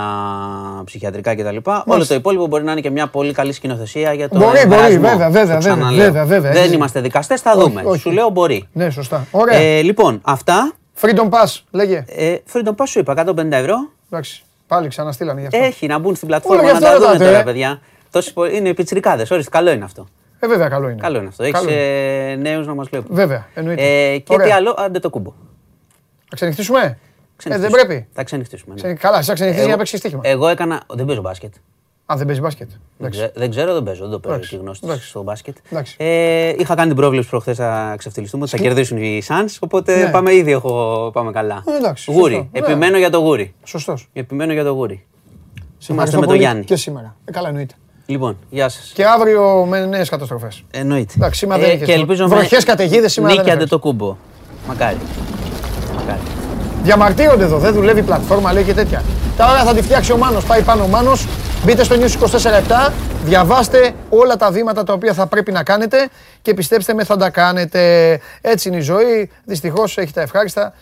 ψυχιατρικά κτλ. Όλο το υπόλοιπο μπορεί να είναι και μια πολύ καλή σκηνοθεσία για το Μπορεί, μπορεί, εμβρασμό. βέβαια, βέβαια, Το βέβαια, ξαναλέω. βέβαια, βέβαια, Δεν έχεις- είμαστε δικαστές, θα Όχι, δούμε. όχι. Σου λέω μπορεί. Ναι, σωστά. Ωραία. Ε, λοιπόν, αυτά. Freedom Pass, λέγε. Ε, Freedom Pass σου είπα, 150 ευρώ. Εντάξει, πάλι ξαναστήλανε γι' αυτό. Έχει να μπουν στην πλατφόρμα Όλο γι' να αυτό τα δουν ρωτάτε, τώρα, ε. παιδιά. Τόσοι πο- είναι πιτσιρικάδες, ορίστε, καλό είναι αυτό. Ε, βέβαια, καλό είναι. Καλό είναι αυτό. Έχεις Καλό είναι. ε, νέους να μας βλέπουν. Βέβαια, εννοείται. Ε, και Ωραία. τι άλλο, άντε το κούμπο. Θα ξενυχτήσουμε; Ε, δεν Ξενυχτήσουμε. πρέπει. Θα ξενυχτήσουμε. ναι. Ξενε- Καλά, εσύ θα ξενυχτείς για να Εγώ- παίξεις στοίχημα. Εγώ έκανα. Δεν παίζω μπάσκετ. Α, δεν παίζει μπάσκετ. Δεν, Εντάξει. ξέ- δεν ξέρω, δεν παίζω. Δεν το παίζω Εντάξει, τη γνώση εντάξει. στο μπάσκετ. Εντάξει. Ε, είχα κάνει την πρόβλεψη προχθές θα ξεφτυλιστούμε ότι θα κερδίσουν οι Suns. Οπότε Ναι. πάμε ήδη, έχω, πάμε καλά. Ε, εντάξει, γούρι. σωστό. Ναι. Επιμένω για το γούρι. Σωστός. Επιμένω για το γούρι. Σε Είμαστε ευχαριστώ με τον πολύ Γιάννη. Και σήμερα. Ε, καλά, εννοείται. Λοιπόν, γεια σας. Και αύριο με νέες καταστροφές. Εννοείται. Εντάξει, σήμερα δεν Ε, είχες και στο- ελπίζω βροχές, καταιγίδες, σήμερα δεν Νίκη άντε έφερες. το κούμπο. Μακάρι. Μακάρι. Διαμαρτύρονται εδώ, δεν δουλεύει η πλατφόρμα, λέει και τέτοια. Τα ώρα θα τη φτιάξει ο Μάνος, πάει πάνω ο Μάνος. Μπείτε στο News 24-7, διαβάστε όλα τα βήματα τα οποία θα πρέπει να κάνετε και πιστέψτε με θα τα κάνετε. Έτσι είναι η ζωή, δυστυχώς έχει τα ευχάριστα,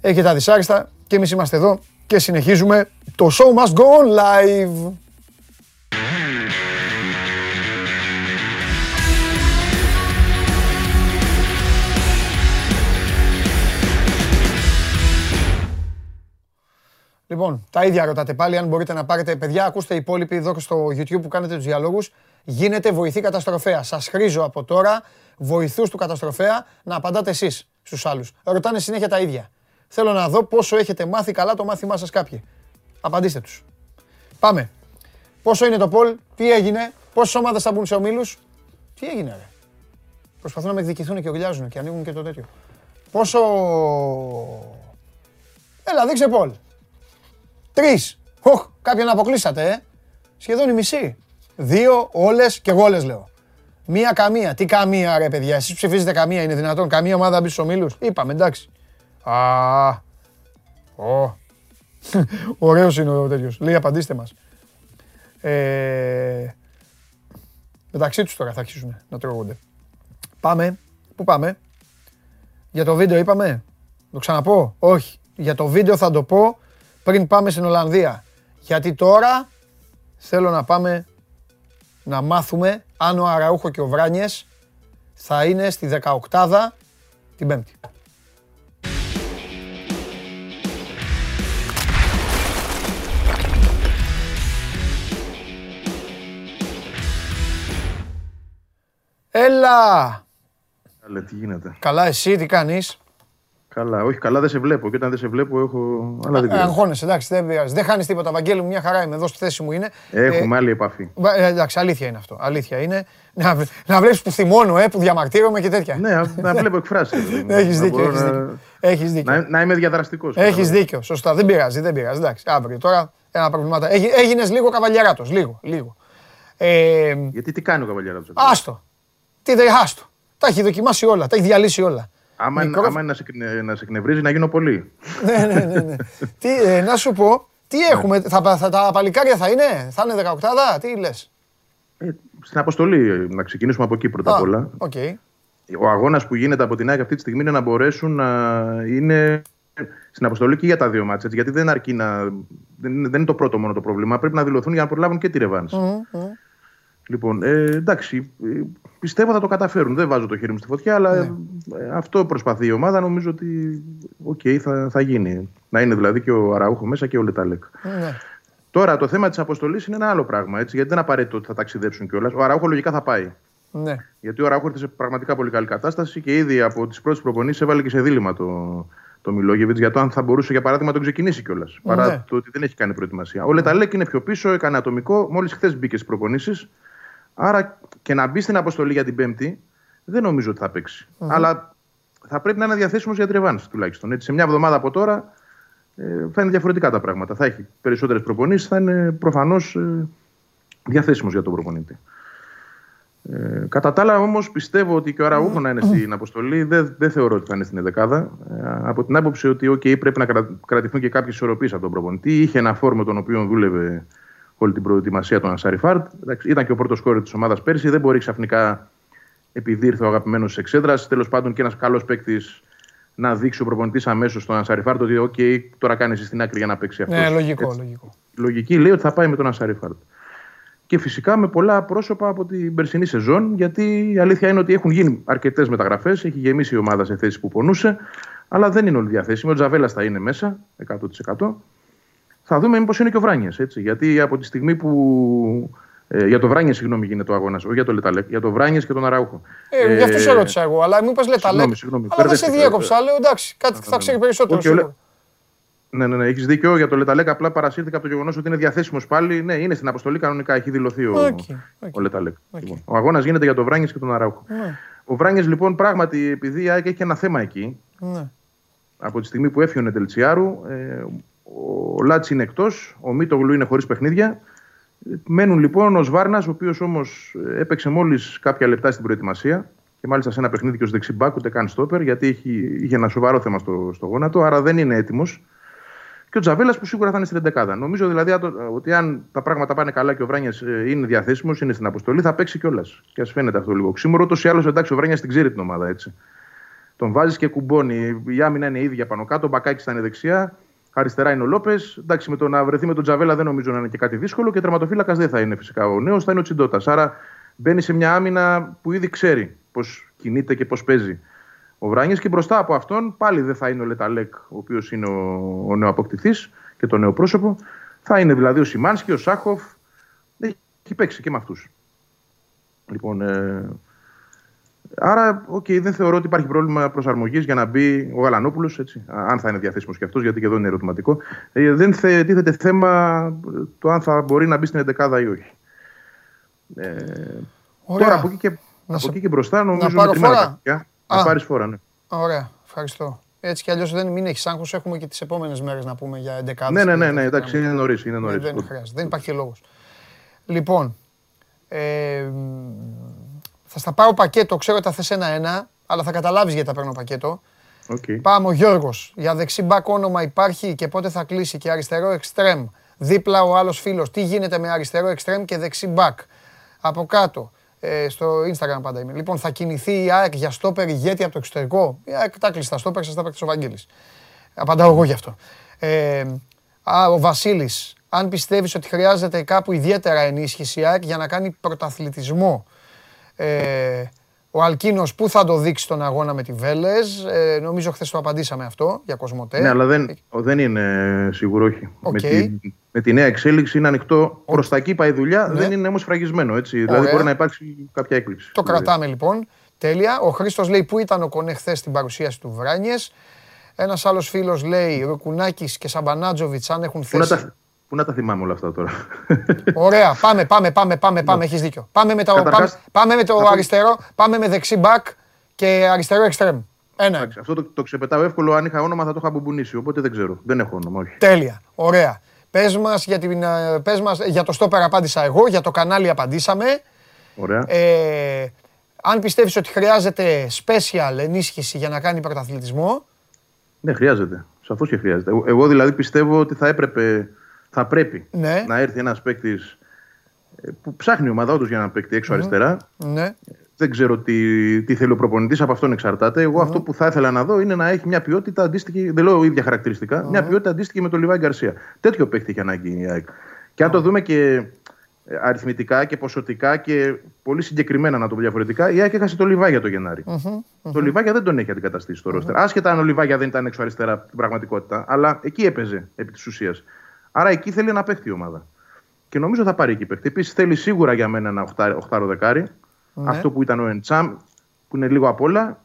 έχει τα δυσάριστα και εμείς είμαστε εδώ και συνεχίζουμε. Το show must go on live. Λοιπόν, τα ίδια ρωτάτε πάλι. Αν μπορείτε να πάρετε, παιδιά, ακούστε οι υπόλοιποι εδώ στο YouTube που κάνετε τους διαλόγους. Γίνεται βοηθή καταστροφέα. Σας χρήζω από τώρα βοηθούς του καταστροφέα να απαντάτε εσείς στους άλλους. Ρωτάνε συνέχεια τα ίδια. Θέλω να δω πόσο έχετε μάθει καλά το μάθημά σας κάποιοι. Απαντήστε τους. Πάμε. Πόσο είναι το Πολ, τι έγινε, πόσες ομάδες θα μπουν σε ομίλους. Τι έγινε, ρε. Προσπαθούν να με εκδικηθούν και ογλιάζουν και ανοίγουν και το τέτοιο. Πόσο. Έλα, δείξε Πολ. Τρεις. Οχ, κάποιον αποκλείσατε, ε. Σχεδόν η μισή. Δύο, όλες και εγώ όλες λέω. Μία καμία. Τι καμία, ρε παιδιά. Εσείς ψηφίζετε καμία. Είναι δυνατόν καμία ομάδα μπει στους ομίλους. Είπαμε, εντάξει. Α. Ω. *laughs* Ωραίος είναι ο τέτοιος. Λέει, απαντήστε μας. Ε, μεταξύ τους τώρα θα αρχίσουν να τρώγονται. Πάμε. Πού πάμε; Για το βίντεο είπαμε; Το ξαναπώ; Όχι. Για το βίντεο θα το πω πριν πάμε στην Ολλανδία. Γιατί τώρα θέλω να πάμε να μάθουμε αν ο Αραούχο και ο Βράνιες θα είναι στη 18η την Πέμπτη. Έλα! Καλά, τι γίνεται; Καλά, εσύ τι κάνεις; Καλά, όχι καλά δεν σε βλέπω. Και όταν δεν σε βλέπω έχω. Αλλά δεν Ε, Αγχώνεσαι, εντάξει, δεν πειράζει. Δεν χάνεις τίποτα. Βαγγέλη μου, μια χαρά είμαι εδώ στη θέση μου είναι. Έχουμε άλλη επαφή. Ε, ε, εντάξει, αλήθεια είναι αυτό. Αλήθεια είναι. Να, β- να βλέπεις που θυμώνω, ε, που διαμαρτύρομαι και τέτοια. Ναι, να- να βλέπω εκφράσει. *laughs* Έχεις δίκιο, έχεις δίκιο. Έχεις δίκιο. Να, να είμαι διαδραστικός. Έχεις δίκιο. Σωστά. Δεν πειράζει, δεν πειράζει. Εντάξει, αύριο τώρα ένα προβλημάτα. Έγινε λίγο καβαλιαράτος. Λίγο, λίγο. Ε, Γιατί τι κάνει ο καβαλιέρα του. άστο. Τι δεν άστο. Τα έχει δοκιμάσει όλα, τα έχει διαλύσει όλα. Άμα, Μικρό- άμα είναι να σε, εκνε- να σε εκνευρίζει, να γίνω πολύ. ναι, ναι, ναι, ναι. *laughs* τι, ε, να σου πω, τι έχουμε, θα, θα, τα παλικάρια θα είναι, θα είναι 18, τι λες; Ε, στην αποστολή, ε, να ξεκινήσουμε από εκεί πρώτα Α, απ' όλα. Οκ. Ο αγώνας που γίνεται από την ΑΕΚ αυτή τη στιγμή είναι να μπορέσουν να είναι στην αποστολή και για τα δύο ματς. Γιατί δεν αρκεί να. Δεν είναι, δεν είναι το πρώτο μόνο το πρόβλημα. Πρέπει να δηλωθούν για να προλάβουν και τη ρεβάνς. Λοιπόν, ε, εντάξει, ε, πιστεύω θα το καταφέρουν. Δεν βάζω το χέρι μου στη φωτιά, αλλά Ναι. ε, αυτό προσπαθεί η ομάδα. Νομίζω ότι οκ, θα, θα γίνει. Να είναι δηλαδή και ο Αραούχο μέσα και ο Λεταλέκ. Ναι. Τώρα το θέμα της αποστολής είναι ένα άλλο πράγμα. Έτσι, γιατί δεν είναι απαραίτητο ότι θα ταξιδέψουν κιόλας. Ο Αραούχο λογικά θα πάει. Ναι. Γιατί ο Αραούχο ήρθε σε πραγματικά πολύ καλή κατάσταση και ήδη από τις πρώτες προπονήσεις έβαλε και σε δίλημμα το, το Μιλόγεβιτς για το αν θα μπορούσε για παράδειγμα να τον ξεκινήσει κιόλας. Παρά Ναι. το ότι δεν έχει κάνει προετοιμασία. Ο Λεταλέκ είναι πιο πίσω, έκανε ατομικό, μόλις χθες μπήκε στις προπονήσεις. Άρα και να μπει στην αποστολή για την Πέμπτη δεν νομίζω ότι θα παιξει Αλλά θα πρέπει να είναι διαθέσιμος για τριβάν τουλάχιστον. Έτσι, σε μια εβδομάδα από τώρα ε, θα είναι διαφορετικά τα πράγματα. Θα έχει περισσότερες προπονήσεις, θα είναι προφανώς ε, διαθέσιμος για τον προπονητή. Ε, κατά τα άλλα, όμως, πιστεύω ότι και ο Αραούχο να είναι στην αποστολή δεν, δεν θεωρώ ότι θα είναι στην Εδεκάδα. Ε, από την άποψη ότι okay, πρέπει να κρα- κρατηθούν και κάποιες ισορροπίες από τον προπονητή. Είχε ένα φόρ με τον οποίο δούλευε όλη την προετοιμασία του Ανσάρι Φάρτ. Εντάξει, Ήταν και ο πρώτος κόρη της ομάδας πέρσι. Δεν μπορεί ξαφνικά, επειδή ήρθε ο αγαπημένος της εξέδρας, τέλος πάντων και ένας καλός παίκτης να δείξει ο προπονητής αμέσως στον Ανσάρι Φάρτ ότι, OK, τώρα κάνει εσύ στην άκρη για να παίξει αυτός. Ναι, λογικό, λογικό. Η λογική λέει ότι θα πάει με τον Ανσάρι Φάρτ. Και φυσικά με πολλά πρόσωπα από την περσινή σεζόν, γιατί η αλήθεια είναι ότι έχουν γίνει αρκετές μεταγραφές, έχει γεμίσει η ομάδα σε θέση που πονούσε, αλλά δεν είναι όλοι διαθέσιμοι. Ο Τζαβέλας θα είναι μέσα 100%. Θα δούμε μήπως είναι και ο Βράνιες. Γιατί από τη στιγμή που. Ε, για το Βράνιες, συγγνώμη, γίνεται ο αγώνας. Όχι για το Λεταλέκ. Για το Βράνιες και τον Αραούχο. Ε, γι' αυτό σε ρώτησα εγώ, αλλά μου είπες Λεταλέκ. συγγνώμη, συγγνώμη, Αλλά δεν σε μπερδεύτηκα. διέκοψα, λέω εντάξει, κάτι θα ξέρει περισσότερο. Όχι, ο Λε- σίγουρα. Ναι, ναι, ναι, έχει δίκιο. Για το Λεταλέκ απλά παρασύρθηκα από το γεγονός ότι είναι διαθέσιμος πάλι. Ναι, είναι στην αποστολή κανονικά. Έχει δηλωθεί ο, OK, OK. ο Λεταλέκ. Λοιπόν, ο αγώνας γίνεται για τον Βράνιες και τον Αραούχο. Ναι. Ο Βράνιες λοιπόν πράγματι επειδή η ΑΕΚ έχει ένα θέμα εκεί, Ναι. από τη στιγμή που έφυγε ο Νετελτσιάρου, ε, ο Λάτσι είναι εκτός, ο Μίτογλου είναι χωρίς παιχνίδια. Ε, Μένουν λοιπόν ο Σβάρνας, ο οποίος όμως έπαιξε μόλις κάποια λεπτά στην προετοιμασία και μάλιστα σε ένα παιχνίδι και ως δεξιμπάκ, ούτε καν στόπερ, γιατί έχει, είχε ένα σοβαρό θέμα στο, στο γόνατο, άρα δεν είναι έτοιμος. Και ο Τζαβέλας που σίγουρα θα είναι στην 11. Νομίζω δηλαδή α- το- ότι αν τα πράγματα πάνε καλά και ο Βράνιας είναι διαθέσιμος, είναι στην αποστολή, θα παίξει κιόλας. Και ας φαίνεται αυτό λίγο ξύμορο. Ούτως ή άλλως εντάξει, ο Βράνιας την ξέρει την ομάδα έτσι. Τον βάζεις και κουμπώνει. Η άμυνα είναι ίδια πάνω κάτω. Ο Μπακάκης θα είναι δεξιά. Αριστερά είναι ο Λόπες. Εντάξει, με το να βρεθεί με τον Τζαβέλα δεν νομίζω να είναι και κάτι δύσκολο. Και τερματοφύλακας δεν θα είναι φυσικά ο νέος, θα είναι ο Τσιντότα. Άρα μπαίνει σε μια άμυνα που ήδη ξέρει πώς κινείται και πώς παίζει. Ο Βράνιες και μπροστά από αυτόν πάλι δεν θα είναι ο Λεταλέκ, ο οποίος είναι ο, ο νεοαποκτηθή. και το νέο πρόσωπο. Θα είναι δηλαδή ο Σιμάνσκι, ο Σάχοφ. Έχει παίξει και με αυτούς. Λοιπόν, ε, άρα, okay, δεν θεωρώ ότι υπάρχει πρόβλημα προσαρμογής για να μπει ο Γαλανόπουλος. Αν θα είναι διαθέσιμος και αυτός, γιατί και εδώ είναι ερωτηματικό. Ε, δεν τίθεται θέμα το αν θα μπορεί να μπει στην 11 ή όχι. Ε, τώρα από εκεί και, από εκεί και μπροστά νομίζω να πάρω φορά; Να πάρεις φορά, ναι. Ωραία, ευχαριστώ. Έτσι κι αλλιώς δεν μην έχεις άγχος. Έχουμε και τις επόμενες μέρες να πούμε για 11 Ναι, ναι, ναι, ναι, εντάξει, είναι νωρίς. Είναι νωρίς. Ναι, δεν χρειάζεται. Δεν υπάρχει λόγος. Λοιπόν, ε, θα στα πάω πακέτο. Ξέρω ότι θα θες ένα-ένα, αλλά θα καταλάβεις γιατί τα παίρνω πακέτο. Okay. Πάμε ο Γιώργος. Για δεξί μπακ όνομα υπάρχει και πότε θα κλείσει και αριστερό εξτρέμ. Δίπλα ο άλλος φίλος. Τι γίνεται με αριστερό εξτρέμ και δεξί μπακ; Από κάτω. Ε, στο Instagram πάντα είμαι. Λοιπόν, θα κινηθεί η ΑΕΚ για στόπερ ηγέτη από το εξωτερικό; Η ΑΕΚ τα κλειστά στόπερ, σας τα παίξει ο Βαγγέλης. Απαντάω εγώ γι' αυτό. Ε, α, ο Βασίλης, αν πιστεύεις ότι χρειάζεται κάπου ιδιαίτερα ενίσχυση η ΑΕΚ για να κάνει πρωταθλητισμό; Ε, ο Αλκίνος πού θα το δείξει τον αγώνα με τη Βέλες. Ε, νομίζω χθες το απαντήσαμε αυτό για Κοσμοτέ. Ναι, αλλά δεν, δεν είναι σίγουρο όχι. Okay. Με, τη, με τη νέα εξέλιξη είναι ανοιχτό. Okay. Προς τα εκεί πάει η δουλειά, ναι. δεν είναι όμως φραγισμένο. Έτσι. Δηλαδή μπορεί να υπάρξει κάποια έκπληξη. Το δηλαδή. κρατάμε λοιπόν. Τέλεια. Ο Χρήστος λέει πού ήταν ο Κονέ χθες στην παρουσίαση του Βράνιες; Ένας άλλος φίλος λέει Ρουκουνάκης και Σαμπανάτζοβιτς αν έχουν θέση. Πού να τα θυμάμαι όλα αυτά τώρα; Ωραία, πάμε, πάμε, πάμε, πάμε, πάμε, έχεις δίκιο. Πάμε με το, πάμε, πάμε με το αριστερό, πάμε με δεξί μπακ και αριστερό εξτρέμ. Ένα. αυτό το, το ξεπετάω εύκολο. Αν είχα όνομα θα το είχα μπουμπουνίσει. Οπότε δεν ξέρω. Δεν έχω όνομα, όχι. Τέλεια. Ωραία. Πες μας για, την, ε, πες μας, για το στόπερ απάντησα εγώ, για το κανάλι απαντήσαμε. Ωραία. Ε, αν πιστεύεις ότι χρειάζεται special ενίσχυση για να κάνει πρωταθλητισμό; Ναι, χρειάζεται. Σαφώς και χρειάζεται. Εγώ δηλαδή πιστεύω ότι θα έπρεπε θα πρέπει ναι. να έρθει ένας παίκτης ε, που ψάχνει η ομάδα όντως για να παίκτη έξω αριστερά. Ναι. Δεν ξέρω τι, τι θέλει ο προπονητής, από αυτόν εξαρτάται. Εγώ αυτό που θα ήθελα να δω είναι να έχει μια ποιότητα αντίστοιχη, δεν λέω ίδια χαρακτηριστικά, μια ποιότητα αντίστοιχη με τον Λιβάη Γκαρσία. Τέτοιο παίκτη έχει ανάγκη η ΑΕΚ. Και αν το δούμε και ε, αριθμητικά και ποσοτικά και πολύ συγκεκριμένα να το πω διαφορετικά, η ΑΕΚ έχασε το Λιβάγια το Γενάρη. Mm-hmm, Το Λιβάγια δεν τον έχει αντικαταστήσει στο ρόστερ. Άσχετα αν ο Λιβάγια δεν ήταν έξω αριστερά την πραγματικότητα, αλλά εκεί έπαιζε επί της ουσίας. Άρα εκεί θέλει να παίχτη η ομάδα. Και νομίζω θα πάρει εκεί παίχτη. Επίσης θέλει σίγουρα για μένα ένα οχτάρο δεκάρι. Ναι. Αυτό που ήταν ο Εντσάμ, που είναι λίγο απ' όλα.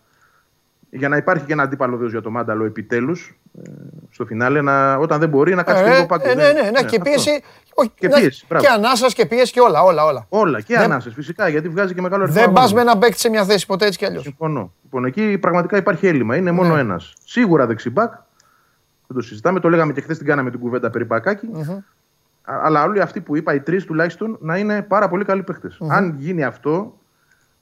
Για να υπάρχει και ένα αντίπαλο για το Μάνταλο επιτέλους ε, στο φινάλε, να, όταν δεν μπορεί να κάτσει ε, λίγο πάγκο. Ε, ναι, ναι, ναι, ναι, και πίεση. Όχι, και πίεση. Και ανάσας και πίεση και όλα. Όλα, όλα. όλα και δεν... ανάσε φυσικά γιατί βγάζει και μεγάλο αριθμό. Δεν πα με ένα παίκτη σε μια θέση ποτέ έτσι κι αλλιώς. Συμφωνώ. Λοιπόν, εκεί πραγματικά υπάρχει έλλειμμα. Είναι μόνο ναι. ένας. Σίγουρα δεξιμπάκ δεν το συζητάμε. Το λέγαμε και χθες την κάναμε την κουβέντα περί Πακάκη. Mm-hmm. Αλλά όλοι αυτοί που είπα, οι τρεις τουλάχιστον, να είναι πάρα πολύ καλοί παίχτε. Mm-hmm. Αν γίνει αυτό,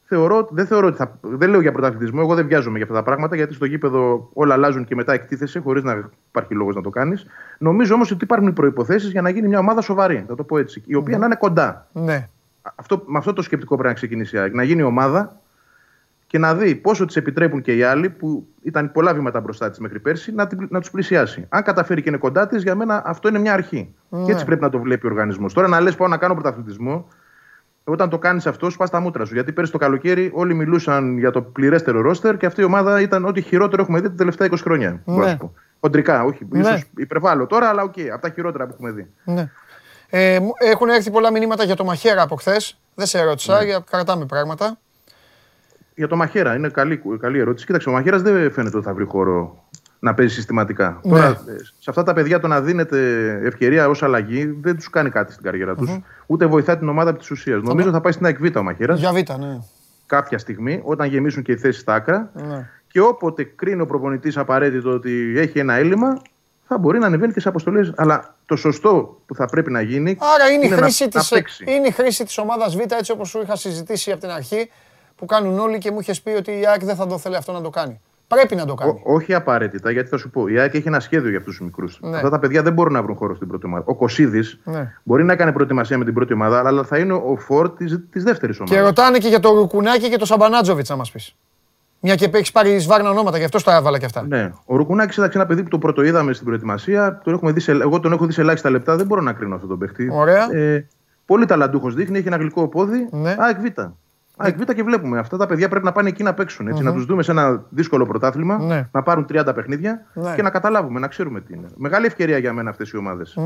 θεωρώ, δεν θεωρώ ότι θα. Δεν λέω για πρωταθλητισμό, εγώ δεν βιάζομαι για αυτά τα πράγματα, γιατί στο γήπεδο όλα αλλάζουν και μετά εκτίθεσαι, χωρίς να υπάρχει λόγος να το κάνεις. Νομίζω όμως ότι υπάρχουν οι προποθέσει για να γίνει μια ομάδα σοβαρή, θα το πω έτσι, η οποία mm-hmm. να είναι κοντά. Ναι. Αυτό, με αυτό το σκεπτικό πρέπει να ξεκινήσει Να γίνει ομάδα και να δει πόσο τη επιτρέπουν και οι άλλοι, που ήταν πολλά βήματα μπροστά της μέχρι πέρσι, να, να τους πλησιάσει. Αν καταφέρει και είναι κοντά της, για μένα αυτό είναι μια αρχή. Ναι. Και έτσι πρέπει να το βλέπει ο οργανισμός. Τώρα να λες: Πάω να κάνω πρωταθλητισμό, όταν το κάνεις αυτό, σπάς τα μούτρα σου. Γιατί πέρσι το καλοκαίρι όλοι μιλούσαν για το πληρέστερο ρόστερ και αυτή η ομάδα ήταν ό,τι χειρότερο έχουμε δει τα τελευταία 20 χρόνια. Ναι. Χοντρικά, όχι. Ναι. Ίσως υπερβάλλω τώρα, αλλά OK, okay, από τα χειρότερα που έχουμε δει. Ναι. Ε, έχουν έρθει πολλά μηνύματα για το Μαχαίρα από χθες. Δεν σε ρώτησα, ναι. κρατάμε πράγματα για το Μαχαίρα. Είναι καλή, καλή ερώτηση. Κοίταξε, ο Μαχαίρας δεν φαίνεται ότι θα βρει χώρο να παίζει συστηματικά. Ναι. Τώρα, ε, σε αυτά τα παιδιά το να δίνεται ευκαιρία ως αλλαγή δεν τους κάνει κάτι στην καριέρα τους. Mm-hmm. Ούτε βοηθάει την ομάδα από τη ουσία. Mm-hmm. Νομίζω θα πάει στην ΑΕΚ ο Μαχαίρας. Για Β, ναι. Κάποια στιγμή, όταν γεμίσουν και οι θέσεις στα άκρα. Ναι. Και όποτε κρίνει ο προπονητής απαραίτητο ότι έχει ένα έλλειμμα, θα μπορεί να ανεβαίνει και σε αποστολές. Αλλά το σωστό που θα πρέπει να γίνει. Άρα είναι, είναι, η, χρήση της, είναι η χρήση της ομάδας Β έτσι όπως σου είχα συζητήσει από την αρχή που κάνουν όλοι και μου είχες πει ότι η ΑΕΚ δεν θα το θέλει αυτό να το κάνει. Πρέπει να το κάνει. Ό, όχι απαραίτητα, γιατί θα σου πω. Η ΑΕΚ έχει ένα σχέδιο για αυτούς τους μικρούς. Ναι. Αυτά τα παιδιά δεν μπορούν να βρουν χώρο στην πρώτη ομάδα. Ο Κωσίδης ναι. μπορεί να κάνει προετοιμασία με την πρώτη ομάδα, αλλά θα είναι ο φόρ της δεύτερης ομάδας. Και ρωτάνε και για το Ρουκουνάκι και το Σαμπανάτζοβιτς, να μα πει. Μια και έχεις πάρει σβάρνα ονόματα, γι' αυτό τα έβαλα και αυτά. Ναι. Ο Ρουκουνάκης ήταν ένα παιδί που το πρώτο είδαμε στην προετοιμασία. Τον έχουμε δει σε, εγώ τον έχω δει σε ελάχιστα λεπτά, δεν μπορώ να κρίνω αυτόν τον παιχτή. Ωραία. Ε, πολύ ταλαντούχος δείχνει, έχει ένα γλυκό πόδι. Ναι. ΑΕΚ Β. ΑΕΚ Β και βλέπουμε. Αυτά τα παιδιά πρέπει να πάνε εκεί να παίξουν. Έτσι, Να τους δούμε σε ένα δύσκολο πρωτάθλημα, Ναι. να πάρουν 30 παιχνίδια Ναι. και να καταλάβουμε, να ξέρουμε τι είναι. Μεγάλη ευκαιρία για μένα αυτές οι ομάδες.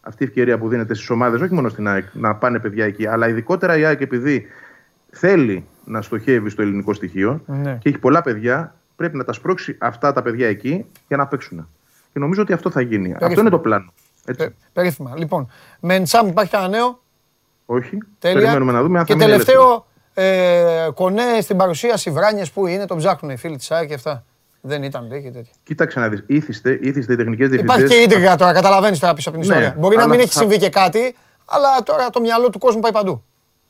Αυτή η ευκαιρία που δίνεται στις ομάδες, όχι μόνο στην ΑΕΚ, να πάνε παιδιά εκεί, αλλά ειδικότερα η ΑΕΚ επειδή θέλει να στοχεύει στο ελληνικό στοιχείο Ναι. και έχει πολλά παιδιά, πρέπει να τα σπρώξει αυτά τα παιδιά εκεί για να παίξουν. Και νομίζω ότι αυτό θα γίνει. Αυτό είναι το πλάνο. Έτσι. Πε- Περίφημα. Λοιπόν, με Εντσάμ υπάρχει κανένα νέο; Όχι. Τέλεια. Περιμένουμε να δούμε αν θα και μείνει ελεύθερος. τελευταίο, ε, κονέ στην παρουσίαση, Βράνιες που είναι, τον ψάχνουν οι φίλοι της ΑΕΚ και αυτά. Δεν ήταν, λέει και τέτοια. Κοίταξε να δεις. Ήθιστε, ήθιστε οι τεχνικές διευθυντές. Υπάρχει και ίντριγκα τώρα, καταλαβαίνεις τώρα πίσω από την Ναι, ιστορία. Μπορεί να αλλά μην έχει θα- συμβεί και κάτι, αλλά τώρα το μυαλό του κόσμου πάει παντού.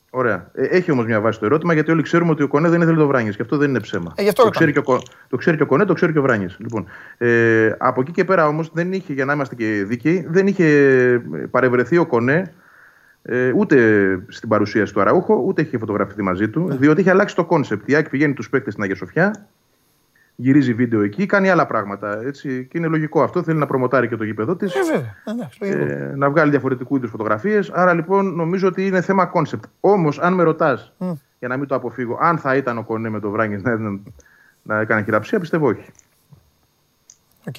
Ωραία. Ε, έχει όμως μια βάση το ερώτημα γιατί όλοι ξέρουμε ότι ο Κονέ δεν ήθελε το Βράνιες και αυτό δεν είναι ψέμα. Ε, γι' αυτό το, ρωτάμε. ξέρει και ο, Κο- το ξέρει και ο Κονέ, το ξέρει και ο Βράνιες. Λοιπόν, ε, από εκεί και πέρα όμως δεν είχε, για να είμαστε και δίκαιοι, δεν είχε ε, παρευρεθεί ο Κονέ ε, ούτε στην παρουσίαση του Αραούχο, ούτε είχε φωτογραφηθεί μαζί του, Ναι. διότι είχε αλλάξει το concept. Η ΑΕΚ πηγαίνει τους παίκτες στην Αγία Σοφιά, γυρίζει βίντεο εκεί, κάνει άλλα πράγματα. Έτσι, και είναι λογικό αυτό. Θέλει να προμοτάρει και το γήπεδο της. Ε, βέβαια. Εντάξει, λογικό. Ε, να βγάλει διαφορετικού είδους φωτογραφίες. Άρα λοιπόν νομίζω ότι είναι θέμα concept. Όμως, αν με ρωτάς, για να μην το αποφύγω, αν θα ήταν ο Κονέ με το Βράνιες να, να, να έκανε χειραψία, πιστεύω όχι. Οκ.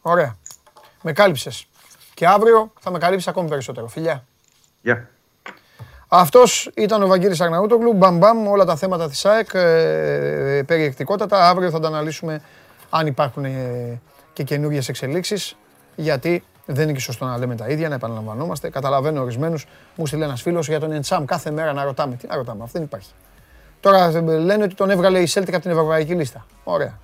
Ωραία. Με κάλυψες. Και αύριο θα με καλύψεις ακόμη περισσότερο. Φιλιά. Γεια. Αυτός ήταν ο Βαγγέλης Αρναούτογλου. Μπαμ μπαμ όλα τα θέματα της ΑΕΚ. Ε, περιεκτικότατα. Αύριο θα τα αναλύσουμε αν υπάρχουν ε, και καινούριες εξελίξεις. Γιατί δεν είναι και σωστό να λέμε τα ίδια, να επαναλαμβανόμαστε. Καταλαβαίνω ορισμένους. Μου στείλε ένας φίλος για τον Εντσάμ κάθε μέρα να ρωτάμε. Τι να ρωτάμε, αυτό δεν υπάρχει. Τώρα ε, λένε ότι τον έβγαλε η Celtic από την Ευρωπαϊκή λίστα. Ωραία.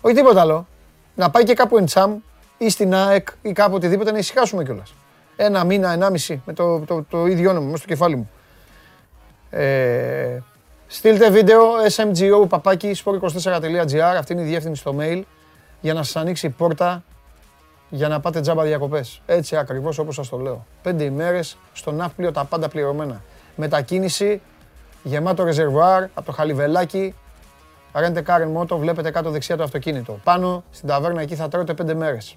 Όχι τίποτα άλλο. Να πάει και κάπου Εντσάμ ή στην ΑΕΚ ή κάπου οτιδήποτε να ησυχάσουμε κιόλας. Ένα μήνα, ενάμιση με το, το, το ίδιο όνομα μέσα στο κεφάλι μου. Ε, στείλτε βίντεο smgo παπάκι sport24.gr αυτή είναι η διεύθυνση στο mail για να σας ανοίξει η πόρτα για να πάτε τζάμπα διακοπές. Έτσι ακριβώς όπως σας το λέω. Πέντε ημέρες στο ναύπλιο τα πάντα πληρωμένα. Μετακίνηση, γεμάτο ρεζερβουάρ από το χαλιβελάκι Rent a car and moto, βλέπετε κάτω δεξιά το αυτοκίνητο. Πάνω στην ταβέρνα εκεί θα τρώτε πέντε μέρες.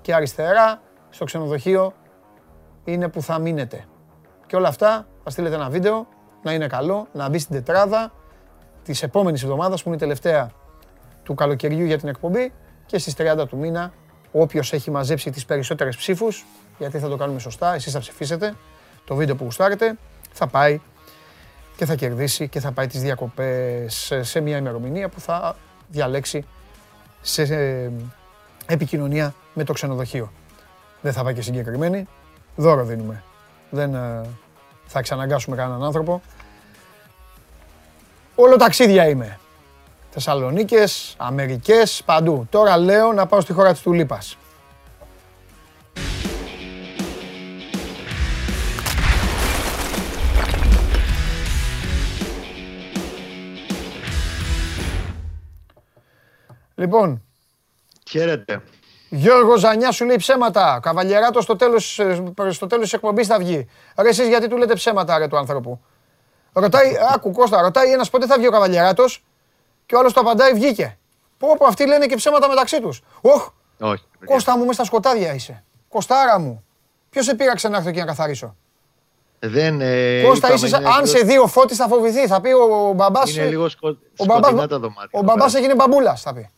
Και αριστερά, στο ξενοδοχείο, είναι που θα μείνετε. Και όλα αυτά θα στείλετε ένα βίντεο, να είναι καλό, να μπει στην τετράδα της επόμενης εβδομάδας που είναι η τελευταία του καλοκαιριού για την εκπομπή και στις 30 του μήνα όποιος έχει μαζέψει τις περισσότερες ψήφους, γιατί θα το κάνουμε σωστά, εσείς θα ψηφίσετε το βίντεο που γουστάρετε, θα πάει και θα κερδίσει και θα πάει τις διακοπές σε- σε μια ημερομηνία που θα διαλέξει σε ε, επικοινωνία με το ξενοδοχείο. Δεν θα πάει και συγκεκριμένη, δώρο δίνουμε. Δεν ε, θα εξαναγκάσουμε κανέναν άνθρωπο. Όλο ταξίδια είμαι. Θεσσαλονίκες, Αμερικές, παντού. Τώρα λέω να πάω στη χώρα της Τουλίπας. Λοιπόν, Χαίρετε. Γιώργος Ζανιάς σου λέει ψέματα. Καβαλιεράτος στο τέλος, ε, στο τέλος της εκπομπής θα βγει. Ρε εσείς γιατί του λέτε ψέματα ρε του άνθρωπου; Ρωτάει, άκου Κώστα, ρωτάει ένας πότε θα βγει ο Καβαλιεράτος και ο άλλος το απαντάει βγήκε. Πω πω αυτοί λένε και ψέματα μεταξύ τους. Οχ, Όχι. Κώστα μου μες στα σκοτάδια είσαι. Κωστάρα μου. Ποιος σε πήραξε να έρθω εκεί να καθαρίσω; Δεν, ε, Κώστα είπαμε, είσαι, σαν- είναι αν λίγο- σε δει ο Φώτης θα φοβηθεί. Θα πει ο μπαμπάς... Είναι ε, λίγο σκο... ο μπαμπάς, σκοτεινά τα δωμάτια. ο εδώ μπαμπάς πέρα. έγινε μπαμπούλας θα πει.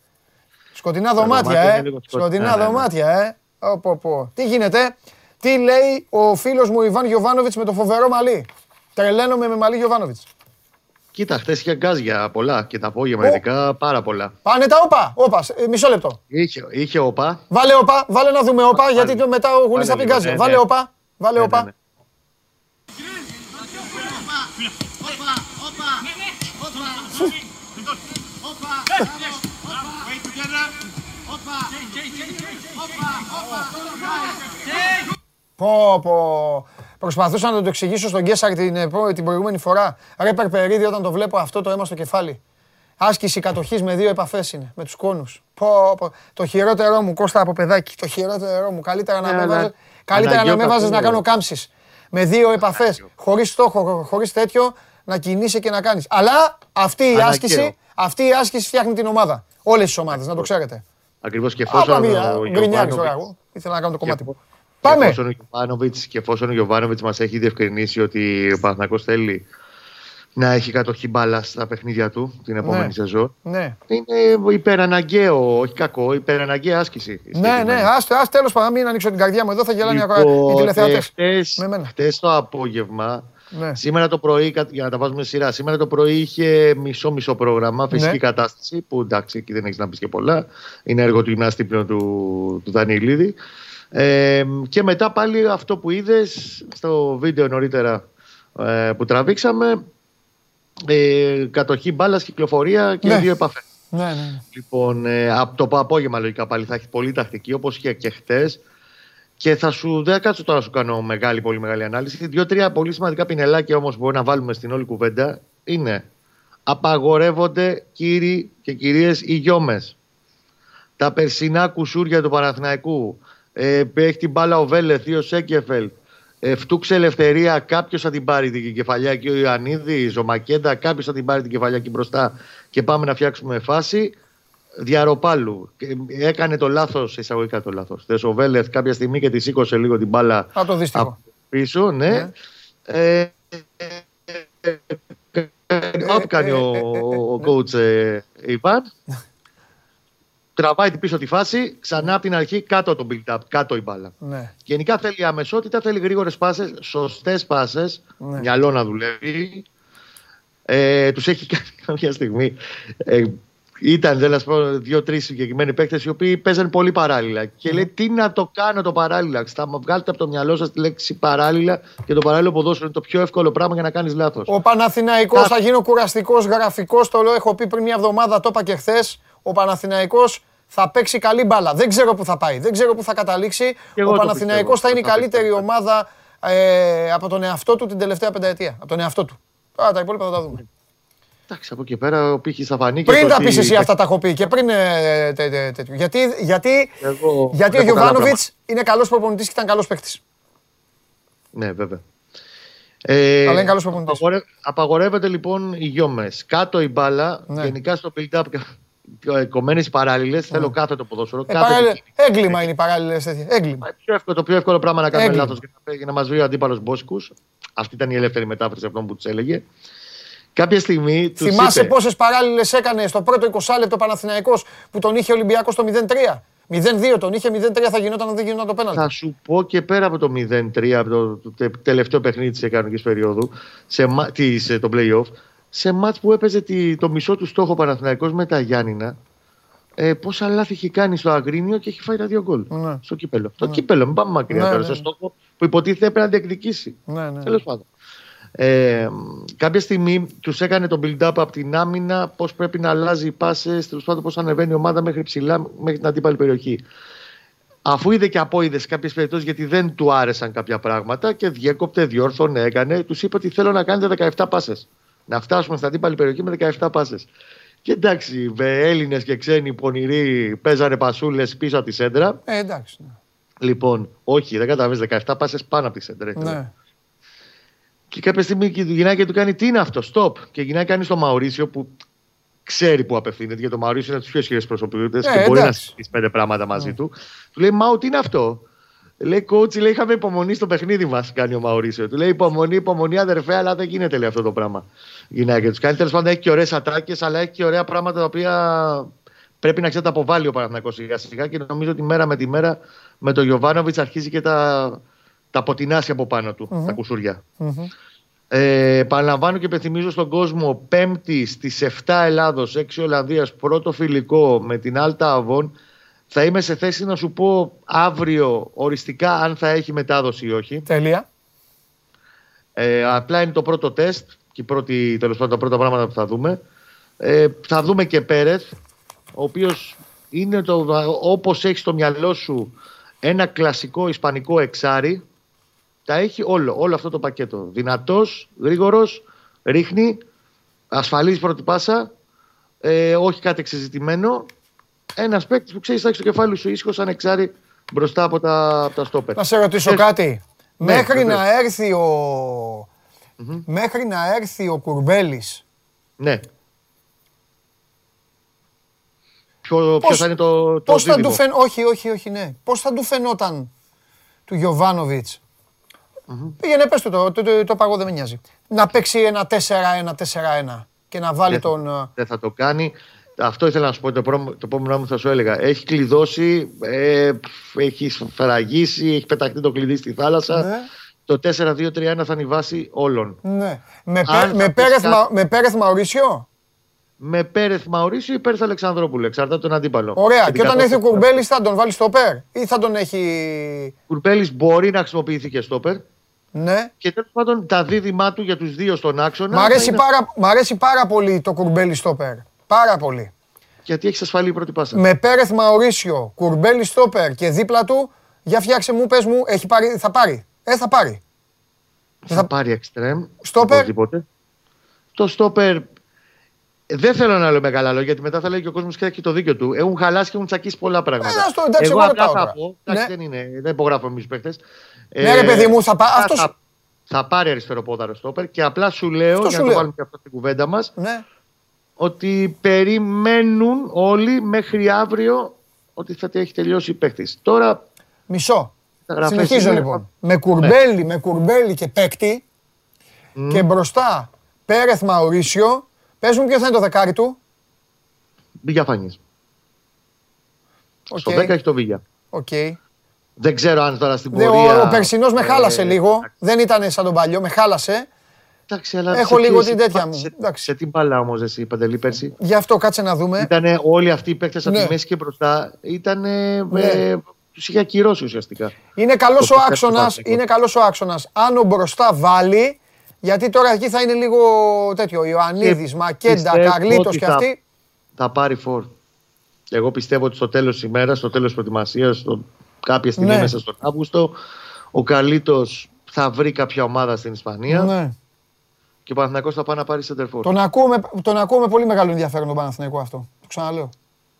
Σκοτεινά δωμάτια, δωμάτια ε. είναι λίγο σκοτεινά, Σκοτεινά ναι, ναι. δωμάτια, ε. Ω, πω, πω. Τι γίνεται, τι λέει ο φίλος μου Ιβάν Γιωβάνοβιτς με το φοβερό μαλλί. Τρελαίνομαι με μαλλί Γιωβάνοβιτς. Κοίτα, χθε είχε γκάζια πολλά και τα απόγευμα Ω. ειδικά πάρα πολλά. Πάνε τα όπα, όπα, ε, μισό λεπτό. Είχε, είχε οπα. Βάλε όπα, βάλε να δούμε όπα, γιατί το μετά ο Γουλής θα πει λίγο, γκάζια. ναι, Βάλε ναι. όπα, βάλε Ναι, όπα. ναι, ναι. Πω, πω. Προσπαθούσα να το εξηγήσω στον Γκέσαρ την, επο- την προηγούμενη φορά. Ρε Περπερίδη, όταν το βλέπω αυτό το αίμα στο κεφάλι. Άσκηση κατοχής με δύο επαφές είναι, με τους κόνους. Πω, πω. Το χειρότερό μου, Κώστα από παιδάκι. Το χειρότερό μου. Καλύτερα να Ναι, με αλλά βάζες, καλύτερα να με αναγκαιότατο βάζεις να είναι. κάνω κάμψεις. Με δύο επαφές. Χωρίς στόχο, χωρίς τέτοιο, να κινείσαι και να κάνεις. Αλλά αυτή η Αναγκαίο. άσκηση, αυτή η άσκηση φτιάχνει την ομάδα. Όλες τις ομάδες, να το ξέρετε. Ακριβώς και Άπα εφόσον μία, ο γκρινιάρης τώρα Γιωβάνοβιτς- εγώ. Ήθελα να κάνω το και κομμάτι εφο- μου. Πάμε! Και εφόσον ο Γιωβάνοβιτς- και εφόσον ο Γιωβάνοβιτς μας έχει διευκρινίσει ότι ο Παναθηναϊκός θέλει να έχει κατοχή μπάλα στα παιχνίδια του την επόμενη Ναι. σεζόν. Ναι. Είναι υπεραναγκαίο, όχι κακό, υπεραναγκαία άσκηση. η Ναι, ναι, συγκεκριμένη. άστε, άστε τέλος πάντων, μην ανοίξω την καρδιά μου εδώ, θα γελάνε Λοιπόν, ακόμα οι τηλεθεατές. χτες- Με μένα. χτες το απόγευμα, Ναι. σήμερα το πρωί, κα- για να τα βάζουμε σειρά, σήμερα το πρωί είχε μισό-μισό πρόγραμμα, φυσική Ναι. κατάσταση, που εντάξει, εκεί δεν έχεις να πεις και πολλά. Είναι έργο του γυμναστήπνου του, του Δανιλίδη. Ε, και μετά πάλι αυτό που είδες στο βίντεο νωρίτερα ε, που τραβήξαμε, ε, κατοχή μπάλας, κυκλοφορία και Ναι. δύο επαφές. Ναι, ναι, ναι. Λοιπόν, ε, από το απόγευμα λογικά πάλι θα έχει πολύ τακτική όπως και, και χτες. Και θα σου δεν κάτσω τώρα να σου κάνω μεγάλη, πολύ μεγάλη ανάλυση. Δύο-τρία πολύ σημαντικά πινελάκια όμως που μπορεί να βάλουμε στην όλη κουβέντα είναι απαγορεύονται κύριοι και κυρίες οι γιώμες. Τα περσινά κουσούρια του Παναθηναϊκού. Ε, έχει την μπάλα ο Βέλεθ ή ο Σέκεφελ. Ε, φτούξε ελευθερία, κάποιος θα την πάρει την κεφαλιά εκεί, ο Ιωαννίδη, ο Μακέντα, κάποιος θα την πάρει την κεφαλιά εκεί μπροστά και πάμε να φτιάξουμε φάση. Διαροπάλου. Και Έκανε το λάθος, εισαγωγικά το λάθος. Ο Βέλεθ κάποια στιγμή και τη σήκωσε λίγο την μπάλα Α, το δύστιχο. από πίσω, ναι. Ναι. Ε, ε, ε, Ό,τι κάνει ο, ο coach ε, Ιβάν. Τραβάει την πίσω τη φάση, ξανά από την αρχή κάτω το build-up, κάτω η μπάλα. Ναι. Γενικά θέλει αμεσότητα, θέλει γρήγορες πάσες, σωστές πάσες, Ναι. μυαλό να δουλεύει. Ε, Τους έχει κάνει *laughs* κάποια στιγμή. Ε, ήταν, δεν να σου πω, δύο-τρεις συγκεκριμένοι παίκτες οι οποίοι παίζαν πολύ παράλληλα. Και λέει, Τι να το κάνω το παράλληλα. Θα μου βγάλετε από το μυαλό σας τη λέξη παράλληλα και το παράλληλο ποδόσφαιρο είναι το πιο εύκολο πράγμα για να κάνεις λάθος. Ο Παναθηναϊκός Κα- θα γίνω κουραστικός γραφικός, το λέω, έχω πει πριν μια εβδομάδα, το είπα και χθες. Ο Παναθηναϊκός θα παίξει καλή μπάλα. Δεν ξέρω πού θα πάει, δεν ξέρω πού θα καταλήξει. εγώ Ο το Παναθηναϊκός θα πιστεύω. είναι η Θα παίξει καλύτερη καλή ομάδα ε, από τον εαυτό του την τελευταία πενταετία. Από τον εαυτό του. Τώρα τα υπόλοιπα θα τα δούμε. Εντάξει, από εκεί πέρα ο πύχης θα φανεί. και Πριν το τα ότι- πεις εσύ αυτά τα έχω πει και πριν ε, τε- τε- τέτοιο. Γιατί, γιατί, Εγώ γιατί ο βλέπω καλά Γιωβάνοβιτς είναι καλός προπονητής και ήταν καλός παίχτης. Ναι, βέβαια. Ε, Αλλά είναι καλός προπονητής. απαγορε- Απαγορεύεται λοιπόν οι γιώμες. Κάτω η μπάλα, Ναι. γενικά στο build-up ε, κομμένες παράλληλες, θέλω κάθετο ποδόσφαιρο. Ε, κάθετη παράλληλα- κίνηση. έγκλημα είναι οι παράλληλες τέτοια. Έγκλημα. Ε, πιο εύκολο, το πιο εύκολο πράγμα να κάνουμε Έγκλημα. λάθος για να, για να μας βρει ο αντίπαλος Μπόσκους. Αυτή ήταν η ελεύθερη μετάφραση αυτών που τους έλεγε. Κάποια στιγμή τους Θυμάσαι είπε, πόσες παράλληλες έκανε στο πρώτο 20 λεπτό Παναθηναϊκός που τον είχε ο Ολυμπιακό στο 0-3. 0-2 τον είχε, 0-3 θα γινόταν αν δεν γινόταν το πέναλτι. Θα σου πω και πέρα από το 0-3, από το, το τε- τελευταίο παιχνίδι της κανονικής περίοδου, σε, μα- της, ε, το playoff, σε μάτς που έπαιζε τη, το μισό του στόχο Παναθηναϊκός με τα Γιάννηνα, ε, πόσα λάθη έχει κάνει στο Αγρίνιο και έχει φάει τα δύο γκολ. Ναι. Στο κύπελο. Το κύπελο, μην πάμε μακριά Ναι, τώρα, ναι, στο ναι. στόχο που υποτίθεται έπρεπε να διεκδικήσει. Ναι, ναι. Τέλος πάντων. Ε, κάποια στιγμή τους έκανε το build-up από την άμυνα, πώς πρέπει να αλλάζει οι πάσε, τέλος πάντων πώς ανεβαίνει η ομάδα μέχρι ψηλά, μέχρι την αντίπαλη περιοχή. Αφού είδε και απόειδες σε κάποιες περιπτώσεις γιατί δεν του άρεσαν κάποια πράγματα και διέκοπτε, διόρθωνε, έκανε, τους είπε ότι θέλω να κάνετε 17 πάσε. Να φτάσουμε στην αντίπαλη περιοχή με 17 πάσε. Και εντάξει, με Έλληνες και ξένοι πονηροί παίζανε πασούλες πίσω από τη σέντρα. Ε, εντάξει. ναι. Λοιπόν, όχι, δεν καταλαβαίνεις 17 πάσε πάνω από τη σέντρα. ήθελε. Ναι. Και κάποια στιγμή και η γυναίκα του κάνει τι είναι αυτό, stop. Και η γυναίκα κάνει στο Μαουρίσιο που ξέρει που απευθύνεται, γιατί το Μαουρίσιο είναι από τις πιο ισχυρές προσωπικότητες Ε, και μπορεί να εντάξει. συζητήσει πέντε πράγματα μαζί του. Του λέει Μάου, τι είναι αυτό; Λέει coach, λέει είχαμε υπομονή στο παιχνίδι μας, κάνει ο Μαουρίσιο. Του λέει υπομονή, υπομονή, αδερφέ, αλλά δεν γίνεται λέει, αυτό το πράγμα. Η γυναίκα τους κάνει τέλος πάντων έχει και ωραίες ατάκες, αλλά έχει και ωραία πράγματα τα οποία πρέπει να ξέρετε αποβάλει ο Παναθηναϊκός σιγά σιγά και νομίζω ότι μέρα με τη μέρα με τον Γιωβάνοβιτς αρχίζει και τα, τα αποτινάσει από πάνω του, τα κουσουριά. Ε, επαναλαμβάνω και υπενθυμίζω στον κόσμο πέμπτη στις 7 Ελλάδος, 6 Ολλανδίας, πρώτο φιλικό με την Άλτα Αβών. Θα είμαι σε θέση να σου πω αύριο οριστικά αν θα έχει μετάδοση ή όχι. Τέλεια. Ε, απλά είναι το πρώτο τεστ και η πρώτη, τέλος πάντων, τα πρώτα πράγματα που θα δούμε. Ε, θα δούμε και Πέρεθ, ο οποίος είναι το, όπως έχει στο μυαλό σου ένα κλασικό ισπανικό εξάρι, τα έχει όλο, όλο αυτό το πακέτο. Δυνατός, γρήγορος, ρίχνει, ασφαλής πρώτη πάσα, ε, όχι κάτι εξεζητημένο. Ένας παίκτης που ξέρεις, θα έχει στο κεφάλι σου ήσυχος σαν εξάρι μπροστά από τα, από τα στόπερ. Να σε ρωτήσω Ε, κάτι. ναι, Μέχρι βεβαίως. να έρθει ο... Μέχρι να έρθει ο Κουρμπέλης, Ναι. Ποιο, ποιος Πώς- θα είναι το, το πώς θα δίδυμο; του φεν... Όχι, όχι, όχι, ναι. Πώς θα του φαινόταν του γιωβανοβιτς Πήγαινε, πες του το, το, το, το παγώ δεν με νοιάζει. να παίξει ένα 4-1-4-1 και να βάλει Δεν θα- τον. ε, Δεν θα το κάνει. Αυτό ήθελα να σου πω. Το, πρό- το επόμενο μου θα σου έλεγα. Έχει κλειδώσει, ε, έχει σφραγίσει, έχει πεταχτεί το κλειδί στη θάλασσα. Ναι. Το 4-2-3-1 θα είναι η βάση όλων. Ναι. Με, Αν Πέ- θα με, πεις Πέρεθ, κάτι- Μα- με Πέρεθ Μαουρίσιο. Με Πέρεθ Μαουρίσιο ή Πέρεθ Αλεξανδρόπουλο. Εξαρτάται τον αντίπαλο. Ωραία. την Και όταν έρθει ο κατάσταση. Κουρμπέλης θα τον βάλει στο Πέρ ή θα τον έχει. Κουρμπέλης μπορεί να χρησιμοποιηθεί και στόπερ. Ναι. Και τέλος πάντων τα δίδυμά του για τους δύο στον άξονα. Μ' θα αρέσει, είναι- πάρα, μ' αρέσει πάρα πολύ το Κουρμπέλη στο Πέρ. Πάρα πολύ. Γιατί έχεις ασφαλή η πρώτη πάσα. Με Πέρεθ Μαουρίσιο, Κουρμπέλη στόπερ και δίπλα του, για φτιάξε μου, πες μου, έχει πάρει, θα πάρει. Ε, θα πάρει. θα πάρει εξτρέμ. Στόπερ. οπωσδήποτε. Το στόπερ. Δεν θέλω να λέω μεγάλα λόγια, γιατί μετά θα λέει και ο κόσμος και έχει το δίκιο του. Έχουν χαλάσει και έχουν τσακίσει πολλά πράγματα. Ε, ας το- εντάξει, εγώ εγώ δεν απλά πάω θα τώρα. πω. Εντάξει, Ναι. δεν, είναι, δεν υπογράφω εμεί παίχτε. Ναι, ρε παιδί μου, θα πά- θα, αυτός- θα, θα πάρει αριστεροπόδαρο στόπερ και απλά σου λέω, Αυτό για σου να το λέω. βάλουμε και αυτό στην κουβέντα μας, Ναι. ότι περιμένουν όλοι μέχρι αύριο ότι θα έχει τελειώσει η παίχτη. Τώρα Μισό. τα γραφές Συνεχίζω είναι- λοιπόν. Με κουρμπέλι, με κουρμπέλι και παίκτη και μπροστά Πέρεθ Μαουρίσιο. Πες μου ποιο θα είναι το δεκάρι του. Μπήγια Φάνης. Οκ. Στο 10 έχει το Βίγια. Οκ. Δεν ξέρω αν τώρα στην Δε, πορεία. Ο, ο περσινός με ε, χάλασε λίγο. Δεν ήταν σαν τον παλιό, με χάλασε. Εντάξει, αλλά Έχω σε λίγο τι- την τέτοια μου. Σε, Εντάξει. σε τι μπαλά όμως εσύ, Παντελή, πέρσι; Γι' αυτό κάτσε να δούμε. Ήταν όλοι αυτοί οι παίκτες από Ναι. τη μέση και μπροστά. Ήταν. Ναι. Ε, τους είχε ακυρώσει ουσιαστικά. Είναι καλός Το ο πετάει άξονας. στο βάθος. Είναι καλός ο άξονας. Αν ο μπροστά βάλει, γιατί τώρα εκεί θα είναι λίγο τέτοιο. Ιωαννίδης, Και Μακέντα, πιστεύω Καρλίτος ότι και θα- αυτοί. Θα πάρει φόρ. Εγώ πιστεύω ότι στο τέλος της ημέρας, στο τέλος της προετοιμασίας, κάποια στιγμή Ναι. μέσα στον Αύγουστο, ο Καλίτο θα βρει κάποια ομάδα στην Ισπανία Ναι. και ο Παναθηναϊκός θα πάει να πάρει σεντερφόρ. Τον ακούω, με, τον ακούω με πολύ μεγάλο ενδιαφέρον τον Παναθηναϊκό αυτό. Το ξαναλέω.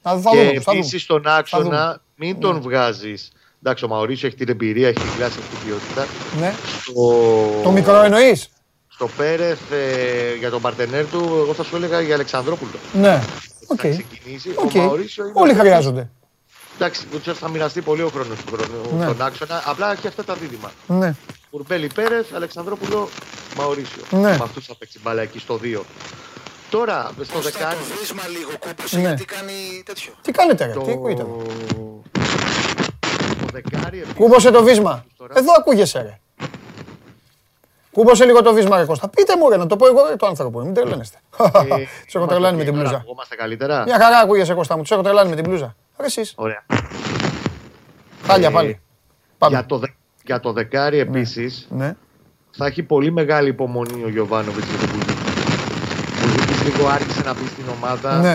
Θα, θα Και δούμε. Θα επίσης δούμε. στον άξονα, δούμε. Ναι. μην τον βγάζεις. Εντάξει, ο Μαωρίσιο έχει την εμπειρία, έχει την κλάση, έχει την ποιότητα. Ναι. Στο, Το μικρό εννοείς; στο Πέρεθ ε, για τον παρτενέρ του, εγώ θα σου έλεγα για Αλεξανδρόπουλο. Ναι. Οκ. Θα ξεκινήσει. Οκ. Ο Μαωρίσιο είναι. Όλοι χρειάζονται. Εντάξει, ούτως θα μοιραστεί πολύ ο χρόνος του χρόνου Ναι. στον άξονα. Απλά έχει αυτά τα δίδυμα. Ναι. Κουρμπέλη Πέρεθ, Αλεξανδρόπουλο, Μαωρίσιο. Ναι. Με αυτούς θα παίξει μπάλα εκεί στο 2. Τώρα στο δεκάρι. Βίσμα λίγο κόπωσε Ναι. γιατί κάνει τέτοιο; Τι κάνετε, ρε. Το... Τι ακούγεται; το δεκάρι επίσης, Κούμπωσε το βίσμα. τώρα. Εδώ ακούγεσαι, ρε. Κούμπωσε λίγο το βίσμα, ρε Κώστα. Πείτε μου, ρε, να το πω εγώ, ρε, το άνθρωπο. Μην τρελαίνεστε. Ε, *laughs* Τους έχω τρελάνει με την τώρα μπλούζα. Ακουγόμαστε καλύτερα; Μια χαρά ακούγεσαι, Κώστα μου. Τους έχω τρελάνει με την μπλούζα. Ρε εσείς. Ωραία. Χάλια Ε, πάλι. Για Πάμε. το, δε- για το δεκάρι επίσης Ναι. θα έχει πολύ μεγάλη υπομονή ο Γιωβάνοβιτς για τον Μπουζούκη. Ο Μπουζούκης λίγο άρχισε να μπει στην ομάδα. Ναι.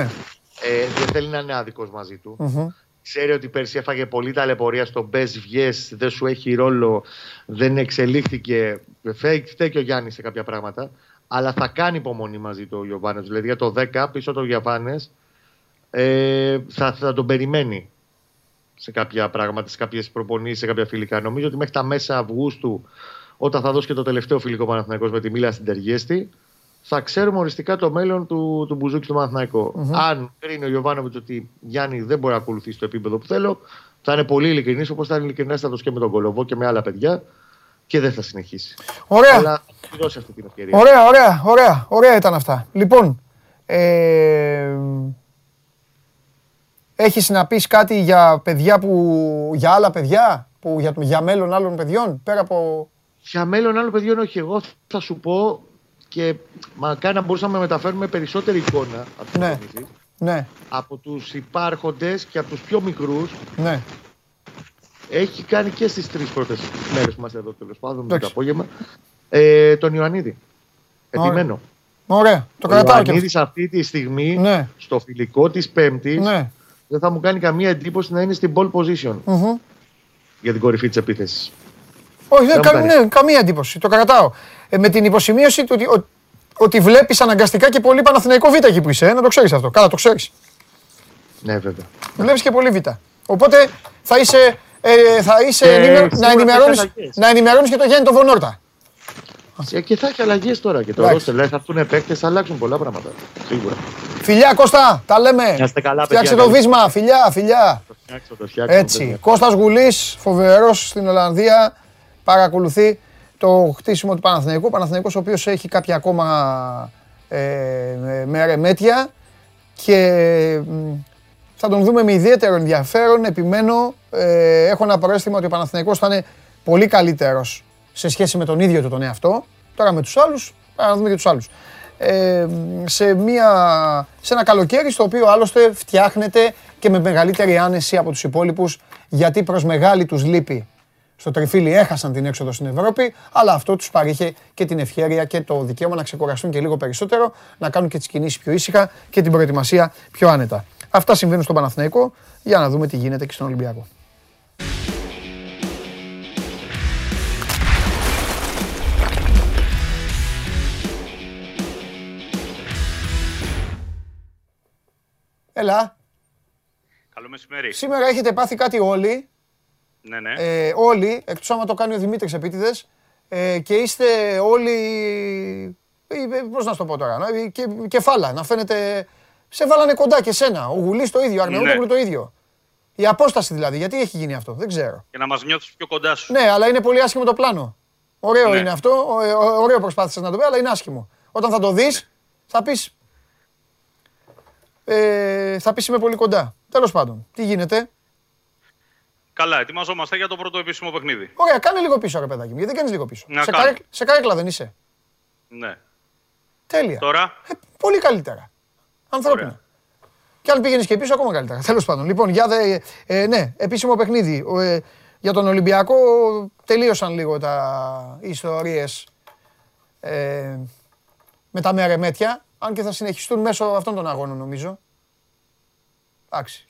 Ε, δεν θέλει να είναι άδικος μαζί του. Μμμ. Ξέρει ότι πέρσι έφαγε πολύ ταλαιπωρία στο μπε βγες, δεν σου έχει ρόλο, δεν εξελίχθηκε. Φέικ φταίει και ο Γιάννης σε κάποια πράγματα. Αλλά θα κάνει υπομονή μαζί του ο Γιωβάνο. Δηλαδή για το 10 πίσω το Γιαβάνε ε, θα, θα τον περιμένει σε κάποια πράγματα, σε κάποιες προπονήσεις, σε κάποια φιλικά. Νομίζω ότι μέχρι τα μέσα Αυγούστου, όταν θα δώσει και το τελευταίο φιλικό Παναθηναϊκός με τη Μίλα στην Τεργέστη, θα ξέρουμε οριστικά το μέλλον του, του Μπουζούκη στο παναθηναικο Αν κρίνει ο Γιωβάνοβιτ ότι Γιάννη δεν μπορεί να ακολουθήσει το επίπεδο που θέλω, θα είναι πολύ ειλικρινής όπως θα είναι ειλικρινή θα το και με τον Κολοβό και με άλλα παιδιά και δεν θα συνεχίσει. Ωραία. Αλλά θα του δώσει αυτή την ευκαιρία. Ωραία, ωραία, ωραία. Ωραία ήταν αυτά. Λοιπόν, ε, έχεις να πεις κάτι για παιδιά που, για άλλα παιδιά, που, για, για μέλλον άλλων παιδιών, πέρα από... Για μέλλον άλλων παιδιών, όχι. Εγώ θα σου πω και μακάρι να μπορούσαμε να μεταφέρουμε περισσότερη εικόνα από, την Ναι. προπονήσεις, Ναι, από τους υπάρχοντες και από τους πιο μικρούς ναι. έχει κάνει και στις τρεις πρώτες μέρες που είμαστε εδώ τέλος πάντων με το Εντάξει. απόγευμα ε, τον Ιωαννίδη. Επιμένω. Ωραία, το Ο κρατάω και Ιωαννίδης αυτή τη στιγμή Ναι, στο φιλικό της Πέμπτης ναι. Δεν θα μου κάνει καμία εντύπωση να είναι στην pole position Μμμ. για την κορυφή της επίθεσης. Όχι, δεν, Δεν κα, μου κάνει. ναι, καμία εντύπωση. Το κρατάω. Ε, με την υποσημείωση του ότι, ο- ότι βλέπεις αναγκαστικά και πολύ Παναθηναϊκό Β εκεί που είσαι. Ε, να το ξέρεις αυτό. Καλά, το ξέρεις. Ναι βέβαια. Βλέπεις και πολύ Β. Οπότε θα είσαι, ε, θα είσαι Και ενημερο- σίγουρα να θα ενημερώνεις, έχει αλλαγές. να ενημερώνεις και το Γιάννη τον Βονόρτα. Ε, Και θα έχει αλλαγές τώρα και το Εντάξει. ρόστερ. Δηλαδή θα έρθουν παίκτες, θα αλλάξουν πολλά πράγματα. Σίγουρα. Φιλιά Κώστα, τα λέμε. Να είστε καλά, Φτιάξε παιδιά, το καλή. βίσμα, φιλιά, φιλιά. Το φτιάξω, το φτιάξω. Έτσι. Κώστας Γουλής, φοβερός στην Ολλανδία, παρακολουθεί το χτίσιμο του Παναθηναϊκού. Ο Παναθηναϊκός ο οποίος έχει κάποια ακόμα ε, με ρεμέτια και μ, θα τον δούμε με ιδιαίτερο ενδιαφέρον. Επιμένω, ε, έχω ένα προέστημα ότι ο Παναθηναϊκός θα είναι πολύ καλύτερος σε σχέση με τον ίδιο του τον εαυτό. Τώρα με τους άλλους, πρέπει να δούμε και τους άλλους. Ε, σε, μια, σε ένα καλοκαίρι στο οποίο άλλωστε φτιάχνεται και με μεγαλύτερη άνεση από τους υπόλοιπους γιατί προς μεγάλη τους λύπη στο τριφύλι έχασαν την έξοδο στην Ευρώπη, αλλά αυτό τους παρήχε και την ευχαίρεια και το δικαίωμα να ξεκουραστούν και λίγο περισσότερο, να κάνουν και τις κινήσεις πιο ήσυχα και την προετοιμασία πιο άνετα. Αυτά συμβαίνουν στον Παναθηναϊκό, για να δούμε τι γίνεται και στον Ολυμπιακό. Έλα, Καλό μεσημέρι. σήμερα έχετε πάθει κάτι όλοι, Ναι, ναι. ε, όλοι, εκτός άμα το κάνει ο Δημήτρης επίτηδες, ε, και είστε όλοι, ε, ε, πώς να σου το πω τώρα, να- ε, και, κεφάλα, να φαίνεται, σε βάλανε κοντά και σένα, ο Γουλής το ίδιο, ο Αρναούτογλου Ναι. το ίδιο. Η απόσταση δηλαδή, γιατί έχει γίνει αυτό, δεν ξέρω. Για να μας νιώθεις πιο κοντά σου. Ναι, αλλά είναι πολύ άσχημο το πλάνο. Ωραίο Ναι. είναι αυτό, ω- ε, ω- ωραίο προσπάθησες να το πεις, αλλά είναι άσχημο. Όταν θα το δεις, θα πεις, ε, θα πεις είμαι πολύ κοντά. Τέλος πάντων, τι γίνεται; Καλά, ετοιμαζόμαστε για το πρώτο επίσημο παιχνίδι. Ωραία, κάνε λίγο πίσω ρε παιδάκι μου, γιατί δεν κάνεις λίγο πίσω. Να σε, κάνω. καρέκλα, σε καρέκλα δεν είσαι. Ναι. Τέλεια. Τώρα, Ε, πολύ καλύτερα. Ανθρώπινα. Ωραία. Και αν πήγαινες και πίσω, ακόμα καλύτερα. Τέλος πάντων. Λοιπόν, για δε, ε, ναι, επίσημο παιχνίδι. Ο, ε, για τον Ολυμπιακό τελείωσαν λίγο τα ιστορίες ε, με τα μερεμέτια. Αν και θα συνεχιστούν μέσω αυτών των αγώνων, νομίζω. Εντάξει.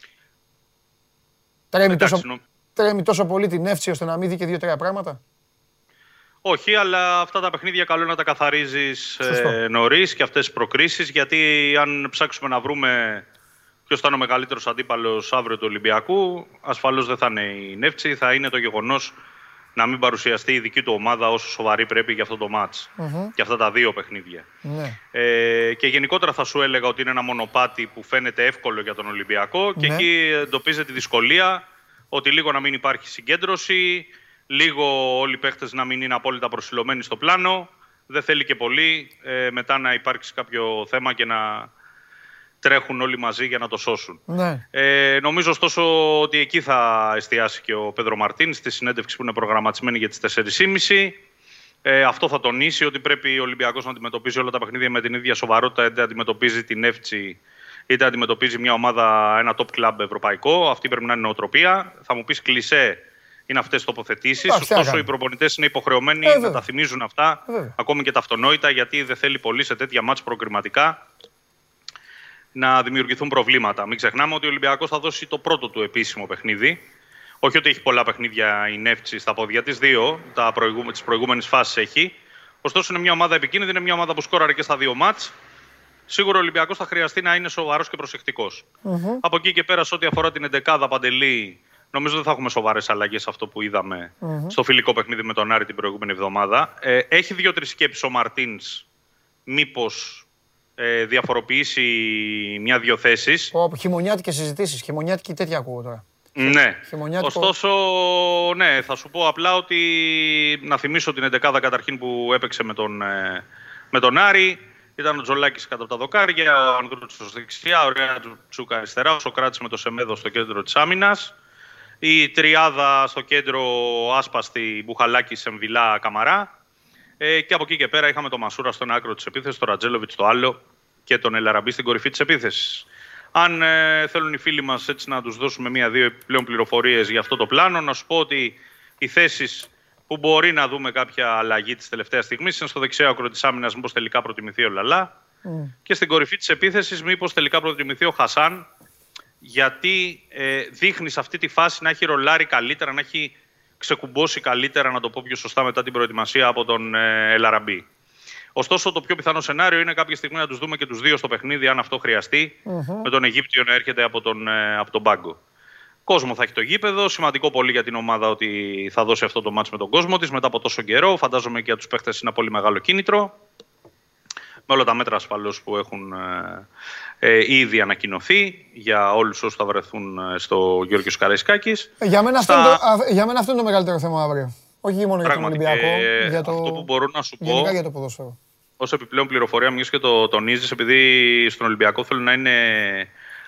Τρέμει εντάξει, τόσο, νο- τρέμει τόσο πολύ την εύση ώστε να μην δει και δύο-τρία πράγματα. όχι, αλλά αυτά τα παιχνίδια καλό είναι να τα καθαρίζεις Σωστό. ε, νωρίς και αυτές τις προκρίσεις, γιατί αν ψάξουμε να βρούμε ποιος θα είναι ο μεγαλύτερος αντίπαλος αύριο του Ολυμπιακού, ασφαλώς δεν θα είναι η Νεύτσι, θα είναι το γεγονός να μην παρουσιαστεί η δική του ομάδα όσο σοβαρή πρέπει για αυτό το μάτς και αυτά τα δύο παιχνίδια. Ναι. Ε, και γενικότερα θα σου έλεγα ότι είναι ένα μονοπάτι που φαίνεται εύκολο για τον Ολυμπιακό και Ναι. εκεί εντοπίζεται η δυσκολία ότι λίγο να μην υπάρχει συγκέντρωση, λίγο όλοι οι παίχτες να μην είναι απόλυτα προσιλωμένοι στο πλάνο. Δεν θέλει και πολύ ε, μετά να υπάρξει κάποιο θέμα και να τρέχουν όλοι μαζί για να το σώσουν. ναι. Ε, νομίζω ωστόσο ότι εκεί θα εστιάσει και ο Πέδρο Μαρτίν στη συνέντευξη που είναι προγραμματισμένη για τις 4.30. Ε, αυτό θα τονίσει ότι πρέπει ο Ολυμπιακός να αντιμετωπίζει όλα τα παιχνίδια με την ίδια σοβαρότητα, είτε αντιμετωπίζει την Εύτσι, είτε αντιμετωπίζει μια ομάδα, ένα top club ευρωπαϊκό. Αυτή πρέπει να είναι νοοτροπία. Θα μου πεις κλισέ είναι αυτές τις τοποθετήσεις. Εντάξει, τι να Ωστόσο, κάνουμε. οι προπονητές είναι υποχρεωμένοι Ε, να βέβαια. τα θυμίζουν αυτά, Ε, βέβαια. ακόμη και τα αυτονόητα, γιατί δεν θέλει πολύ σε τέτοια μάτς προκριματικά να δημιουργηθούν προβλήματα. Μην ξεχνάμε ότι ο Ολυμπιακός θα δώσει το πρώτο του επίσημο παιχνίδι. Όχι ότι έχει πολλά παιχνίδια η Νεύτσι στα πόδια της, δύο τα προηγούμε, τις προηγούμενες φάσεις έχει. Ωστόσο είναι μια ομάδα επικίνδυνη, είναι μια ομάδα που σκόραρε και στα δύο μάτς. Σίγουρα ο Ολυμπιακός θα χρειαστεί να είναι σοβαρός και προσεκτικός. Από εκεί και πέρα, σε ό,τι αφορά την 11η Παντελή, νομίζω δεν θα έχουμε σοβαρές αλλαγές αυτό που είδαμε στο φιλικό παιχνίδι με τον Άρη την προηγούμενη εβδομάδα. Ε, έχει δύο-τρεις σκέψεις ο Μαρτίνς, μήπως ε, διαφοροποιήσει μια-δυο θέσεις. Πω, πω, χειμωνιάτικες συζητήσεις, χειμωνιάτικη τέτοια ακούω τώρα. Ναι. Χειμωνιάτικο. Ωστόσο, ναι, θα σου πω απλά ότι να θυμίσω την 11η καταρχήν που έπαιξε με τον, ε, με τον Άρη. Ήταν ο Τζολάκης κάτω από τα δοκάρια, ο Ανδρούτσος δεξιά, ο Ρέα Τσούκα αριστερά, ο Σοκράτης με το Σεμέδο στο κέντρο της άμυνας. Η τριάδα στο κέντρο άσπαστη Μπουχαλάκη, Σεμβιλά, Καμαρά. Ε, και από εκεί και πέρα είχαμε τον Μασούρα στον άκρο της επίθεσης, τον Ρατζέλοβιτ στο άλλο και τον Ελαραμπή στην κορυφή της επίθεσης. Αν ε, θέλουν οι φίλοι μας έτσι να τους δώσουμε μία-δύο επιπλέον πληροφορίες για αυτό το πλάνο, να σου πω ότι οι θέσεις που μπορεί να δούμε κάποια αλλαγή της τελευταίας στιγμής είναι στο δεξιό άκρο της άμυνας, μήπως τελικά προτιμηθεί ο Λαλά. Και στην κορυφή της επίθεσης, μήπως τελικά προτιμηθεί ο Χασάν, γιατί ε, δείχνεις σε αυτή τη φάση να έχει ρολάρει καλύτερα, να έχει ξεκουμπώσει καλύτερα, να το πω πιο σωστά, μετά την προετοιμασία από τον ε, Ελαραμπή. Ωστόσο, το πιο πιθανό σενάριο είναι κάποια στιγμή να τους δούμε και τους δύο στο παιχνίδι, αν αυτό χρειαστεί, με τον Αιγύπτιο να έρχεται από τον, ε, από τον πάγκο. Κόσμο θα έχει το γήπεδο. Σημαντικό πολύ για την ομάδα ότι θα δώσει αυτό το μάτς με τον κόσμο της μετά από τόσο καιρό. Φαντάζομαι και για τους παίχτες είναι πολύ μεγάλο κίνητρο. Με όλα τα μέτρα ασφαλώς που έχουν ε, ε, ήδη ανακοινωθεί για όλους όσους θα βρεθούν ε, στο Γιώργος Καραϊσκάκης. Ε, Για μένα, αυτό Στα- είναι το, α, για μένα αυτό είναι το μεγαλύτερο θέμα αύριο. Όχι μόνο για τον Πράγματι, Ολυμπιακό, και για το... αυτό που μπορώ να σου πω- γενικά για το ποδόσφαιρο. Ω επιπλέον πληροφορία, μιας και το τονίζεις, επειδή στον Ολυμπιακό θέλουν να είναι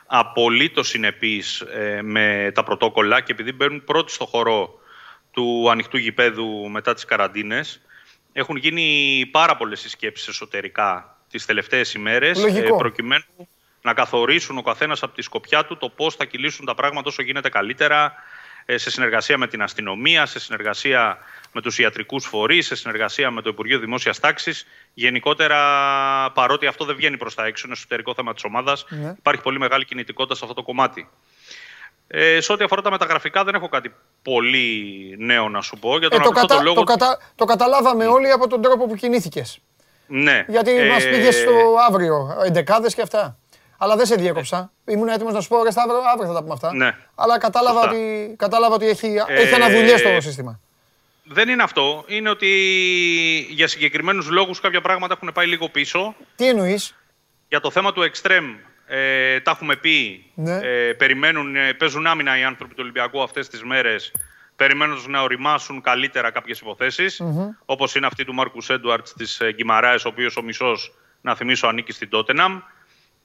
απολύτως συνεπείς με τα πρωτόκολλα και επειδή μπαίνουν πρώτοι στο χώρο του ανοιχτού γηπέδου μετά τις καραντίνες, έχουν γίνει πάρα πολλές συσκέψεις εσωτερικά τις τελευταίες ημέρες, Λογικό. προκειμένου να καθορίσουν ο καθένας από τη σκοπιά του το πώς θα κυλήσουν τα πράγματα όσο γίνεται καλύτερα, ε, σε συνεργασία με την αστυνομία, σε συνεργασία με τους ιατρικούς φορείς, σε συνεργασία με το Υπουργείο Δημόσιας Τάξης. Γενικότερα, παρότι αυτό δεν βγαίνει προς τα έξω, είναι εσωτερικό θέμα της ομάδας, Ναι. υπάρχει πολύ μεγάλη κινητικότητα σε αυτό το κομμάτι. Ε, σε ό,τι αφορά τα μεταγραφικά δεν έχω κάτι πολύ νέο να σου πω. Για Ε, τον το, απλό κατα... λόγο το, ότι- κατα... το καταλάβαμε όλοι από τον τρόπο που κινήθηκες. Ναι. Γιατί Ε, μας πήγες στο αύριο, εντεκάδες και αυτά. Αλλά δεν σε διέκοψα. Ήμουν έτοιμος να σου πω, ρε Σταύρο, αύριο θα τα πούμε αυτά. Ναι. Αλλά κατάλαβα Σωστά. ότι, κατάλαβα ότι έχει, Ε, έχει αναδουλειές το σύστημα. Δεν είναι αυτό. Είναι ότι για συγκεκριμένους λόγους κάποια πράγματα έχουν πάει λίγο πίσω. Τι εννοείς, Για το θέμα του εξτρέμ, ε, τα έχουμε πει. Ναι. Ε, περιμένουν, ε, παίζουν άμυνα οι άνθρωποι του Ολυμπιακού αυτές τις μέρες, περιμένοντας να οριμάσουν καλύτερα κάποιες υποθέσεις, όπως είναι αυτή του Μάρκους Έντουαρτς της ε, Γκυμαράες, ο οποίος ο μισός, να θυμίσω, ανήκει στην Τότεναμ.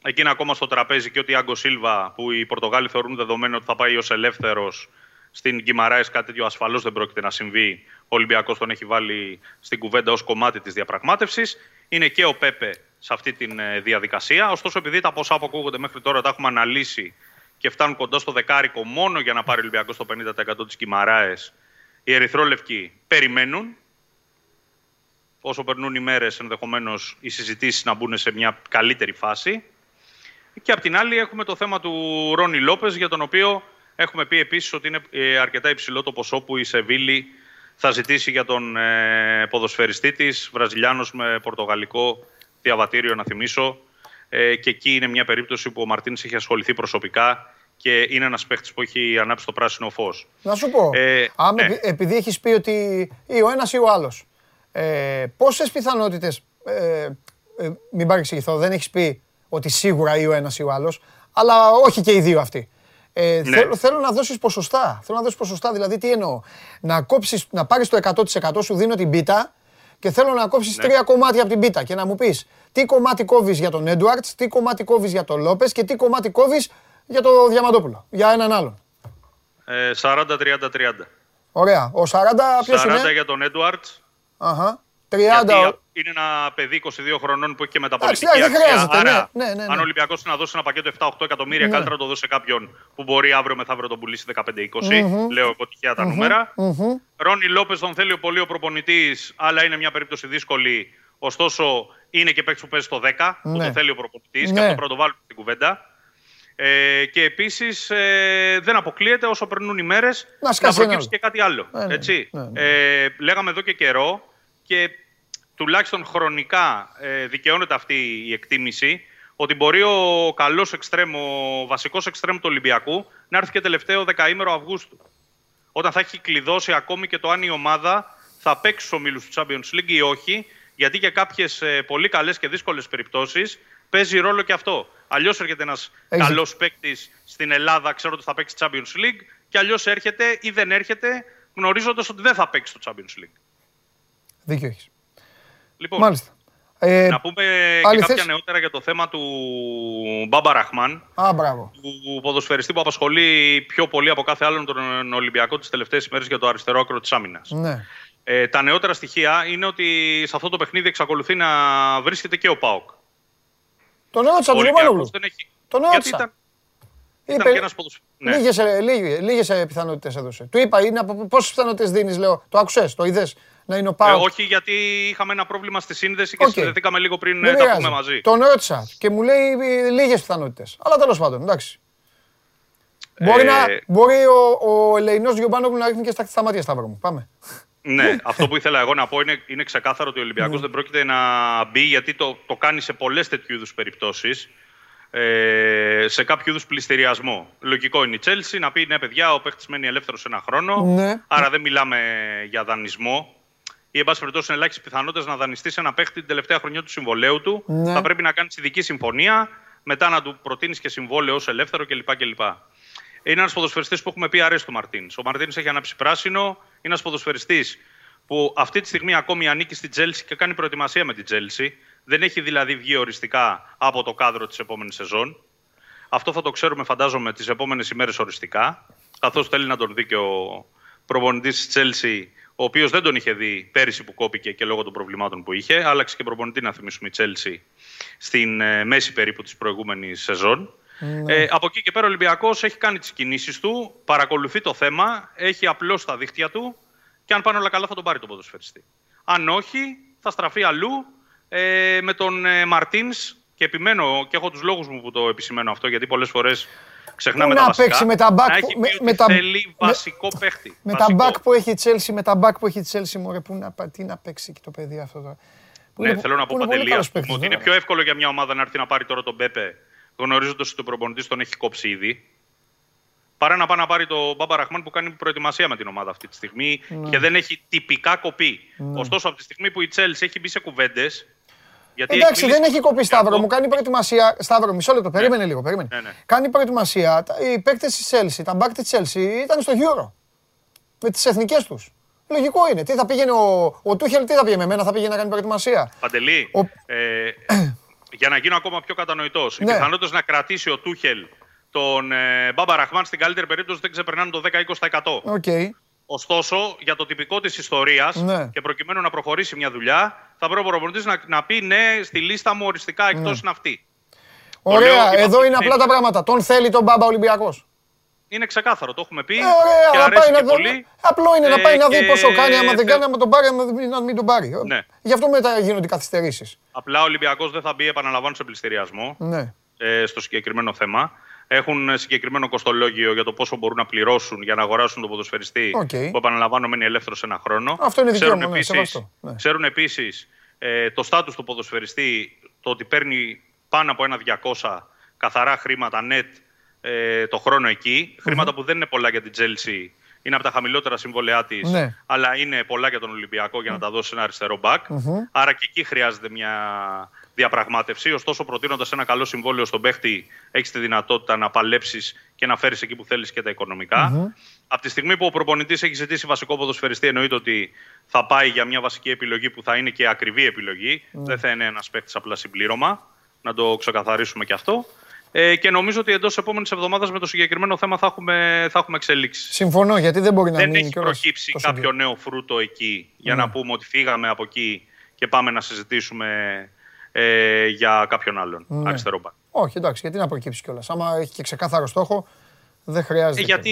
Εκεί είναι ακόμα στο τραπέζι και ότι Άγκο Σίλβα, που οι Πορτογάλοι θεωρούν δεδομένο ότι θα πάει ως ελεύθερος στην Γκυμαράες, κάτι τέτοιο ασφαλώς δεν πρόκειται να συμβεί. Ο Ολυμπιακός τον έχει βάλει στην κουβέντα ως κομμάτι της διαπραγμάτευσης. Είναι και ο Πέπε σε αυτή τη διαδικασία. Ωστόσο, επειδή τα ποσά που ακούγονται μέχρι τώρα τα έχουμε αναλύσει και φτάνουν κοντά στο δεκάρικο μόνο για να πάρει ο Ολυμπιακός το 50% της Γκυμαράες, οι Ερυθρόλευκοι περιμένουν όσο περνούν οι μέρες ενδεχομένως οι συζητήσεις να μπουν σε μια καλύτερη φάση. Και απ' την άλλη έχουμε το θέμα του Ρόνι Λόπες για τον οποίο έχουμε πει επίσης ότι είναι ε, αρκετά υψηλό το ποσό που η Σεβίλη θα ζητήσει για τον ε, ποδοσφαιριστή της, Βραζιλιάνος με πορτογαλικό διαβατήριο να θυμίσω. Ε, και εκεί είναι μια περίπτωση που ο Μαρτίνς έχει ασχοληθεί προσωπικά και είναι ένας παίχτης που έχει ανάψει το πράσινο φως. να σου πω. Ε, άμα, ναι. επει- επειδή έχεις πει ότι ή ο ένας ή ο άλλος, ε, πόσες πιθανότητες, ε, ε, μην παρεξηγηθώ, δεν έχεις πει ότι σίγουρα ή ο ένας ή ο άλλος, αλλά όχι και οι δύο αυτοί. Ε, Ναι. θέλω, θέλω να δώσεις ποσοστά. Θέλω να δώσεις ποσοστά, δηλαδή τι εννοώ. Να, κόψεις, να πάρεις το 100% σου δίνω την πίτα και θέλω να κόψεις Ναι. τρία κομμάτια από την πίτα και να μου πεις τι κομμάτι κόβεις για τον Έντουαρτς, τι κομμάτι κόβεις για τον Λόπες και τι κομμάτι κόβεις για τον Διαμαντόπουλο, για έναν άλλον. Ε, 40-30-30. Ωραία. Ο 40 ποιος 40 είναι; για τον Έντουαρτς, Αχα. Γιατί 30. είναι ένα παιδί 22 χρονών που έχει και Εντάξει, μεταπολιτική ναι, δεν αξία. χρειάζεται, Άρα, ναι, ναι, ναι, ναι. αν ο Ολυμπιακός να δώσει ένα πακέτο 7-8 εκατομμύρια, Ναι. καλύτερα να το δώσει σε κάποιον που μπορεί αύριο μεθαύριο να τον πουλήσει 15-20. Λέω εγώ τυχαία τα νούμερα. Ρόνι Λόπες τον θέλει ο πολύ ο προπονητής, αλλά είναι μια περίπτωση δύσκολη. Ωστόσο, είναι και παίκτης που παίζει στο 10, που Ναι. τον θέλει ο προπονητής, Ναι. και αυτό πρέπει να το βάλουμε στην κουβέντα. Ε, και επίσης ε, δεν αποκλείεται όσο περνούν οι μέρες Να να, σκάσει ένα προκύψει άλλο. και κάτι άλλο. Ε, ναι, έτσι. ναι, ναι. Ε, λέγαμε εδώ και καιρό και τουλάχιστον χρονικά ε, δικαιώνεται αυτή η εκτίμηση ότι μπορεί ο καλός εξτρέμ, ο βασικός εξτρέμ του Ολυμπιακού να έρθει και τελευταίο δεκαήμερο Αυγούστου. Όταν θα έχει κλειδώσει ακόμη και το αν η ομάδα θα παίξει στους ομίλους του Champions League ή όχι, γιατί για κάποιες ε, πολύ καλές και δύσκολες περιπτώσεις παίζει ρόλο και αυτό. Αλλιώς έρχεται ένας Έχεις καλός παίκτης στην Ελλάδα, ξέρω ότι θα παίξει Champions League, και αλλιώς έρχεται ή δεν έρχεται γνωρίζοντας ότι δεν θα παίξει το Champions League. Δίκιο έχεις. Λοιπόν, Μάλιστα. Ε, να πούμε άλλη και κάποια θέση; νεότερα για το θέμα του Μπάμπα Ραχμάν, Α, μπράβο. του ποδοσφαιριστή που απασχολεί πιο πολύ από κάθε άλλον τον Ολυμπιακό τις τελευταίες ημέρες για το αριστερό άκρο της άμυνας. Ναι. Ε, τα νεότερα στοιχεία είναι ότι σε αυτό το παιχνίδι εξακολουθεί να βρίσκεται και ο ΠΑΟΚ. Τον ρώτησα Ο τον Ολυμπιακός Γιωμάνογλου. δεν έχει... Τον Γιατί ρώτησα. ήταν, ήταν Είπε, και ένας ποδοσφαιριστής. Ναι. λίγες, ε, λίγες, λίγες ε, πιθανότητες έδωσε. Του είπα, είναι από πόσες πιθανότητες δίνεις, λέω. Το άκουσες, το είδες, να είναι ο Ε, Πάο. όχι γιατί είχαμε ένα πρόβλημα στη σύνδεση και Οκ. συνδεθήκαμε λίγο πριν Δεν ε, τα πειράζει. πούμε μαζί. Τον ρώτησα και μου λέει ε, λίγες πιθανότητες. Αλλά τέλος πάντων, εντάξει. Μπορεί, Ε, να, μπορεί ο, ο Ελεηνός Γιωμπάνογλου να ρίχνει και στα, στα μάτια Σταύρο μου. Πάμε. Ναι, αυτό που ήθελα εγώ να πω είναι, είναι ξεκάθαρο ότι ο Ναι. Ολυμπιακός δεν πρόκειται να μπει γιατί το, το κάνει σε πολλές τέτοιου είδους περιπτώσεις ε, σε κάποιο είδους πληστηριασμό. Λογικό είναι η Τσέλσι να πει ναι παιδιά ο παίχτης μένει ελεύθερος ένα χρόνο Ναι. άρα δεν μιλάμε για δανεισμό ή εν πάση περιπτώσει είναι ελάχιστες πιθανότητες να δανειστεί ένα παίχτη την τελευταία χρονιά του συμβολέου του. Ναι. Θα πρέπει να κάνει ειδική συμφωνία, μετά να του προτείνεις και συμβόλαιο ως ελεύθερο κλπ. κλπ. Είναι ένας ποδοσφαιριστής που έχουμε πει αρέσει του Μαρτίνς. Ο Μαρτίνς έχει ανάψει πράσινο. Είναι ένας ποδοσφαιριστής που αυτή τη στιγμή ακόμη ανήκει στην Τσέλσι και κάνει προετοιμασία με την Τσέλσι. Δεν έχει δηλαδή βγει οριστικά από το κάδρο της επόμενης σεζόν. Αυτό θα το ξέρουμε, φαντάζομαι, τις επόμενες ημέρες οριστικά. Καθώς θέλει να τον δει και ο προπονητής της Τσέλσι, ο οποίος δεν τον είχε δει πέρυσι που κόπηκε και λόγω των προβλημάτων που είχε. Άλλαξε και προπονητή, να θυμίσουμε, η Τσέλσι στην ε, μέση περίπου της προηγούμενης σεζόν. Ε, από εκεί και πέρα ο Ολυμπιακός έχει κάνει τις κινήσεις του, παρακολουθεί το θέμα, έχει απλώσει τα δίχτυα του και αν πάνε όλα καλά θα τον πάρει τον ποδοσφαιριστή. Αν όχι, θα στραφεί αλλού ε, με τον ε, Μαρτίνς. Και επιμένω και έχω τους λόγους μου που το επισημαίνω αυτό, γιατί πολλές φορές ξεχνάμε Πού τα να βασικά. παίξει με τα back Να που- έχει με- πει με ότι τα- θέλει με- βασικό παίχτη. Με τα Βασικό. back που έχει η Chelsea, με τα back που έχει η Chelsea, μωρέ, πού να, πα- τι να παίξει και το παιδί αυτό τώρα. Που Ναι, είναι- θέλω να που πω είναι πολύ παντελή καλός ας πούμε, παίκτης, ότι είναι βέβαια. πιο εύκολο για μια ομάδα να έρθει να πάρει τώρα τον Πέπε, γνωρίζοντας ότι ο προπονητής τον έχει κόψει ήδη, παρά να πάει να πάρει τον Μπάμπα Ραχμάν που κάνει προετοιμασία με την ομάδα αυτή τη στιγμή Ναι. και δεν έχει τυπικά κοπεί. Ωστόσο, από τη στιγμή που η Τσέλση έχει μπει σε κουβέντες. Εντάξει, δεν έχει κοπεί Σταύρο μου. Κάνει προετοιμασία. Σταύρο, μισό λεπτό. Περίμενε λίγο. Περίμενε. Ναι, ναι. Κάνει προετοιμασία. Τα- Οι παίκτες της Chelsea, τα back της Chelsea ήταν στο Euro. Με τις εθνικές τους. Λογικό είναι. Τι θα πήγαινε ο, ο Τούχελ, τι θα πήγαινε με μένα, θα πήγαινε να κάνει προετοιμασία. Παντελή, Ο- ε, *clears throat* για να γίνω ακόμα πιο κατανοητός, οι Ναι. πιθανότητες να κρατήσει ο Τούχελ τον ε, Μπάμπα Ραχμάν στην καλύτερη περίπτωση δεν ξεπερνάνε το 10-20%. Οκ. Ωστόσο, για το τυπικό της ιστορίας Ναι. και προκειμένου να προχωρήσει μια δουλειά, θα πρέπει ο προπονητής να, να πει ναι, στη λίστα μου οριστικά εκτός είναι αυτή. λέω Ωραία, ότι εδώ αυτή είναι τη απλά τα θέση- πράγματα. Τον θέλει τον Μπάμπα Ολυμπιακός. Είναι ξεκάθαρο, το έχουμε πει. Ε, και ωραία, να αρέσει πάει να και δω. πολύ. Απλό είναι να Ε, πάει να δει και πόσο κάνει. Άμα δεν θε- κάνει, άμα τον πάρει, άμα δεν- να μην τον πάρει. Ναι. Γι' αυτό μετά γίνονται οι καθυστερήσεις. Απλά ο Ολυμπιακός δεν θα μπει, επαναλαμβάνω, σε πληστηριασμό Ναι. ε, στο συγκεκριμένο θέμα. Έχουν ε, συγκεκριμένο κοστολόγιο για το πόσο μπορούν να πληρώσουν για να αγοράσουν τον ποδοσφαιριστή Οκ. που επαναλαμβάνω μένει ελεύθερος ένα χρόνο. Αυτό είναι δικαίωμα, Ξέρουν ναι, επίσης- σεβαστό, ναι. Ξέρουν επίσης ε, το στάτους του ποδοσφαιριστή, το ότι παίρνει πάνω από ένα 200 καθαρά χρήματα net ε, το χρόνο εκεί. Χρήματα που δεν είναι πολλά για την Chelsea. Είναι από τα χαμηλότερα συμβόλαιά της, Ναι. αλλά είναι πολλά για τον Ολυμπιακό για να τα δώσει σε ένα αριστερό back. Άρα και εκεί χρειάζεται μια διαπραγμάτευση. Ωστόσο, προτείνοντας ένα καλό συμβόλαιο στον παίχτη, έχεις τη δυνατότητα να παλέψεις και να φέρεις εκεί που θέλεις και τα οικονομικα Από τη στιγμή που ο προπονητής έχει ζητήσει βασικό ποδοσφαιριστή, εννοείται ότι θα πάει για μια βασική επιλογή που θα είναι και ακριβή επιλογή. Δεν θα είναι ένας παίχτης απλά συμπλήρωμα. Να το ξεκαθαρίσουμε και αυτό. Ε, και νομίζω ότι εντός επόμενης εβδομάδας με το συγκεκριμένο θέμα θα έχουμε, θα έχουμε εξελίξεις. Συμφωνώ γιατί δεν μπορεί να Δεν μείνει έχει κιόλας προκύψει τόσο κάποιο καιρό. νέο φρούτο εκεί για Ναι. να πούμε ότι φύγαμε από εκεί και πάμε να συζητήσουμε ε, για κάποιον άλλον Ναι. αριστερό μπακ. Όχι, εντάξει, γιατί να προκύψει κιόλας. Άμα έχει και ξεκάθαρο στόχο, δεν χρειάζεται. Ε, γιατί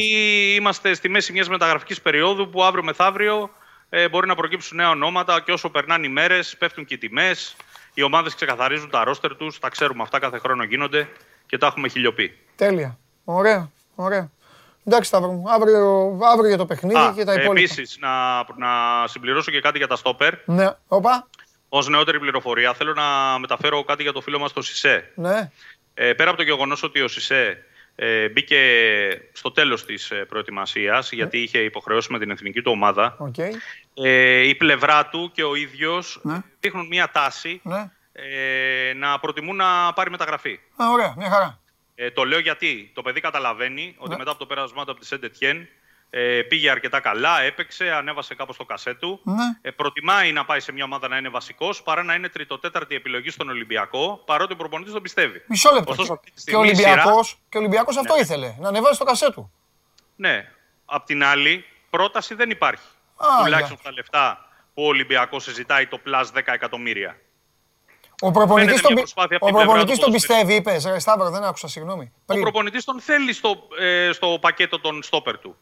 είμαστε στη μέση μιας μεταγραφικής περίοδου που αύριο μεθαύριο ε, μπορεί να προκύψουν νέα ονόματα και όσο περνάνε οι μέρες πέφτουν και οι τιμές. Οι ομάδες ξεκαθαρίζουν τα ρόστερ τους, τα ξέρουμε αυτά κάθε χρόνο γίνονται και τα έχουμε χιλιοπεί. Τέλεια. Ωραία. Ωραία. Εντάξει, Σταύρο μου. Αύριο, αύριο για το παιχνίδι Α, και τα υπόλοιπα. επίσης, να, να συμπληρώσω και κάτι για τα στόπερ. Ναι, όπα. Ως νεότερη πληροφορία, θέλω να μεταφέρω κάτι για το φίλο μας το Σισε. Ναι. Ε, πέρα από το γεγονός ότι ο Σισε ε, μπήκε στο τέλος της προετοιμασίας, γιατί είχε υποχρεώσεις με την εθνική του ομάδα, Οκ. ε, η πλευρά του και ο ίδιος Ναι. δείχνουν μία τάση Ναι. ε, να προτιμούν να πάρει μεταγραφή. Α, ωραία, μια χαρά. Ε, το λέω γιατί το παιδί καταλαβαίνει ότι Ναι. μετά από το πέρασμά του από τη Σεντ Ετιέν ε, πήγε αρκετά καλά, έπαιξε, ανέβασε κάπως το κασέ του. Ναι. Ε, προτιμάει να πάει σε μια ομάδα να είναι βασικός παρά να είναι τριτοτέταρτη επιλογή στον Ολυμπιακό, παρότι ο προπονητής τον πιστεύει. Μισό λεπτό. Ωστόσο, αυτή τη Και ο στιγμή η σειρά- Ολυμπιακός, και ο Ολυμπιακός αυτό ήθελε. Να ανεβάσει το κασέ του. Ναι. Απ' την άλλη, πρόταση δεν υπάρχει. Α, Τουλάχιστον για. στα λεφτά που ο Ολυμπιακός συζητάει το plus 10 εκατομμύρια. Ο προπονητής Φαίνεται τον, μια πι- προσπάθεια από ο την πλευρά προπονητής του τον ποδοσφαιριστή. πιστεύει, είπες. Ρε Σταύρο, δεν άκουσα, συγγνώμη. Ο Πριν. προπονητής τον θέλει στο, ε, στο πακέτο των στόπερ του.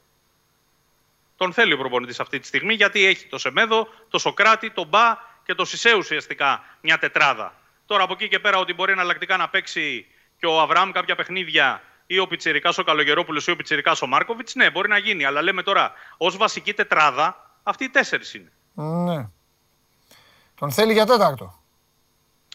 Τον θέλει ο προπονητής αυτή τη στιγμή γιατί έχει το Σεμέδο, το Σοκράτη, τον Μπα και το Σισε ουσιαστικά μια τετράδα. Τώρα από εκεί και πέρα ότι μπορεί εναλλακτικά να παίξει και ο Αβραάμ κάποια παιχνίδια ή ο Πιτσυρικά ο Καλογερόπουλος ή ο Πιτσυρικά ο Μάρκοβιτς, ναι, μπορεί να γίνει. Αλλά λέμε τώρα ως βασική τετράδα αυτοί οι τέσσερις είναι. Ναι. Τον θέλει για τέταρτο.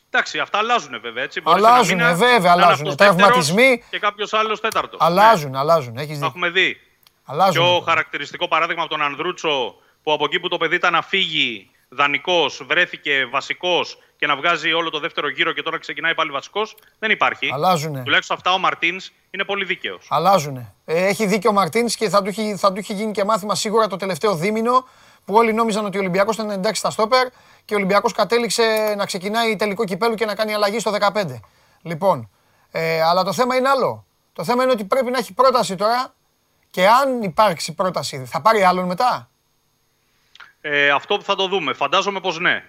Εντάξει, αυτά αλλάζουν βέβαια έτσι. Μπορεί Αλλάζουνε, σε ένα μήνα βέβαια, να είναι αλλάζουνε. αυτός Τραυματισμοί. δεύτερος Και κάποιος άλλος τέταρτος. Αλλάζουν, αλλάζουν. Έχεις Τα δίκιο. έχουμε δει. Αλλάζουν. Πιο χαρακτηριστικό παράδειγμα από τον Ανδρούτσο που από εκεί που το παιδί ήταν να φύγει δανεικός, βρέθηκε βασικός και να βγάζει όλο το δεύτερο γύρο και τώρα ξεκινάει πάλι βασικός, δεν υπάρχει. Αλλάζουνε. Τουλάχιστον αυτά ο Μαρτίνς είναι πολύ δίκαιος. Αλλάζουνε. Ε, έχει δίκιο ο Μαρτίνς και θα του, έχει, θα του έχει γίνει και μάθημα σίγουρα το τελευταίο δίμηνο που όλοι νόμιζαν ότι ο Ολυμπιακός ήταν εντάξει στα στόπερ και ο Ολυμπιακός κατέληξε να ξεκινάει τελικό κυπέλου και να κάνει αλλαγή στο 15. Λοιπόν, ε, αλλά το θέμα είναι άλλο. Το θέμα είναι ότι πρέπει να έχει πρόταση τώρα και αν υπάρξει πρόταση, θα πάρει άλλον μετά; Ε, αυτό που θα το δούμε. Φαντάζομαι πως ναι.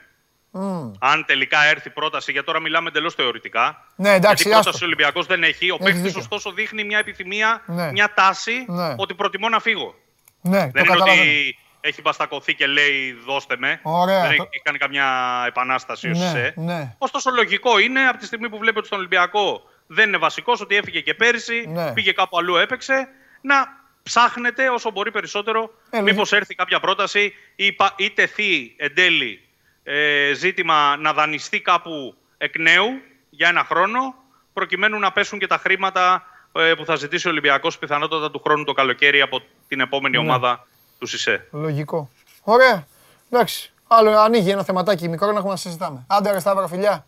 Αν τελικά έρθει πρόταση, γιατί τώρα μιλάμε εντελώς θεωρητικά. Ναι, εντάξει, γιατί πρόταση άστο. ο Ολυμπιακός δεν έχει. Ο Έχεις παίκτης, δίκιο. ωστόσο, δείχνει μια επιθυμία, Ναι. μια τάση Ναι. ότι προτιμώ να φύγω. Ναι, δεν το είναι καταλαβαίνω. ότι έχει μπαστακωθεί και λέει δώστε με. Ωραία, δεν το- έχει κάνει καμιά επανάσταση ως Ναι, ΣΕ. ναι. Ωστόσο, λογικό είναι από τη στιγμή που βλέπει ότι στον Ολυμπιακό δεν είναι βασικός, ότι έφυγε και πέρυσι, Ναι. πήγε κάπου αλλού, έπαιξε, να ψάχνετε όσο μπορεί περισσότερο. Ε, Μήπως λογικό. έρθει κάποια πρόταση ή, πα- ή τεθεί εν τέλει ε, ζήτημα να δανειστεί κάπου εκ νέου για ένα χρόνο, προκειμένου να πέσουν και τα χρήματα ε, που θα ζητήσει ο Ολυμπιακός πιθανότατα του χρόνου το καλοκαίρι από την επόμενη Ναι. ομάδα του ΣΥΣΕ. Λογικό. Ωραία. Εντάξει. Άλλο ανοίγει ένα θεματάκι μικρό να έχουμε να συζητάμε. Άντε ρε Σταύρο, φιλιά.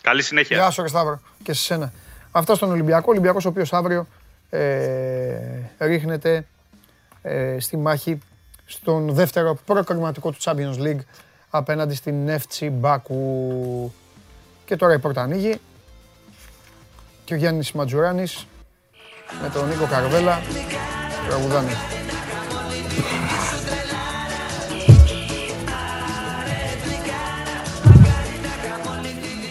Καλή συνέχεια. Γεια σου ρε Σταύρο. Και σε σένα. Αυτό στον Ολυμπιακό. Ο Ολυμπιακός ο οποίος αύριο ε, ρίχνεται ε, στη μάχη στον δεύτερο προκριματικό του Champions League απέναντι στην FC Μπάκου. Και τώρα η πόρτα ανοίγει και ο Γιάννης Ματζουράνης με τον Νίκο Καρβέλα τραγουδάνε.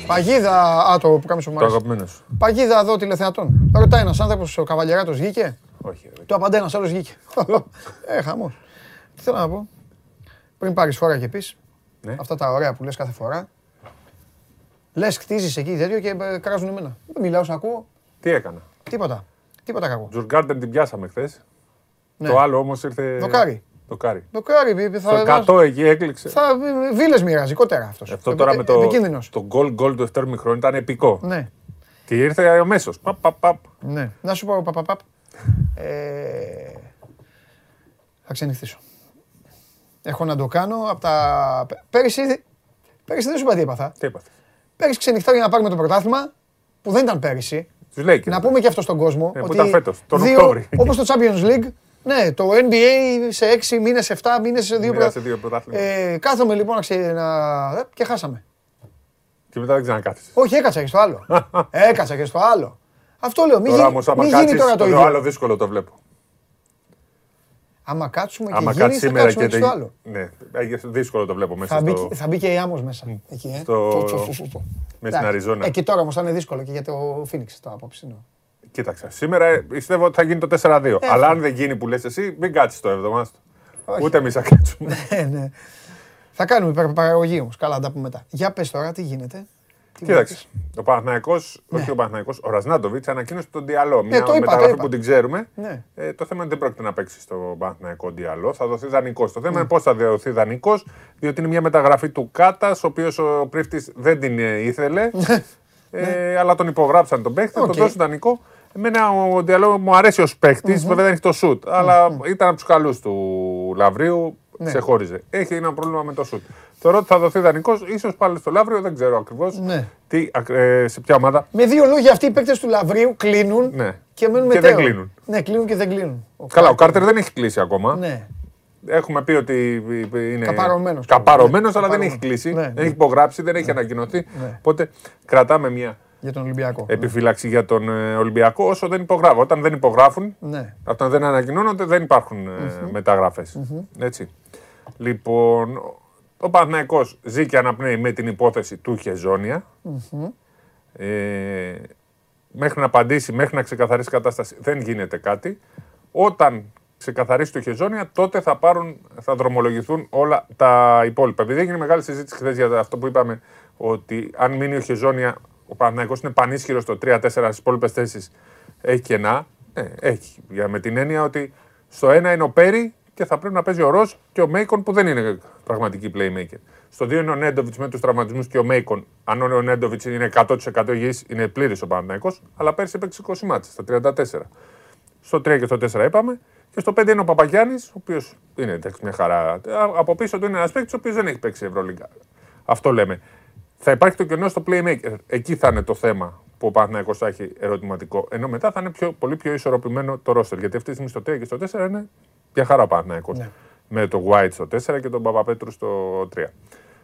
Παγίδα, α, το που κάμισο μου Το άρεσε. αγαπημένο σου. Παγίδα εδώ τηλεθεατών. Ρωτάει ένας άνθρωπος, ο Καβαλιαράτο βγήκε; Όχι. ρε. Του απαντά ένας άλλος βγήκε. *laughs* ε, χαμός. Τι θέλω να πω; Πριν πάρεις φορά και πεις Ναι. αυτά τα ωραία που λες κάθε φορά. Λες, κτίζει εκεί τέτοιο και ε, κράζουν εμένα. Δεν μιλάω, σ' ακούω. Τι έκανα; Τίποτα. Τίποτα κακό. Τζουργκάρντεν την πιάσαμε χθες. Ναι. Το άλλο όμως ήρθε. Δοκάρι. Δοκάρι. Το κάρι, θα. Το 100 εκεί έκλειξε. Θα βίλες μοιράζει, κότερα αυτός. Αυτό τώρα με το, Επικίνδυνος. το γκολ γκολ του δεύτερου μηχρόνου ήταν επικό. Ναι, Και ήρθε αμέσω. Παπ, παπ, παπ. ναι. Να σου πω, παπαπαπ. Ε, θα ξενυχτήσω. Έχω να το κάνω από τα. Πέρυσι, πέρυσι δεν σου είπα τι έπαθα. Τι έπαθες; Πέρυσι ξενυχτάω για να πάρουμε το πρωτάθλημα που δεν ήταν πέρυσι. Τους λέει και. Να πούμε και αυτό στον κόσμο. Ναι, που ήταν φέτος, τον δύο- Οκτώβρη. Όπως το Champions League, ναι, το NBA σε 6 μήνες, σε 7 μήνες, σε δύο, Μοίρασε πρωτα- δύο πρωτάθλημα. Ε, κάθομαι λοιπόν να, ξε... να... ε, και χάσαμε. Και μετά δεν ξανακάθισε. Όχι, έκατσα και στο άλλο. *laughs* έκατσα και στο άλλο. Αυτό λέω. Μην, Τώρα γίνει, όμως, άμα μην γίνει κάτσει, τώρα το το ίδιο. άλλο δύσκολο το βλέπω. Άμα κάτσουμε και Άμα γίνει, κάτσεις θα σήμερα κάτσουμε και. και στο άλλο. Ναι, ε, δύσκολο το βλέπω μέσα Θα μπει, στο. θα μπει και η άμμος μέσα. Εκεί, ε. στο- Πω, πω, πω, πω. με στην Εντάξει. Αριζόνα. Ε, και τώρα όμως θα είναι δύσκολο και για το Phoenix το απόψινο. Κοίταξε. Σήμερα ε, πιστεύω ότι θα γίνει το 4-2. Αλλά αν δεν γίνει που λες εσύ, μην κάτσεις το 7 άστο. Ούτε εμείς θα κάτσουμε. Ε, *laughs* ναι. Θα κάνουμε υπερ- παραγωγή όμως. Καλά, να τα πούμε μετά. Για πες τώρα, τι γίνεται. Τι Κοίταξε. βλέπεις. Ο Παναθηναϊκός, όχι ο Παναθηναϊκός, ο Ραζνάτοβιτς ανακοίνωσε τον Διαλό. Μια Ναι. το είπα, το μεταγραφή είπα. που την ξέρουμε. Ναι. Ε, το θέμα είναι ότι δεν πρόκειται να παίξει στο Παναθηναϊκό Διαλό. Θα δοθεί δανεικός. Το θέμα είναι πώς θα δοθεί δανεικός, διότι είναι μια μεταγραφή του Κάτας, ο οποίος ο Πρίφτης δεν την ε, ήθελε. ε, αλλά τον υπογράψαν τον παίχτη, Ναι. Οκ. τον δώσουν δανεικό. Εμένα ο Διαλό μου αρέσει ως παίκτης, βέβαια δεν έχει το σουτ. Αλλά ήταν από τους καλούς του Λαβρίου, Ναι. ξεχώριζε. Έχει ένα πρόβλημα με το σουτ. Θεωρώ ότι θα δοθεί δανεικός, ίσως πάλι στο Λαύριο, δεν ξέρω ακριβώς. Ναι. Τι, ακ- ε, σε ποια ομάδα. Με δύο λόγια αυτοί οι παίκτες του Λαβρίου κλείνουν Ναι. και μένουν Και μετέω. δεν κλείνουν. Ναι, κλείνουν και δεν κλείνουν. Ο Καλά, ο Κάρτερ δεν έχει κλείσει ακόμα. Ναι. Έχουμε πει ότι είναι Καπαρωμένος. καπαρωμένος, αλλά δεν Καπαρωμένος. έχει κλείσει. Ναι, δεν ναι. έχει υπογράψει, δεν έχει ανακοινωθεί. Ναι. Οπότε κρατάμε μια Για τον Ολυμπιακό. επιφύλαξη για τον ε, Ολυμπιακό όσο δεν υπογράφουν. Όταν δεν υπογράφουν, Ναι. όταν δεν ανακοινώνονται, δεν υπάρχουν ε, μεταγραφές. Έτσι. Λοιπόν, ο Παναθηναϊκός ζει και αναπνέει με την υπόθεση του χεζονια Ε, μέχρι να απαντήσει, μέχρι να ξεκαθαρίσει η κατάσταση, δεν γίνεται κάτι. Όταν ξεκαθαρίσει το Χεζόνια, τότε θα, πάρουν, θα δρομολογηθούν όλα τα υπόλοιπα. Επειδή έγινε μεγάλη συζήτηση χθες για αυτό που είπαμε, ότι αν μείνει ο Χεζόνια, ο Παναθηναϊκός είναι πανίσχυρος στο 3-4 στις υπόλοιπες θέσεις, έχει κενά. Ναι, έχει. Για, με την έννοια ότι στο ένα είναι ο Πέρι και θα πρέπει να παίζει ο Ροζ και ο Μέικον που δεν είναι πραγματική playmaker. Στο 2 είναι ο Νέντοβιτς με τους τραυματισμούς και ο Μέικον. Αν ο Νέντοβιτς είναι 100% υγιής, είναι πλήρης ο Παναθηναϊκός, αλλά πέρσι έπαιξε 20 μάτσε στα 34. Στο 3 και στο 4 είπαμε. Και στο 5 είναι ο Παπαγιάννης, ο οποίος είναι εντάξει, μια χαρά. Α, Από πίσω του είναι ένας παίκτης ο οποίος δεν έχει παίξει Ευρωλίγκα. Αυτό λέμε. Θα υπάρχει το κενό στο playmaker. Εκεί θα είναι το θέμα που ο Παναθηναϊκός θα έχει ερωτηματικό. Ενώ μετά θα είναι πιο, πολύ πιο ισορροπημένο το ρόστερ. Γιατί αυτή τη στιγμή στο 3 και στο 4 είναι μια χαρά ο Παναθηναϊκός. Ναι. Με το White στο 4 και τον Παπαπέτρου στο 3.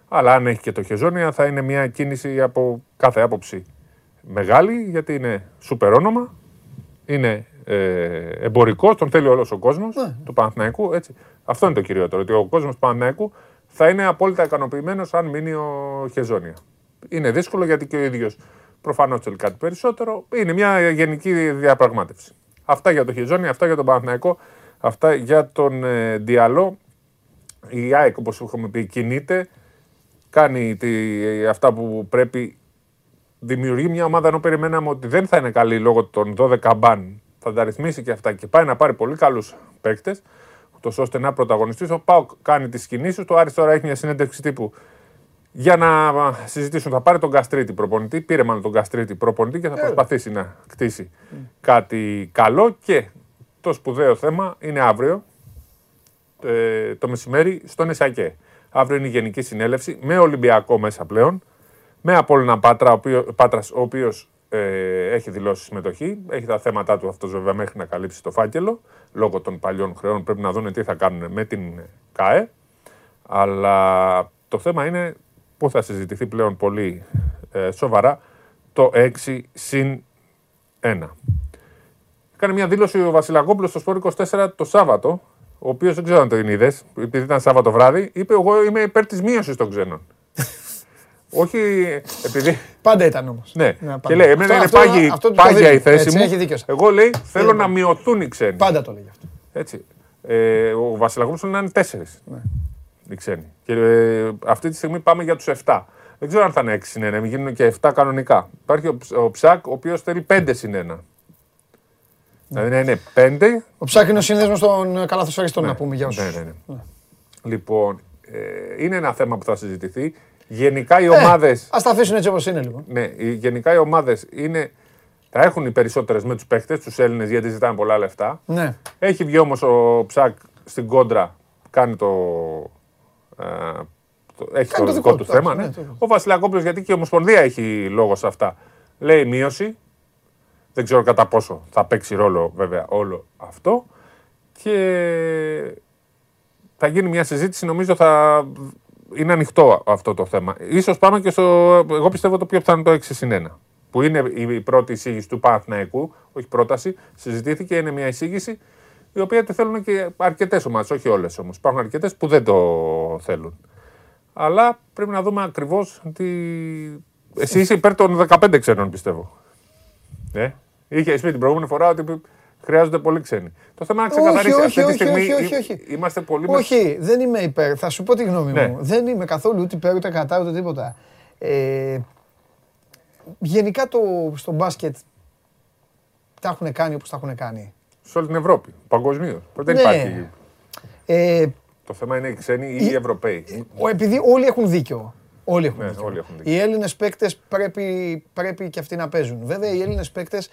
Αλλά αν έχει και το Χεζόνια θα είναι μια κίνηση από κάθε άποψη μεγάλη γιατί είναι σούπερ όνομα, είναι ε, εμπορικός, τον θέλει όλος ο κόσμος Ναι. του Παναθηναϊκού. Έτσι. Αυτό είναι το κυριότερο. Ότι ο κόσμος του Παναθηναϊκού θα είναι απόλυτα ικανοποιημένος αν μείνει ο Χεζόνια. Είναι δύσκολο γιατί και ο ίδιος προφανώς θέλει κάτι περισσότερο. Είναι μια γενική διαπραγμάτευση. Αυτά για το Χεζόνια, αυτά για τον Παναθηναϊκό, αυτά για τον ε, Διαλό. Η ΑΕΚ, όπως έχουμε πει, κινείται, κάνει τη, αυτά που πρέπει δημιουργεί μια ομάδα ενώ περιμέναμε ότι δεν θα είναι καλή λόγω των 12 μπαν. Θα τα ρυθμίσει και αυτά και πάει να πάρει πολύ καλούς παίκτες, ούτω ώστε να πρωταγωνιστεί. Ο Πάουκ κάνει τις κινήσεις του. Ο Άρης τώρα έχει μια συνέντευξη τύπου για να συζητήσουν. Θα πάρει τον Καστρίτη προπονητή. Πήρε μάλλον τον Καστρίτη προπονητή και θα προσπαθήσει να κτίσει κάτι καλό. Και το σπουδαίο θέμα είναι αύριο ε, το μεσημέρι στον Εσακέ. Αύριο είναι η Γενική Συνέλευση με Ολυμπιακό μέσα πλέον. Με Απόλλωνα Πάτρα, ο οποίο, Πάτρας, ο οποίος ε, έχει δηλώσει συμμετοχή. Έχει τα θέματα του αυτός βέβαια μέχρι να καλύψει το φάκελο. Λόγω των παλιών χρεών πρέπει να δουν τι θα κάνουν με την ΚΑΕ. Αλλά το θέμα είναι που θα συζητηθεί πλέον πολύ ε, σοβαρά το 6 συν 1. Έκανε μια δήλωση ο Βασιλακόπουλος στο Σπόρ 24 το Σάββατο, ο οποίος δεν ξέρω αν το είδες, επειδή ήταν Σάββατο βράδυ, είπε: Εγώ είμαι υπέρ της μείωσης των ξένων. Όχι επειδή. Πάντα ήταν όμως. Ναι, Ναι, πάντα. και λέει: Εμένα Αυτό- είναι αυτό- πάγια, αυτό το πάγια δίνει. η θέση Έτσι, μου. έχει δίκιο. Εγώ λέει: Θέλω Είναι να πάντα. μειωθούν οι ξένοι. Πάντα το λέγει αυτό. Έτσι. Ε, ο Βασιλακόπουλος θέλει να είναι τέσσερις. Οι ξένοι. Και ε, αυτή τη στιγμή πάμε για τους 7. Δεν ξέρω αν θα είναι 6 συν 1, μην γίνουν και 7 κανονικά. Υπάρχει ο, Ψ- ο Ψακ, ο οποίος θέλει 5 συν 1. Δηλαδή να είναι 5 Ο Ψάκ είναι ο σύνδεσμος των καλαθοσφαιριστών, να πούμε για όσους. ναι, ναι, ναι. Λοιπόν, ε, είναι ένα θέμα που θα συζητηθεί. Γενικά Ε, οι ομάδε. Α τα αφήσουν έτσι όπως είναι λοιπόν. Ναι, οι- γενικά οι ομάδες είναι. Θα έχουν οι περισσότερες με τους παίχτε, τους Έλληνες, γιατί ζητάνε πολλά λεφτά. Ναι. Έχει βγει όμως ο Ψακ στην κόντρα, κάνει το. ε, το- έχει Κάνει το, το δικό δικό του του, θέμα. εντάξει, Ναι. ναι, το δικό. Ο Βασιλακόπουλο, γιατί και η Ομοσπονδία έχει λόγο σε αυτά. Λέει μείωση. Δεν ξέρω κατά πόσο θα παίξει ρόλο βέβαια όλο αυτό. Και θα γίνει μια συζήτηση, νομίζω θα είναι ανοιχτό αυτό το θέμα. Ίσως πάμε και στο, εγώ πιστεύω το πιο πιθανό το 6 συν 1. Που είναι η πρώτη εισήγηση του Παναθηναϊκού, όχι πρόταση, συζητήθηκε, είναι μια εισήγηση η οποία τη θέλουν και αρκετές ομάδες, όχι όλες όμως. Υπάρχουν αρκετές που δεν το θέλουν. Αλλά πρέπει να δούμε ακριβώς τι. Εσύ είσαι υπέρ των 15 ξένων, πιστεύω. Ε; Είχε πει την προηγούμενη φορά ότι χρειάζονται πολλοί ξένοι. Το θέμα είναι να Όχι, ξεκαθαρίσει. όχι, Αυτή τη όχι, στιγμή όχι, όχι, όχι. είμαστε πολύ με- Όχι, δεν είμαι υπέρ. Θα σου πω τη γνώμη Ναι. μου. Δεν είμαι καθόλου ούτε υπέρ ούτε κατά ούτε τίποτα. Ε, γενικά το, στο μπάσκετ τα έχουν κάνει όπως τα έχουν κάνει. σε όλη την Ευρώπη, παγκοσμίως. Δεν Ναι. υπάρχει. Ε, Το θέμα είναι οι ξένοι ή Η- οι Ευρωπαίοι. ο- επειδή όλοι έχουν δίκιο. Όλοι έχουν Ναι, δίκιο. όλοι έχουν δίκιο. Οι Έλληνες παίκτες πρέπει, πρέπει και αυτοί να παίζουν. Βέβαια, οι Έλληνες παίκτες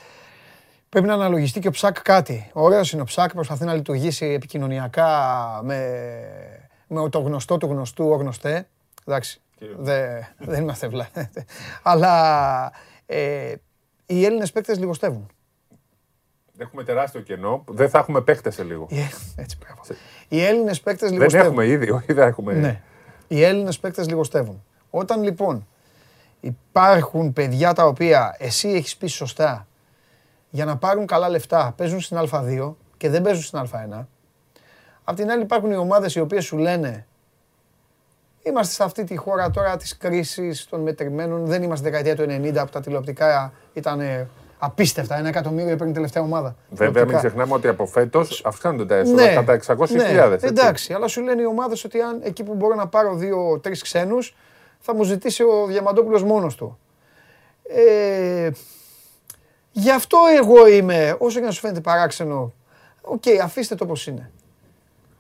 πρέπει να αναλογιστεί και ο Ψακ κάτι. Ωραίος είναι ο Ψακ, προσπαθεί να λειτουργήσει επικοινωνιακά με, με το γνωστό του γνωστού ο γνωστέ. Εντάξει, δε, δεν είμαστε βλά. Αλλά ε, οι Έλληνες παίκτες λιγοστεύουν. Έχουμε τεράστιο κενό. Δεν θα έχουμε παίχτε σε λίγο. Οι Ε, Έτσι, μπράβο. Οι Έλληνες παίκτες Δεν λιγοστεύουν. έχουμε ήδη, όχι δεν έχουμε. Ναι. Οι Έλληνες παίκτες λιγοστεύουν. Όταν λοιπόν υπάρχουν παιδιά τα οποία εσύ έχεις πει σωστά για να πάρουν καλά λεφτά παίζουν στην Α2 και δεν παίζουν στην Α1. Απ' την άλλη υπάρχουν οι ομάδες οι οποίες σου λένε Είμαστε σε αυτή τη χώρα τώρα της κρίσης των μετρημένων. Δεν είμαστε δεκαετία του 90 που τα τηλεοπτικά ήταν ε, απίστευτα. Ένα εκατομμύριο έπαιρνε η τελευταία ομάδα. Βέβαια, μην Τηλεοπτικά. ξεχνάμε ότι από φέτος αυξάνονται τα έσοδα κατά 600.000. ναι, έτσι. εντάξει, αλλά σου λένε οι ομάδες ότι αν εκεί που μπορώ να πάρω δύο-τρει ξένους, θα μου ζητήσει ο Διαμαντόπουλος μόνος του. Ε, γι' αυτό εγώ είμαι, όσο και να σου φαίνεται παράξενο, οκ, αφήστε το όπως είναι.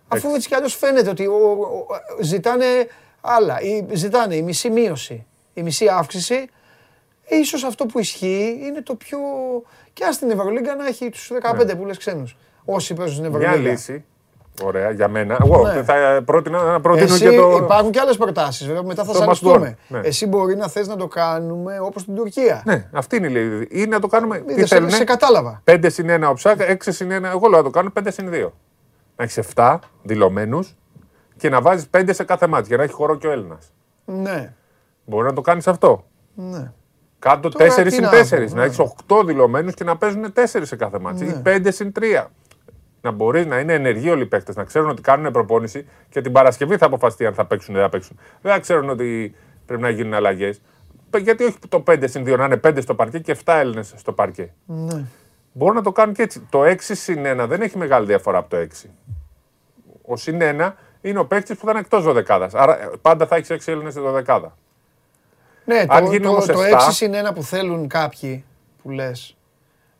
Αφού έτσι κι αλλιώς φαίνεται ότι ο- ο- ο- ζητάνε άλλα, ή ζητάνε η μισή μείωση, η μισή αύξηση, ε, ίσως αυτό που ισχύει είναι το πιο... Και ας την Ευρωλίγκα να έχει τους 15 που λες ξένους. Όσοι παίζουν στην Ναι. Μια Ευρωλίγκα. λύση. Ωραία, για μένα. Εγώ Ναι. θα πρότεινα να προτείνω Εσύ και το. υπάρχουν και άλλες προτάσεις βέβαια που μετά θα το σε Must ανοιχτούμε. Go. Ναι. Εσύ μπορεί να θες να το κάνουμε όπως στην Τουρκία. Ναι, αυτή είναι η λύση. Ή να το κάνουμε. Τι Είδες, σε, θέλουνε; σε κατάλαβα. 5 συν 1 ο Ψάκα, 6 συν 1. Εγώ λέω να το κάνω 5 συν 2. Να έχεις 7 δηλωμένους και να βάζεις πέντε σε κάθε μάτς για να έχει χώρο και ο Έλληνας. Ναι. Μπορεί να το κάνεις αυτό. Ναι. Κάτω Τώρα 4 τι συν να 4. πω, Να ναι. έχεις 8 δηλωμένους και να παίζουν 4 σε κάθε μάτς. Ναι. Ή 5 συν 3. Να μπορείς να είναι ενεργοί όλοι οι παίκτες, να ξέρουν ότι κάνουν προπόνηση και την Παρασκευή θα αποφασιστεί αν θα παίξουν ή δεν θα παίξουν. Δεν θα ξέρουν ότι πρέπει να γίνουν αλλαγές. Γιατί όχι το 5 συν 2 να είναι 5 στο παρκέ και 7 Έλληνες στο παρκέ. Ναι. Μπορούν να το κάνουν και έτσι. Το 6 συν 1 δεν έχει μεγάλη διαφορά από το 6. Ο συν 1 είναι ο παίκτης που θα είναι εκτός δωδεκάδας. Άρα ε, πάντα θα έχεις 6 Έλληνες στη δωδεκάδα. Ναι, Αν το, γίνει το, όμως το 7, 6 συν 1 που θέλουν κάποιοι που λες.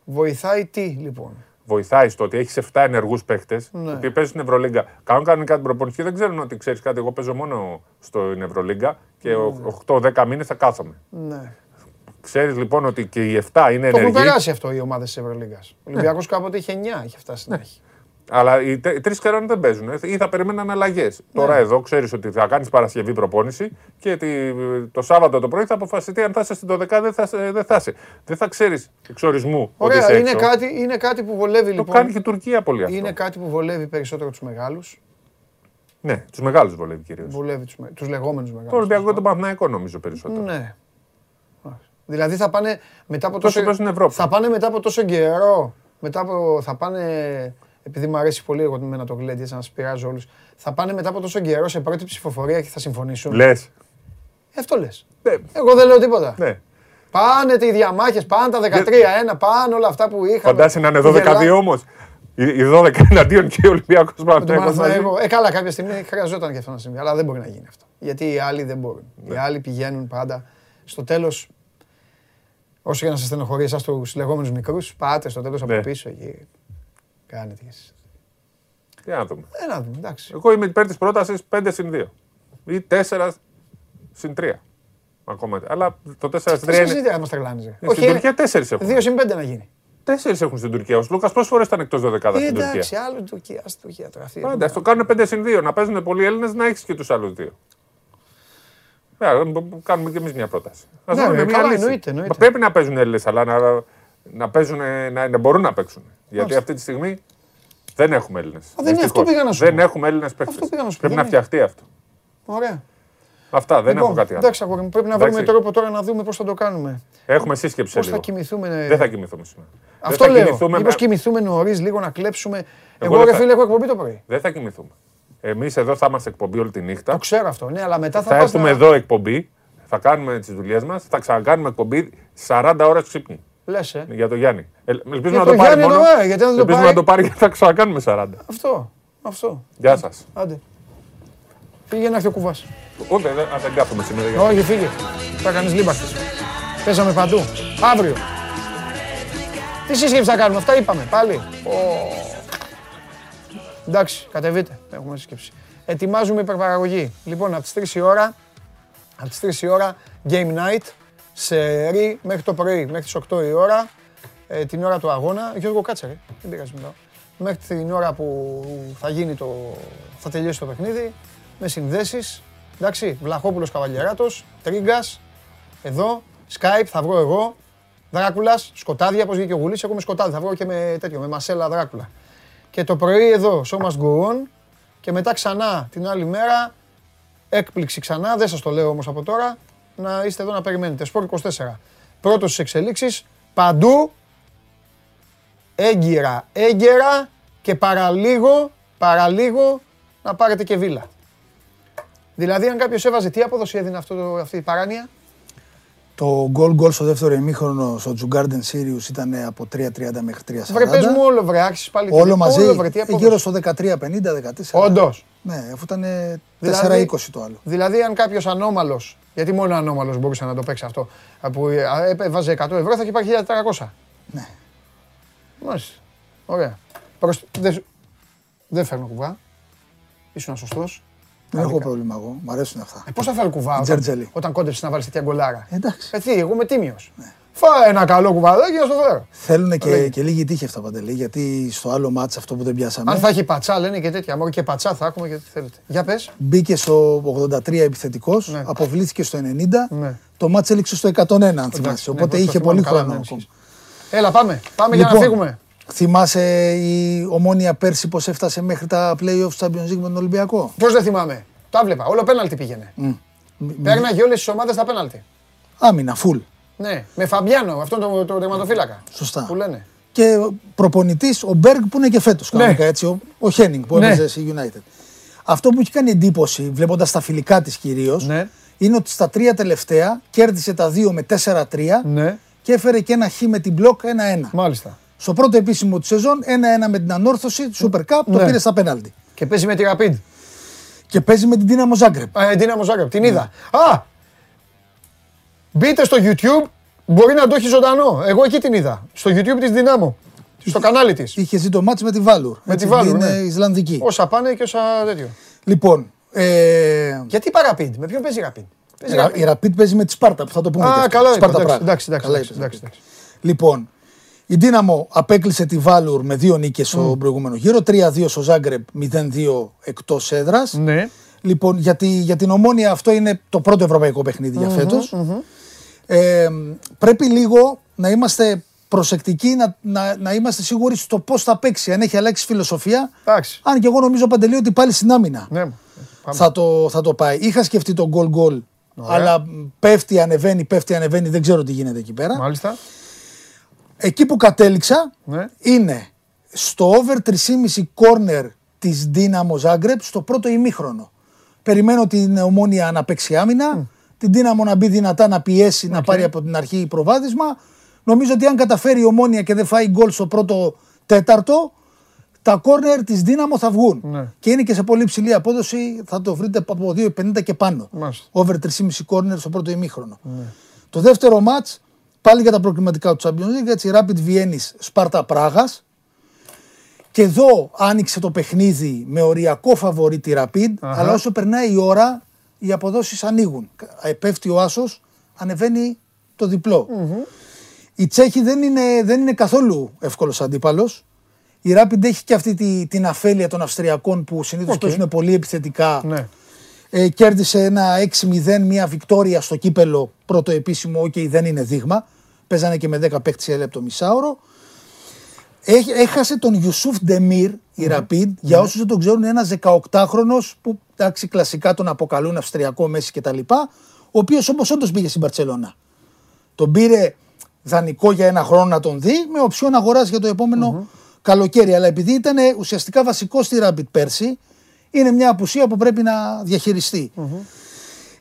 Βοηθάει τι λοιπόν; Βοηθάει στο ότι έχεις 7 ενεργούς παίκτε Ναι. οι οποίοι παίζουν στην Ευρωλίγκα. Κάνουν κανονικά την προπόνηση και δεν ξέρουν ότι ξέρεις κάτι. Εγώ παίζω μόνο στην Ευρωλίγκα και Ναι. 8-10 μήνες θα κάθομαι. Ναι. Ξέρεις λοιπόν ότι και οι 7 είναι Το έχουν ενεργοί. περάσει αυτό οι ομάδες της Ευρωλίγκας. Ο Ολυμπιακός κάποτε είχε 9, είχε φτάσει Ναι. να έχει. Αλλά οι, τε- οι τρεις ξέρουν δεν παίζουν. ε, Ή θα περιμέναν αλλαγές. Τώρα εδώ ξέρεις ότι θα κάνεις Παρασκευή προπόνηση και τη- το Σάββατο το πρωί θα αποφασιστεί αν θα είσαι στην 12 δεν θα, είσαι- δεν θα είσαι. Δεν θα ξέρεις εξορισμού ότι Ωραία, είσαι είναι έξω. κάτι, είναι κάτι που βολεύει Το λοιπόν. κάνει και η Τουρκία πολύ αυτό. Είναι κάτι που βολεύει περισσότερο τους μεγάλους. Ναι, τους μεγάλους βολεύει κυρίως. Βολεύει τους τους λεγόμενους μεγάλους. Το Ολυμπιακό και το Παναθηναϊκό νομίζω περισσότερο. Ναι. Δηλαδή θα πάνε μετά από Τόσο τόσο, παίζουν Ευρώπη. θα πάνε μετά από τόσο καιρό, μετά από, θα πάνε, επειδή μου αρέσει πολύ εγώ με το γλέντι, έτσι να σας πειράζω όλους, θα πάνε μετά από τόσο καιρό σε πρώτη ψηφοφορία και θα συμφωνήσουν. Λες. Ε, Αυτό λες. Ναι. Εγώ δεν λέω τίποτα. Ναι. Πάνε οι διαμάχες, πάνε τα 13-1, πάνε όλα αυτά που είχαμε. Φαντάσαι να είναι που 12-2 γελά- όμως. Οι 12 εναντίον και ο Ολυμπιακός με τον Παναθηναϊκός μαζί. Παναθηναϊκό. Ε, καλά, κάποια στιγμή χρειαζόταν και αυτό να συμβεί. Αλλά δεν μπορεί να γίνει αυτό. Γιατί οι άλλοι δεν μπορούν. Ναι. Οι άλλοι πηγαίνουν πάντα. Στο τέλος, όσο και να σας στενοχωρεί εσάς τους λεγόμενους μικρούς, πάτε στο τέλος από Ναι. πίσω εκεί. Κάνετε και εσείς. Τι να δούμε. Ε, να δούμε, εντάξει. Εγώ είμαι υπέρ της πρότασης 5 συν 2 ή 4 συν 3. Ακόμα. Αλλά το 4 συν 3 Εσείς είναι. δεν μας τρελάνιζε. Στην Τουρκία 4 έχουν. 2 συν 5 να γίνει. 4 έχουν στην Τουρκία. Ο Λούκα πόσες φορές ήταν εκτός 12 Ε, στην Τουρκία; εντάξει, άλλο η Τουρκία. Στην Τουρκία τώρα. αυτή. Άντε, ας το κάνουν 5 συν 2. Να παίζουν πολλοί Έλληνες να έχεις και τους άλλους δύο. Ναι, άρα, μπ- μπ- κάνουμε κι εμείς μια πρόταση. Α Ναι, βρούμε ναι, μια καλά, λύση. εννοείται, εννοείται. Μα Πρέπει να παίζουν Έλληνες, αλλά να, να, παίζουν, να, να μπορούν να παίξουν. Γιατί Μάλιστα. αυτή τη στιγμή δεν έχουμε Έλληνες. δεν είναι αυτό πήγα να σου Δεν πω. έχουμε Έλληνες παίκτες. Αυτό πήγα να σου πω, Πρέπει δεν να είναι. φτιαχτεί αυτό. Ωραία. Αυτά, δεν Λοιπόν, έχω κάτι άλλο. Εντάξει, αγόρι μου, πρέπει να Εντάξει. βρούμε τρόπο τώρα να δούμε πώς θα το κάνουμε. Έχουμε σύσκεψη σε Πώς θα λίγο. κοιμηθούμε. ε, Δεν θα κοιμηθούμε σήμερα. Δεν Αυτό θα λέω. κοιμηθούμε Μήπως με- κοιμηθούμε νωρίς, λίγο να κλέψουμε. Εγώ Εγώ, δεν ρε θα- φίλε, έχω εκπομπή το πρωί. Δεν θα κοιμηθούμε. Εμείς εδώ θα είμαστε εκπομπή όλη τη νύχτα. Το ξέρω αυτό, ναι, αλλά μετά θα, Θα πας έρθουμε να- εδώ εκπομπή, θα κάνουμε τις δουλειές μας, θα ξανακάνουμε εκπομπή 40 ώρες ξύπνη. Λες, ε. Για το Γιάννη. Ε, ελπίζουμε Για να το το πάρει Γιάννη μόνο. το, ε, γιατί αν δεν το ελπίζουμε πάρει- να το πάρει και θα ξανακάνουμε 40. Αυτό. Αυτό. Γεια σας. Άντε. Φύγε να έρθει ο κουβάς. Ούτε δεν, ας, δεν κάθομαι σήμερα. για- Όχι, φύγε. Θα κάνεις λίμπαχτε. Παίζαμε παντού. Αύριο. Τι σύσκεψη θα κάνουμε, αυτά είπαμε πάλι. Ω. Εντάξει, κατεβείτε. Έχουμε σύσκεψη. Ετοιμάζουμε υπερπαραγωγή. Λοιπόν, από τις 3 η ώρα, από τις 3 η ώρα, game night, σε ρί μέχρι το πρωί, μέχρι τις 8 η ώρα, ε, την ώρα του αγώνα. Γιώργο, κάτσε ρε, δεν πειράζει μιλάω. Μέχρι την ώρα που θα γίνει το, θα τελειώσει το παιχνίδι, με συνδέσεις, εντάξει, Βλαχόπουλος Καβαλιεράτος, Τρίγκας, εδώ, Skype, θα βρω εγώ, Δράκουλας, σκοτάδια, πώς βγήκε ο Γουλής, εγώ με σκοτάδι, θα βρω και με τέτοιο, με μασέλα Δράκουλα. Και το πρωί εδώ, show must go on, και μετά ξανά την άλλη μέρα, έκπληξη ξανά, δεν σας το λέω όμως από τώρα, να είστε εδώ να περιμένετε. Σπορ 24. Πρώτος στις εξελίξεις, παντού, έγκυρα, έγκαιρα και παραλίγο, παραλίγο να πάρετε και βίλα. Δηλαδή, αν κάποιος έβαζε, τι απόδοση έδινε αυτό, το- αυτή η παράνοια, Το goal goal στο δεύτερο ημίχρονο στο Τζουγκάρντεν Sirius ήταν από 3.30 μέχρι 3.40. Βρε, πες μου όλο, βρε, άξεις πάλι. Όλο μαζί, Όλο, βρε, τι απόδοση. γύρω στο 13.50-14. Όντως. Ναι, αφού ήταν Δηλαδή- 4.20 το άλλο. Δηλαδή, αν κάποιος ανώμαλος, γιατί μόνο ανώμαλος μπορούσε να το παίξεις αυτό, που ε, έβαζε 100 ευρώ, θα είχε πάρει 1.400. Ναι. Μάλιστα. Ωραία. Προς... Δεν δεν φέρνω κουβά. Ήσουν σωστός. Δεν έχω Άδικα. πρόβλημα εγώ. Μ' αρέσουν αυτά. Ε, πώς θα φέρει κουβά όταν, Τζέρτζελη. όταν κόντεψες να βάλεις τέτοια γκολάρα; Εντάξει. Ε, τι, εγώ είμαι τίμιος. Φάε ένα καλό κουβαδάκι να στο φέρω. Θέλουν και, Λέγε. και λίγη τύχη αυτά παντελή, γιατί στο άλλο μάτς αυτό που δεν πιάσαμε Αν θα έχει πατσά, λένε και τέτοια. Μόνο και πατσά θα έχουμε και τι θέλετε. Για πες. μπήκε στο 83 επιθετικός, Ναι. αποβλήθηκε στο 90, Ναι. το μάτς έληξε στο 101 αν θυμάσαι, ναι, οπότε το είχε θυμάμαι πολύ καλά, χρόνο ναι, ακόμα. ισχύει. Έλα, πάμε. Πάμε για να Λοιπόν, φύγουμε. Θυμάσαι η ομόνια πέρσι πως έφτασε μέχρι τα play-off Champions League με τον Ολυμπιακό; Πώς δεν θυμάμαι. Το άβλεπα. Όλο πέναλτι πήγαινε. Πέρναγε όλες τις ομάδες στα πέναλτι. Άμυνα, full. Ναι, με Φαμπιάνο, αυτόν τον το τερματοφύλακα. Σωστά. Που λένε. Και προπονητής ο Μπέργκ που είναι και φέτος. Ναι. Κανονικά έτσι. Ο, ο Χένινγκ που Ναι. έπαιζε στη United. Αυτό που έχει κάνει εντύπωση, βλέποντας τα φιλικά της κυρίως, Ναι. είναι ότι στα τρία τελευταία κέρδισε τα δύο με 4-3 Ναι, και έφερε και ένα χ με την μπλοκ 1-1. μάλιστα. Στο πρώτο επίσημο της σεζόν, 1-1 με την ανόρθωση του Super Cup, το Ναι. πήρε στα πέναλτι. Και παίζει με τη Rapid. Και παίζει με την Dynamo Zagreb. Α, ε, Δύναμο Ζάγκρεπ, την είδα. Α! Μπείτε στο YouTube, μπορεί να το έχει ζωντανό. Εγώ εκεί την είδα. Στο YouTube της Δυνάμω. Στο κανάλι της. Είχε ζει το μάτς με τη Βάλουρ. Με έτσι, τη Βάλουρ, Είναι ναι. Ισλανδική. Όσα πάνε και όσα τέτοιο. Λοιπόν, ε, Γιατί είπα Rapid, με ποιον παίζει Rapid; Παίζει η Ra- η Rapid παίζει με τη Σπάρτα που θα το πούμε. και Α, αυτό. καλά είναι. Σπάρτα Εντάξει, Πράγα. εντάξει, εντάξει, Καλά εντάξει, είπες, εντάξει, εντάξει. Λοιπόν, η Δύναμο απέκλεισε τη Βάλουρ με δύο νίκες στο προηγούμενο γύρο. 3-2 στο Ζάγκρεπ, 0-2 εκτός έδρας. Ναι. Λοιπόν, για, τη- για την Ομόνια αυτό είναι το πρώτο ευρωπαϊκό παιχνίδι για φετος Ε, πρέπει λίγο να είμαστε προσεκτικοί, να, να, να είμαστε σίγουροι στο πώς θα παίξει, αν έχει αλλάξει φιλοσοφία. Εντάξει. Αν και εγώ νομίζω παντελή ότι πάλι στην άμυνα Ναι. Πάμε. θα, το, θα το πάει. Είχα σκεφτεί τον goal goal, αλλά μ, πέφτει, ανεβαίνει, πέφτει, ανεβαίνει, δεν ξέρω τι γίνεται εκεί πέρα. Μάλιστα. Εκεί που κατέληξα Ναι. είναι στο over 3,5 corner της Dynamo Zagreb στο πρώτο ημίχρονο. Περιμένω την ομόνια να παίξει άμυνα, την Dynamo να μπει δυνατά να πιέσει, να πάρει από την αρχή προβάδισμα. Νομίζω ότι αν καταφέρει η ομόνια και δεν φάει γκολ στο πρώτο τέταρτο, τα corner της Dynamo θα βγουν. Ναι. Και είναι και σε πολύ ψηλή απόδοση, θα το βρείτε από 2,50 και πάνω. Μάλιστα. Over 3,5 corner στο πρώτο ημίχρονο. Το δεύτερο μάτς, πάλι για τα προκριματικά του Champions League, έτσι Rapid Βιέννης, Σπάρτα Πράγας. Και εδώ άνοιξε το παιχνίδι με οριακό φαβορή τη Rapid, αλλά όσο περνάει η ώρα, οι αποδόσεις ανοίγουν. Ε, Πέφτει ο Άσος, ανεβαίνει το διπλο Η Τσέχη δεν είναι, δεν είναι καθόλου εύκολος αντίπαλος. Η Rapid έχει και αυτή τη, την αφέλεια των Αυστριακών που συνήθως παίζουν πολύ επιθετικά. Ναι. Ε, κέρδισε ένα 6-0, με Βικτόρια στο κύπελο, πρώτο επίσημο, οκ, δεν είναι δείγμα. Παίζανε και με 10 παίχτες σε λεπτό μισάωρο. Έχ- έχασε τον Ιουσούφ Ντεμίρ, η Rapid, για όσους δεν τον ξέρουν, ένας 18χρονος που εντάξει, κλασικά τον αποκαλούν Αυστριακό Μέσι κτλ. Ο οποίος όμως όντως πήγε στην Μπαρσελώνα. Τον πήρε δανεικό για ένα χρόνο να τον δει, με οψιόν αγοράς για το επόμενο καλοκαίρι. Αλλά επειδή ήταν ουσιαστικά βασικό στη Rapid πέρσι, είναι μια απουσία που πρέπει να διαχειριστεί.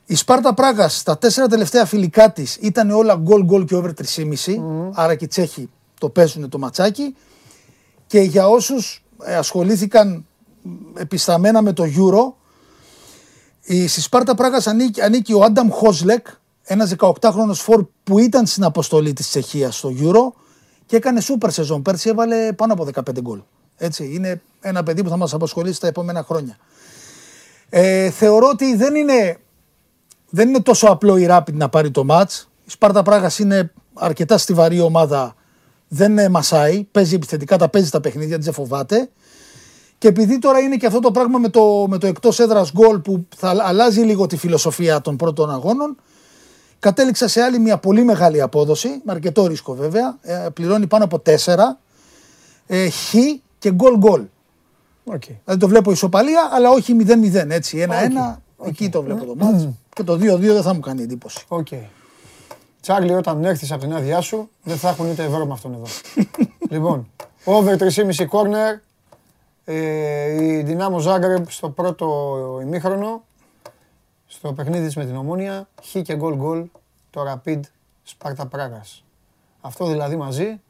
Η Σπάρτα Πράγας στα τέσσερα τελευταία φιλικά της ήταν όλα γκολ γκολ και over 3,5. Άρα και οι Τσέχοι το παίζουν το ματσάκι. Και για όσους ασχολήθηκαν μ, επισταμένα με το Euro, η, στη Σπάρτα Πράγας ανήκει, ανήκει ο Άνταμ Χόσλεκ, ένας 18χρονο φόρ που ήταν στην αποστολή της Τσεχίας στο Euro και έκανε σούπερ σεζόν. Πέρσι έβαλε πάνω από 15 γκολ. Έτσι, είναι ένα παιδί που θα μας απασχολήσει τα επόμενα χρόνια. Ε, θεωρώ ότι δεν είναι, δεν είναι τόσο απλό η Rapid να πάρει το μάτς. Η Σπάρτα Πράγας είναι αρκετά στιβαρή ομάδα. Δεν ε, μασάει, παίζει επιθετικά, τα παίζει τα παιχνίδια, δεν σε φοβάται. Και επειδή τώρα είναι και αυτό το πράγμα με το, με το εκτός έδρας γκολ που θα αλλάζει λίγο τη φιλοσοφία των πρώτων αγώνων, κατέληξα σε άλλη μια πολύ μεγάλη απόδοση, με αρκετό ρίσκο βέβαια, ε, πληρώνει πάνω από 4, ε, χ και γκολ γκολ. Οκ. Δηλαδή το βλέπω ισοπαλία, αλλά όχι 0-0. Έτσι, ένα-ένα, εκεί το βλέπω το ματς. Και το 2-2 δεν θα μου κάνει εντύπωση. Οκ. Τσάρλι, όταν έρθεις από την άδειά σου, δεν θα έχουν ούτε ευρώ με αυτόν εδώ. *laughs* λοιπόν, over 3,5 corner. Ε, η Δυνάμο Ζάγκρεπ στο πρώτο ημίχρονο. Στο παιχνίδι της με την Ομόνια. Χ και γκολ γκολ. Το Rapid Σπάρτα Πράγας. Αυτό δηλαδή μαζί.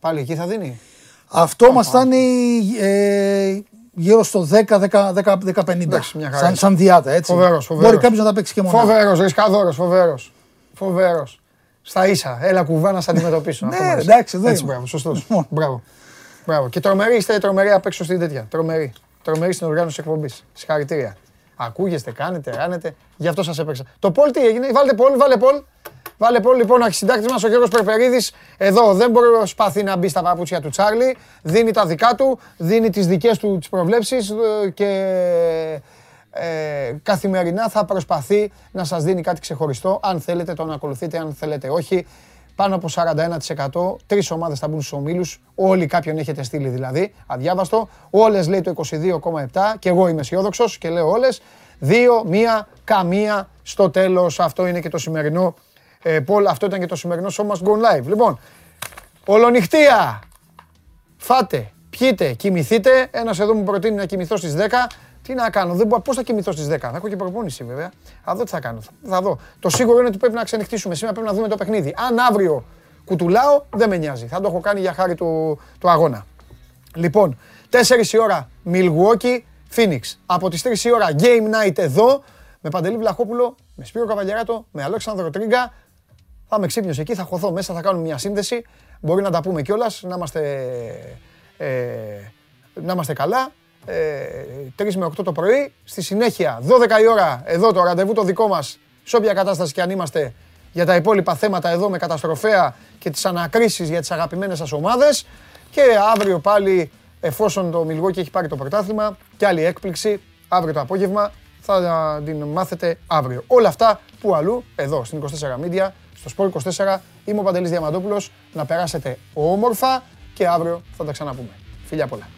Πάλι εκεί θα δίνει. Αυτό μας φτάνει ε, γύρω στο 10-10-50. Εντάξει, μια χαρά Σαν, είναι. σαν διάτα, έτσι. Φοβερός, φοβερός. Μπορεί κάποιος να τα παίξει και μόνο. Φοβερός, ρισκαδόρος, φοβερός. Φοβερός. Στα ίσα. Έλα κουβά να σε αντιμετωπίσω. Ναι, Αυτό μου αρέσει. εντάξει, εδώ Έτσι, είμαι. μπράβο, σωστός. Λοιπόν. Μπράβο. Μπράβο. Και τρομερή, είστε τρομερή απ' έξω στην τέτοια. Τρομερή. Τρομερή στην οργάνωση εκπομπής. Συγχαρητήρια. Ακούγεστε, κάνετε, ράνετε. Γι' αυτό σας έπαιξα. Το Πολ τι έγινε, βάλτε Πολ, βάλε Πολ. Βάλε Πολ, λοιπόν, αρχισυντάκτης μας ο Γιώργος Περπερίδης. Εδώ δεν προσπαθεί να μπει στα παπούτσια του Τσάρλι. Δίνει τα δικά του, δίνει τις δικές του τις προβλέψεις ε, και ε, καθημερινά θα προσπαθεί να σας δίνει κάτι ξεχωριστό. Αν θέλετε τον ακολουθείτε, αν θέλετε όχι. πάνω από 41%. Τρεις ομάδες θα μπουν στους ομίλους. Όλοι κάποιον έχετε στείλει δηλαδή. Αδιάβαστο. Όλες λέει το 22,7. Και εγώ είμαι αισιόδοξος και λέω όλες. Δύο, μία, καμία στο τέλος. Αυτό είναι και το σημερινό. Ε, Paul, αυτό ήταν και το σημερινό show must go live. Λοιπόν, ολονυχτία. Φάτε, πιείτε, κοιμηθείτε. Ένας εδώ μου προτείνει να κοιμηθώ στις 10. Τι να κάνω, δεν μπορώ. Πώς θα κοιμηθώ στις 10. Θα έχω και προπόνηση βέβαια. Θα δω τι θα κάνω. Θα δω. Το σίγουρο είναι ότι πρέπει να ξενυχτήσουμε. Σήμερα πρέπει να δούμε το παιχνίδι. Αν αύριο κουτουλάω, δεν με νοιάζει. Θα το έχω κάνει για χάρη του, του αγώνα. Λοιπόν, 4 η ώρα Milwaukee, Phoenix. Από τις 3 η ώρα Game Night εδώ, με Παντελή Βλαχόπουλο, με Σπύρο Καβαλιαράτο, με Αλέξανδρο Τρίγκα. Θα είμαι ξύπνιος εκεί, θα χωθώ μέσα, θα κάνουμε μια σύνδεση. Μπορεί να τα πούμε κιόλας, να είμαστε, ε, να είμαστε καλά. Ε, 3 με 8 το πρωί. Στη συνέχεια, 12 η ώρα, εδώ το ραντεβού το δικό μας, σε όποια κατάσταση και αν είμαστε, για τα υπόλοιπα θέματα εδώ με καταστροφέα και τις ανακρίσεις για τις αγαπημένες σας ομάδες. Και αύριο πάλι, εφόσον το Μιλγόκι έχει πάρει το πρωτάθλημα, και άλλη έκπληξη, αύριο το απόγευμα, θα την μάθετε αύριο. Όλα αυτά που αλλού, εδώ στην 24 Media, στο Sport 24, είμαι ο Παντελής Διαμαντόπουλος, να περάσετε όμορφα και αύριο θα τα ξαναπούμε. Φιλιά πολλά.